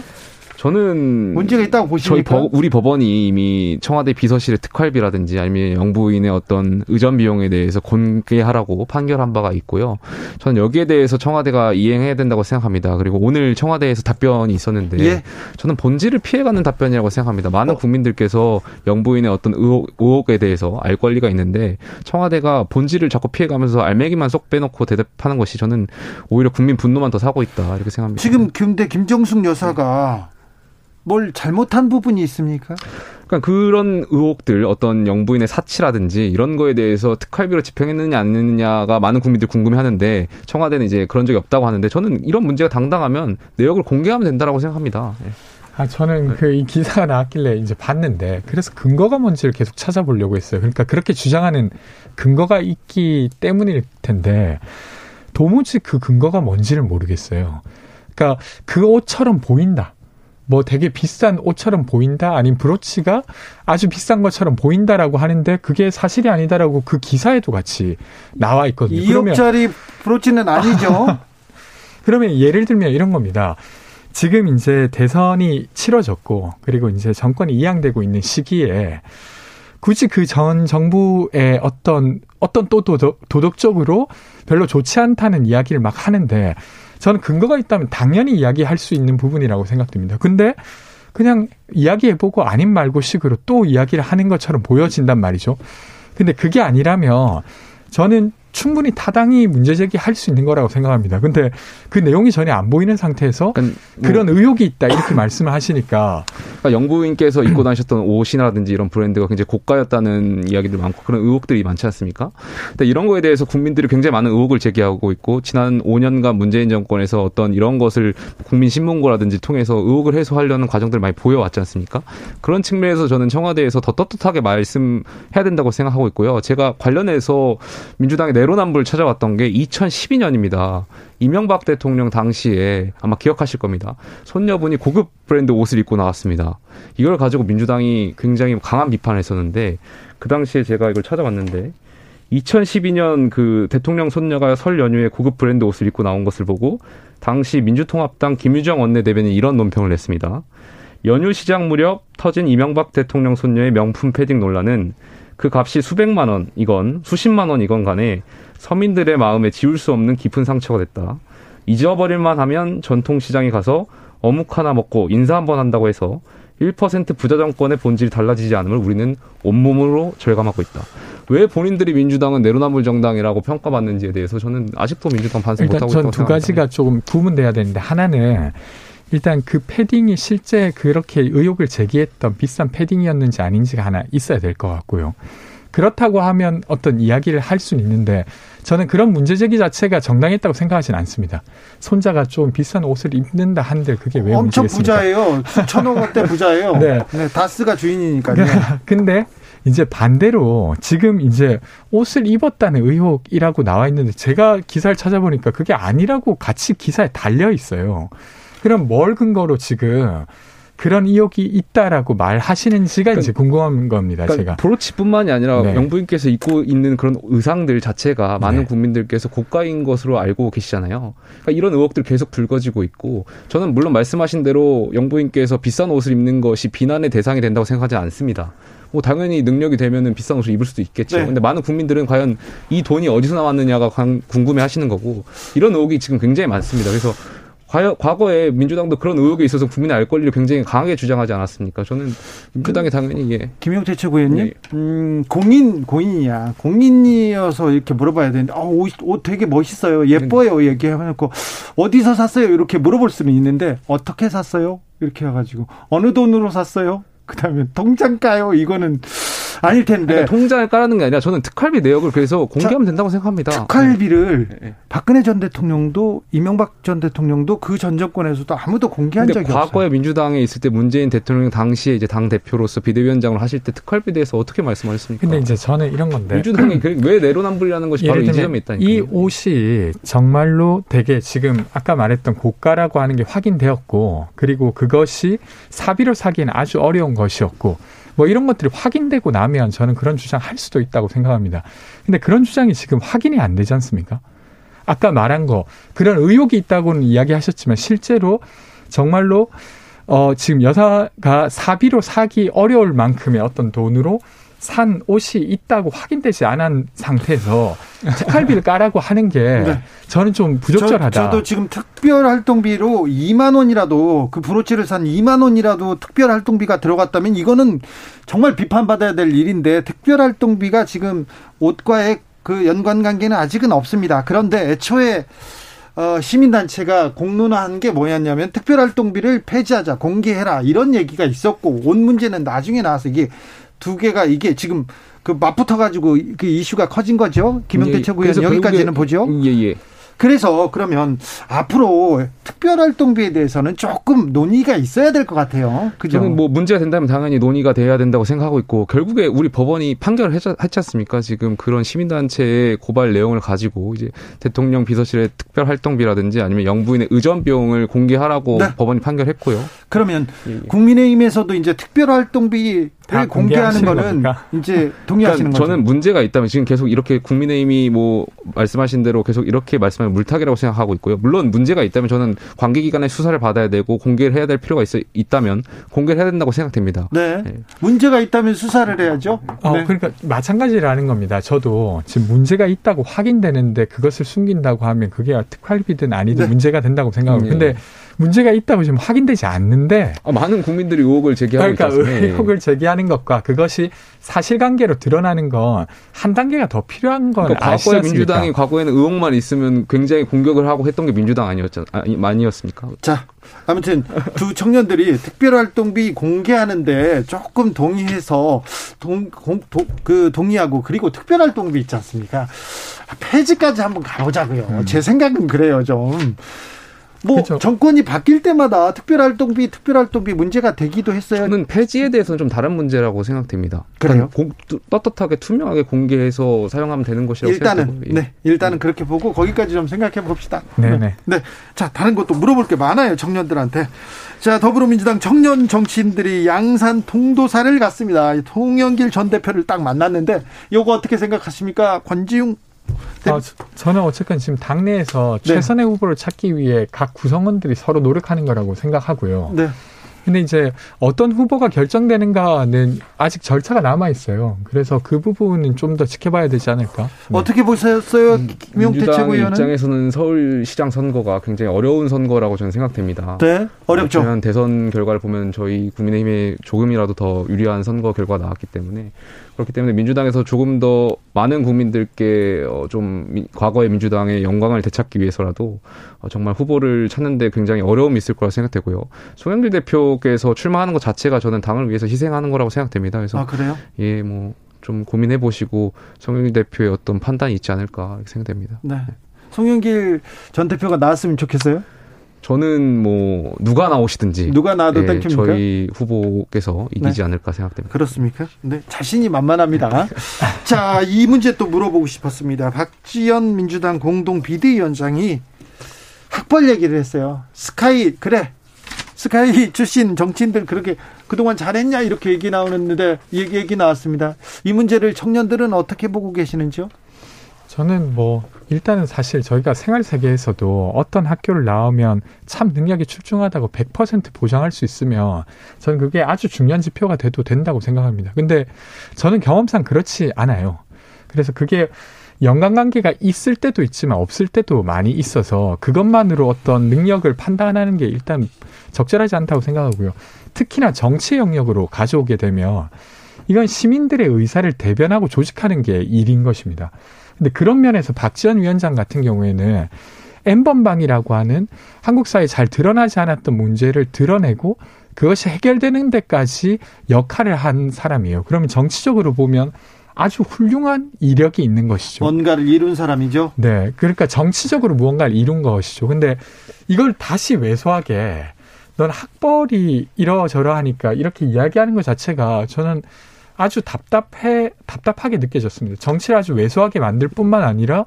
저는 문제가 있다고 보십니까? 저희 법, 우리 법원이 이미 청와대 비서실의 특활비라든지 아니면 영부인의 어떤 의전 비용에 대해서 공개하라고 판결한 바가 있고요. 저는 여기에 대해서 청와대가 이행해야 된다고 생각합니다. 그리고 오늘 청와대에서 답변이 있었는데 예. 저는 본질을 피해가는 답변이라고 생각합니다. 많은 어. 국민들께서 영부인의 어떤 의혹, 의혹에 대해서 알 권리가 있는데 청와대가 본질을 자꾸 피해가면서 알맹이만 쏙 빼놓고 대답하는 것이 저는 오히려 국민 분노만 더 사고 있다 이렇게 생각합니다. 지금 근데 김정숙 여사가 뭘 잘못한 부분이 있습니까? 그러니까 그런 의혹들 어떤 영부인의 사치라든지 이런 거에 대해서 특활비로 집행했느냐 안 했느냐가 많은 국민들이 궁금해하는데 청와대는 이제 그런 적이 없다고 하는데 저는 이런 문제가 당당하면 내역을 공개하면 된다라고 생각합니다. 네. 아 저는 네. 그이 기사가 나왔길래 이제 봤는데 그래서 근거가 뭔지를 계속 찾아보려고 했어요. 그러니까 그렇게 주장하는 근거가 있기 때문일 텐데 도무지 그 근거가 뭔지를 모르겠어요. 그러니까 그 옷처럼 보인다. 뭐 되게 비싼 옷처럼 보인다 아니면 브로치가 아주 비싼 것처럼 보인다라고 하는데 그게 사실이 아니다라고 그 기사에도 같이 나와 있거든요. 2억짜리 브로치는 아니죠. 그러면 예를 들면 이런 겁니다. 지금 이제 대선이 치러졌고 그리고 이제 정권이 이양되고 있는 시기에 굳이 그 전 정부의 어떤 어떤 또 도덕, 도덕적으로 별로 좋지 않다는 이야기를 막 하는데 저는 근거가 있다면 당연히 이야기할 수 있는 부분이라고 생각됩니다. 근데 그냥 이야기해보고 아닌 말고 식으로 또 이야기를 하는 것처럼 보여진단 말이죠. 근데 그게 아니라면 저는 충분히 타당히 문제 제기할 수 있는 거라고 생각합니다. 근데 그 내용이 전혀 안 보이는 상태에서 그러니까 뭐 그런 의혹이 있다 이렇게 말씀을 하시니까 그러니까 영부인께서 입고 다니셨던 옷이라든지 이런 브랜드가 굉장히 고가였다는 이야기들 많고 그런 의혹들이 많지 않습니까? 근데 이런 거에 대해서 국민들이 굉장히 많은 의혹을 제기하고 있고 지난 5년간 문재인 정권에서 어떤 이런 것을 국민 신문고라든지 통해서 의혹을 해소하려는 과정들 을 많이 보여왔지 않습니까? 그런 측면에서 저는 청와대에서 더 떳떳하게 말씀해야 된다고 생각하고 있고요. 제가 관련해서 민주당의 내로남불 찾아왔던 게 2012년입니다. 이명박 대통령 당시에 아마 기억하실 겁니다. 손녀분이 고급 브랜드 옷을 입고 나왔습니다. 이걸 가지고 민주당이 굉장히 강한 비판을 했었는데 그 당시에 제가 이걸 찾아봤는데 2012년 그 대통령 손녀가 설 연휴에 고급 브랜드 옷을 입고 나온 것을 보고 당시 민주통합당 김유정 원내대변인이 이런 논평을 냈습니다. 연휴 시작 무렵 터진 이명박 대통령 손녀의 명품 패딩 논란은 그 값이 수백만 원이건 수십만 원이건 간에 서민들의 마음에 지울 수 없는 깊은 상처가 됐다. 잊어버릴만 하면 전통시장에 가서 어묵 하나 먹고 인사 한번 한다고 해서 1% 부자 정권의 본질이 달라지지 않음을 우리는 온몸으로 절감하고 있다. 왜 본인들이 민주당은 내로남불 정당이라고 평가받는지에 대해서 저는 아직도 민주당 반성 못하고 있다고 생각합니다. 두 가지가 조금 구분돼야 되는데 하나는 일단 그 패딩이 실제 그렇게 의혹을 제기했던 비싼 패딩이었는지 아닌지가 하나 있어야 될 것 같고요. 그렇다고 하면 어떤 이야기를 할 수는 있는데 저는 그런 문제 제기 자체가 정당했다고 생각하지는 않습니다. 손자가 좀 비싼 옷을 입는다 한들 그게 왜 엄청 문제겠습니까? 부자예요. 수천억 원대 부자예요. 네. 네. 다스가 주인이니까요. 근데 이제 반대로 지금 이제 옷을 입었다는 의혹이라고 나와 있는데 제가 기사를 찾아보니까 그게 아니라고 같이 기사에 달려 있어요. 그럼 뭘 근거로 지금 그런 의혹이 있다라고 말하시는지가 그러니까, 이제 궁금한 겁니다. 그러니까 제가 브로치뿐만이 아니라 네. 영부인께서 입고 있는 그런 의상들 자체가 많은 네. 국민들께서 고가인 것으로 알고 계시잖아요. 그러니까 이런 의혹들 계속 불거지고 있고 저는 물론 말씀하신 대로 영부인께서 비싼 옷을 입는 것이 비난의 대상이 된다고 생각하지 않습니다. 뭐 당연히 능력이 되면은 비싼 옷을 입을 수도 있겠죠. 네. 근데 많은 국민들은 과연 이 돈이 어디서 나왔느냐가 궁금해 하시는 거고 이런 의혹이 지금 굉장히 많습니다. 그래서 과거에 민주당도 그런 의혹에 있어서 국민의 알 권리를 굉장히 강하게 주장하지 않았습니까? 저는 민주당이 당연히 예. 김용태 최고위원님, 예. 음, 공인 공인이야 공인이어서 이렇게 물어봐야 되는데, 어, 옷, 옷 되게 멋있어요, 예뻐요, 네. 얘기해놓고 어디서 샀어요 이렇게 물어볼 수는 있는데 어떻게 샀어요? 이렇게 해가지고 어느 돈으로 샀어요? 그다음에 통장 가요? 이거는 아닐 텐데. 그러니까 통장을 깔아는 게 아니라 저는 특활비 내역을 그래서 공개하면 자, 된다고 생각합니다. 특활비를 네. 네. 박근혜 전 대통령도 이명박 전 대통령도 그 전 정권에서도 아무도 공개한 적이 과거에 없어요. 과거에 민주당에 있을 때 문재인 대통령 당시에 이제 당 대표로서 비대위원장을 하실 때 특활비에 대해서 어떻게 말씀하셨습니까? 근데 이제 저는 이런 건데 민주당이 왜 내로남불이라는 것이 바로 이 지점에 있다니까요. 이 옷이 정말로 되게 지금 아까 말했던 고가라고 하는 게 확인되었고 그리고 그것이 사비로 사기에는 아주 어려운 것이었고 뭐 이런 것들이 확인되고 나면 저는 그런 주장 할 수도 있다고 생각합니다. 근데 그런 주장이 지금 확인이 안 되지 않습니까? 아까 말한 거 그런 의혹이 있다고는 이야기하셨지만 실제로 정말로 어 지금 여사가 사비로 사기 어려울 만큼의 어떤 돈으로 산 옷이 있다고 확인되지 않은 상태에서 특활비를 까라고 하는 게 네. 저는 좀 부적절하다. 저, 도 지금 특별 활동비로 2만 원이라도 그 브로치를 산 2만 원이라도 특별 활동비가 들어갔다면 이거는 정말 비판받아야 될 일인데 특별 활동비가 지금 옷과의 그 연관 관계는 아직은 없습니다. 그런데 애초에 어, 시민단체가 공론화한 게 뭐였냐면 특별활동비를 폐지하자, 공개해라, 이런 얘기가 있었고, 온 문제는 나중에 나와서 이게 두 개가 이게 지금 그 맞붙어 가지고 그 이슈가 커진 거죠. 김영태 예, 최고위원 여기까지는 보죠. 예, 예. 그래서 그러면 앞으로 특별활동비에 대해서는 조금 논의가 있어야 될 것 같아요. 그죠? 저는 뭐 문제가 된다면 당연히 논의가 돼야 된다고 생각하고 있고 결국에 우리 법원이 판결을 했지, 했지 않습니까? 지금 그런 시민단체의 고발 내용을 가지고 이제 대통령 비서실의 특별활동비라든지 아니면 영부인의 의전 비용을 공개하라고 네. 법원이 판결했고요. 그러면 예, 예. 국민의힘에서도 이제 특별활동비 를 공개하는 거는 겁니까? 이제 동의하시는 그러니까 거죠. 저는 문제가 있다면 지금 계속 이렇게 국민의힘이 뭐 말씀하신 대로 계속 이렇게 말씀하면 물타기라고 생각하고 있고요. 물론 문제가 있다면 저는 관계기관의 수사를 받아야 되고 공개를 해야 될 필요가 있어 있다면 공개를 해야 된다고 생각됩니다. 네. 네. 문제가 있다면 수사를 해야죠. 어, 네. 그러니까 마찬가지라는 겁니다. 저도 지금 문제가 있다고 확인되는데 그것을 숨긴다고 하면 그게 특활비든 아니든 네. 문제가 된다고 생각하고. 음, 근데 예. 문제가 있다고 지금 확인되지 않는데 아, 많은 국민들이 의혹을 제기하고 그러니까 있습니다. 의혹을 제기하는 것과 그것이 사실관계로 드러나는 건 한 단계가 더 필요한 건 그러니까 과거에 민주당이 과거에는 의혹만 있으면 굉장히 공격을 하고 했던 게 민주당 아니었잖 아니, 아니었습니까? 자 아무튼 두 청년들이 특별활동비 공개하는데 조금 동의해서 동, 공, 도, 그 동의하고 그리고 특별활동비 있지 않습니까? 폐지까지 한번 가보자고요. 음. 제 생각은 그래요 좀. 뭐 그렇죠. 정권이 바뀔 때마다 특별활동비, 특별활동비 문제가 되기도 했어요. 저는 폐지에 대해서는 좀 다른 문제라고 생각됩니다. 그래요? 공, 떳떳하게 투명하게 공개해서 사용하면 되는 것이라고 일단은 생각하고 네, 일단은 네. 그렇게 보고 거기까지 좀 생각해 봅시다. 네네. 네. 네. 자, 다른 것도 물어볼 게 많아요 청년들한테. 자, 더불어민주당 청년 정치인들이 양산 통도사를 갔습니다. 통영길 전 대표를 딱 만났는데 요거 어떻게 생각하십니까, 권지웅 아, 저는 어쨌든 지금 당내에서 네. 최선의 후보를 찾기 위해 각 구성원들이 서로 노력하는 거라고 생각하고요. 네. 근데 이제 어떤 후보가 결정되는가는 아직 절차가 남아 있어요. 그래서 그 부분은 좀 더 지켜봐야 되지 않을까. 네. 어떻게 보셨어요, 음, 김용태 최고위원은? 입장에서는 서울시장 선거가 굉장히 어려운 선거라고 저는 생각됩니다. 네, 어렵죠. 지난 대선 결과를 보면 저희 국민의힘에 조금이라도 더 유리한 선거 결과가 나왔기 때문에 그렇기 때문에 민주당에서 조금 더 많은 국민들께 어, 좀 과거의 민주당의 영광을 되찾기 위해서라도 어, 정말 후보를 찾는데 굉장히 어려움이 있을 거라 생각되고요. 송영길 대표께서 출마하는 것 자체가 저는 당을 위해서 희생하는 거라고 생각됩니다. 그래서 아 그래요? 예, 뭐 좀 고민해 보시고 송영길 대표의 어떤 판단이 있지 않을까 생각됩니다. 네. 송영길 전 대표가 나왔으면 좋겠어요. 저는 뭐 누가 나오시든지 누가 나와도 예, 땡깁니까? 저희 후보께서 이기지 네. 않을까 생각됩니다. 그렇습니까? 네, 자신이 만만합니다. 자, 이 문제 또 물어보고 싶었습니다. 박지원 민주당 공동 비대위원장이 학벌 얘기를 했어요. 스카이 그래. 스카이 출신 정치인들 그렇게 그동안 잘했냐 이렇게 얘기 나오는데 얘기, 얘기 나왔습니다. 이 문제를 청년들은 어떻게 보고 계시는지요? 저는 뭐 일단은 사실 저희가 생활 세계에서도 어떤 학교를 나오면 참 능력이 출중하다고 100% 보장할 수 있으면 저는 그게 아주 중요한 지표가 돼도 된다고 생각합니다. 근데 저는 경험상 그렇지 않아요. 그래서 그게 연관관계가 있을 때도 있지만 없을 때도 많이 있어서 그것만으로 어떤 능력을 판단하는 게 일단 적절하지 않다고 생각하고요. 특히나 정치 영역으로 가져오게 되면 이건 시민들의 의사를 대변하고 조직하는 게 일인 것입니다. 근데 그런 면에서 박지원 위원장 같은 경우에는 N번방이라고 하는 한국 사회에 잘 드러나지 않았던 문제를 드러내고 그것이 해결되는 데까지 역할을 한 사람이에요. 그러면 정치적으로 보면 아주 훌륭한 이력이 있는 것이죠. 뭔가를 이룬 사람이죠. 네. 그러니까 정치적으로 무언가를 이룬 것이죠. 근데 이걸 다시 왜소하게 넌 학벌이 이러저러하니까 이렇게 이야기하는 것 자체가 저는 아주 답답해 답답하게 느껴졌습니다. 정치를 아주 왜소하게 만들 뿐만 아니라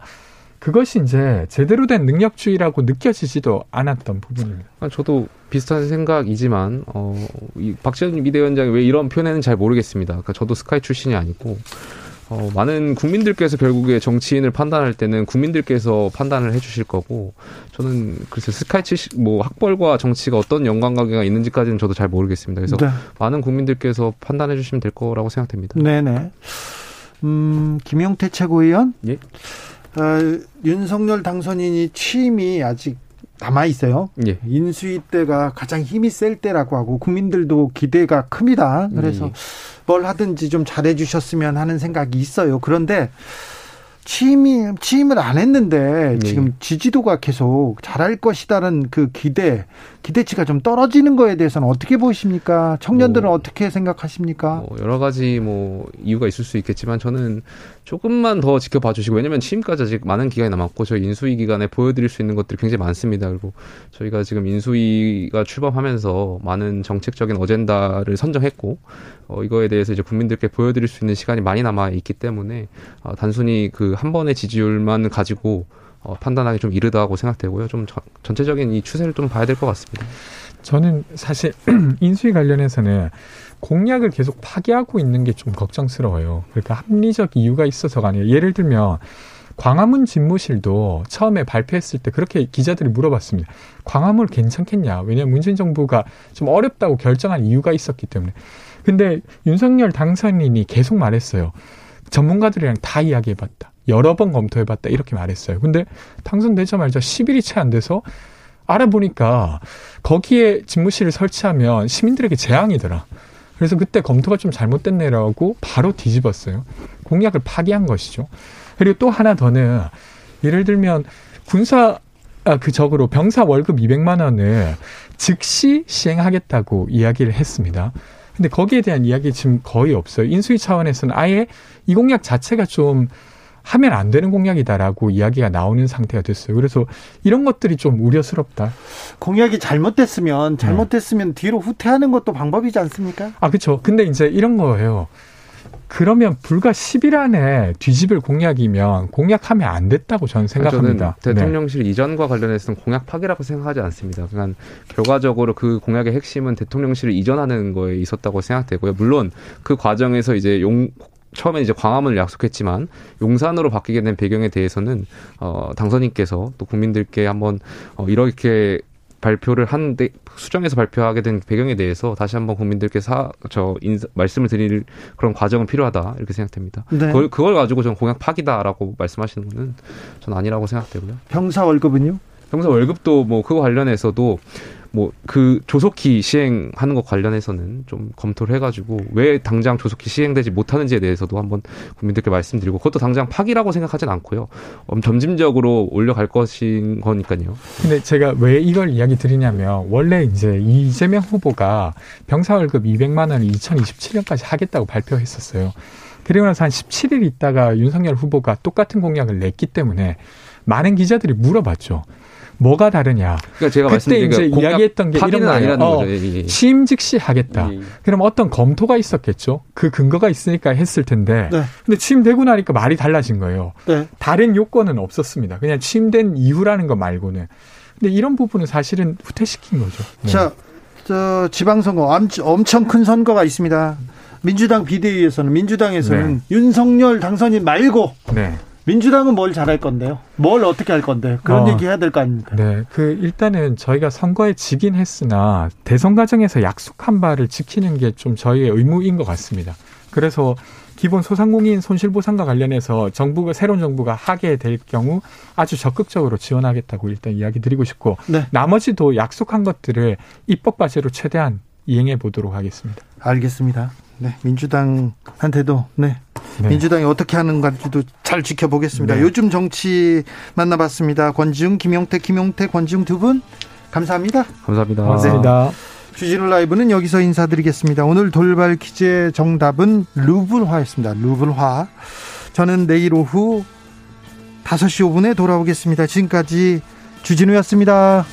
그것이 이제 제대로 된 능력주의라고 느껴지지도 않았던 부분입니다. 아, 저도 비슷한 생각이지만 어, 이 박지원 비대위원장이 왜 이런 표현에는 잘 모르겠습니다. 그러니까 저도 스카이 출신이 아니고 어, 많은 국민들께서 결국에 정치인을 판단할 때는 국민들께서 판단을 해주실 거고 저는 글쎄 스카이 출신 뭐 학벌과 정치가 어떤 연관관계가 있는지까지는 저도 잘 모르겠습니다. 그래서 네. 많은 국민들께서 판단해 주시면 될 거라고 생각됩니다. 네네. 음, 김용태 최고위원. 예. 어, 윤석열 당선인이 취임이 아직 남아 있어요. 예. 인수위 때가 가장 힘이 셀 때라고 하고 국민들도 기대가 큽니다. 그래서 예. 뭘 하든지 좀 잘해 주셨으면 하는 생각이 있어요. 그런데 취임이 취임을 안 했는데 예. 지금 지지도가 계속 잘할 것이다는 그 기대 기대치가 좀 떨어지는 거에 대해서는 어떻게 보십니까? 청년들은 뭐, 어떻게 생각하십니까? 뭐 여러 가지 뭐 이유가 있을 수 있겠지만 저는 조금만 더 지켜봐 주시고 왜냐면 취임까지 아직 많은 기간이 남았고 저희 인수위 기간에 보여드릴 수 있는 것들이 굉장히 많습니다. 그리고 저희가 지금 인수위가 출범하면서 많은 정책적인 어젠다를 선정했고 어, 이거에 대해서 이제 국민들께 보여드릴 수 있는 시간이 많이 남아 있기 때문에 어, 단순히 그 한 번의 지지율만 가지고 어, 판단하기 좀 이르다고 생각되고요. 좀 전, 전체적인 이 추세를 좀 봐야 될 것 같습니다. 저는 사실 인수위 관련해서는 공약을 계속 파기하고 있는 게 좀 걱정스러워요. 그러니까 합리적 이유가 있어서가 아니에요. 예를 들면 광화문 집무실도 처음에 발표했을 때 그렇게 기자들이 물어봤습니다. 광화문 괜찮겠냐? 왜냐하면 문재인 정부가 좀 어렵다고 결정한 이유가 있었기 때문에. 근데 윤석열 당선인이 계속 말했어요. 전문가들이랑 다 이야기해봤다. 여러 번 검토해봤다. 이렇게 말했어요. 근데 당선되자마자 10일이 채 안 돼서 알아보니까 거기에 집무실을 설치하면 시민들에게 재앙이더라. 그래서 그때 검토가 좀 잘못됐네라고 바로 뒤집었어요. 공약을 파기한 것이죠. 그리고 또 하나 더는 예를 들면 군사 아, 그 적으로 병사 월급 200만 원을 즉시 시행하겠다고 이야기를 했습니다. 근데 거기에 대한 이야기 지금 거의 없어요. 인수위 차원에서는 아예 이 공약 자체가 좀 하면 안 되는 공약이다라고 이야기가 나오는 상태가 됐어요. 그래서 이런 것들이 좀 우려스럽다. 공약이 잘못됐으면 잘못됐으면 네. 뒤로 후퇴하는 것도 방법이지 않습니까? 아, 그렇죠. 근데 이제 이런 거예요. 그러면 불과 10일 안에 뒤집을 공약이면 공약하면 안 됐다고 저는 생각합니다. 저는 대통령실 네. 이전과 관련해서는 공약 파기라고 생각하지 않습니다. 그러니까 결과적으로 그 공약의 핵심은 대통령실을 이전하는 거에 있었다고 생각되고요. 물론 그 과정에서 이제 용 처음에 이제 광화문을 약속했지만 용산으로 바뀌게 된 배경에 대해서는 어 당선인께서 또 국민들께 한번 어 이렇게 발표를 한데 수정해서 발표하게 된 배경에 대해서 다시 한번 국민들께 사, 저 인사, 말씀을 드릴 그런 과정은 필요하다 이렇게 생각됩니다. 네. 그걸, 그걸 가지고 전 공약 파기다라고 말씀하시는 거는 전 아니라고 생각되고요. 병사 월급은요? 병사 월급도 뭐 그거 관련해서도 뭐 그 조속히 시행하는 것 관련해서는 좀 검토를 해가지고 왜 당장 조속히 시행되지 못하는지에 대해서도 한번 국민들께 말씀드리고 그것도 당장 파기라고 생각하진 않고요. 음, 점진적으로 올려갈 것인 거니까요. 근데 제가 왜 이걸 이야기 드리냐면 원래 이제 이재명 후보가 병사 월급 200만 원을 2027년까지 하겠다고 발표했었어요. 그리고 나서 한 17일 있다가 윤석열 후보가 똑같은 공약을 냈기 때문에 많은 기자들이 물어봤죠. 뭐가 다르냐. 그러니까 제가 그때 이제 이야기했던 게 이런 거예요. 어, 취임 즉시 하겠다. 예. 그럼 어떤 검토가 있었겠죠. 그 근거가 있으니까 했을 텐데. 네. 근데 취임되고 나니까 말이 달라진 거예요. 네. 다른 요건은 없었습니다. 그냥 취임된 이후라는 거 말고는. 근데 이런 부분은 사실은 후퇴시킨 거죠. 네. 자, 저 지방선거 엄청 큰 선거가 있습니다. 민주당 비대위에서는 민주당에서는 네. 윤석열 당선인 말고 네. 민주당은 뭘 잘할 건데요? 뭘 어떻게 할 건데? 그런 어, 얘기 해야 될 거 아닙니까? 네. 그 일단은 저희가 선거에 지긴 했으나 대선 과정에서 약속한 바를 지키는 게 좀 저희의 의무인 것 같습니다. 그래서 기본 소상공인 손실보상과 관련해서 정부가 새로운 정부가 하게 될 경우 아주 적극적으로 지원하겠다고 일단 이야기 드리고 싶고 네. 나머지도 약속한 것들을 입법 과제로 최대한 이행해 보도록 하겠습니다. 알겠습니다. 네, 민주당한테도 네, 네. 민주당이 어떻게 하는가지도 잘 지켜보겠습니다. 네. 요즘 정치 만나봤습니다. 권지웅, 김용태, 김용태, 권지웅 두 분 감사합니다. 감사합니다. 감사합니다. 주진우 라이브는 여기서 인사드리겠습니다. 오늘 돌발 퀴즈의 정답은 루블화였습니다. 루블화. 저는 내일 오후 5시 5분에 돌아오겠습니다. 지금까지 주진우였습니다.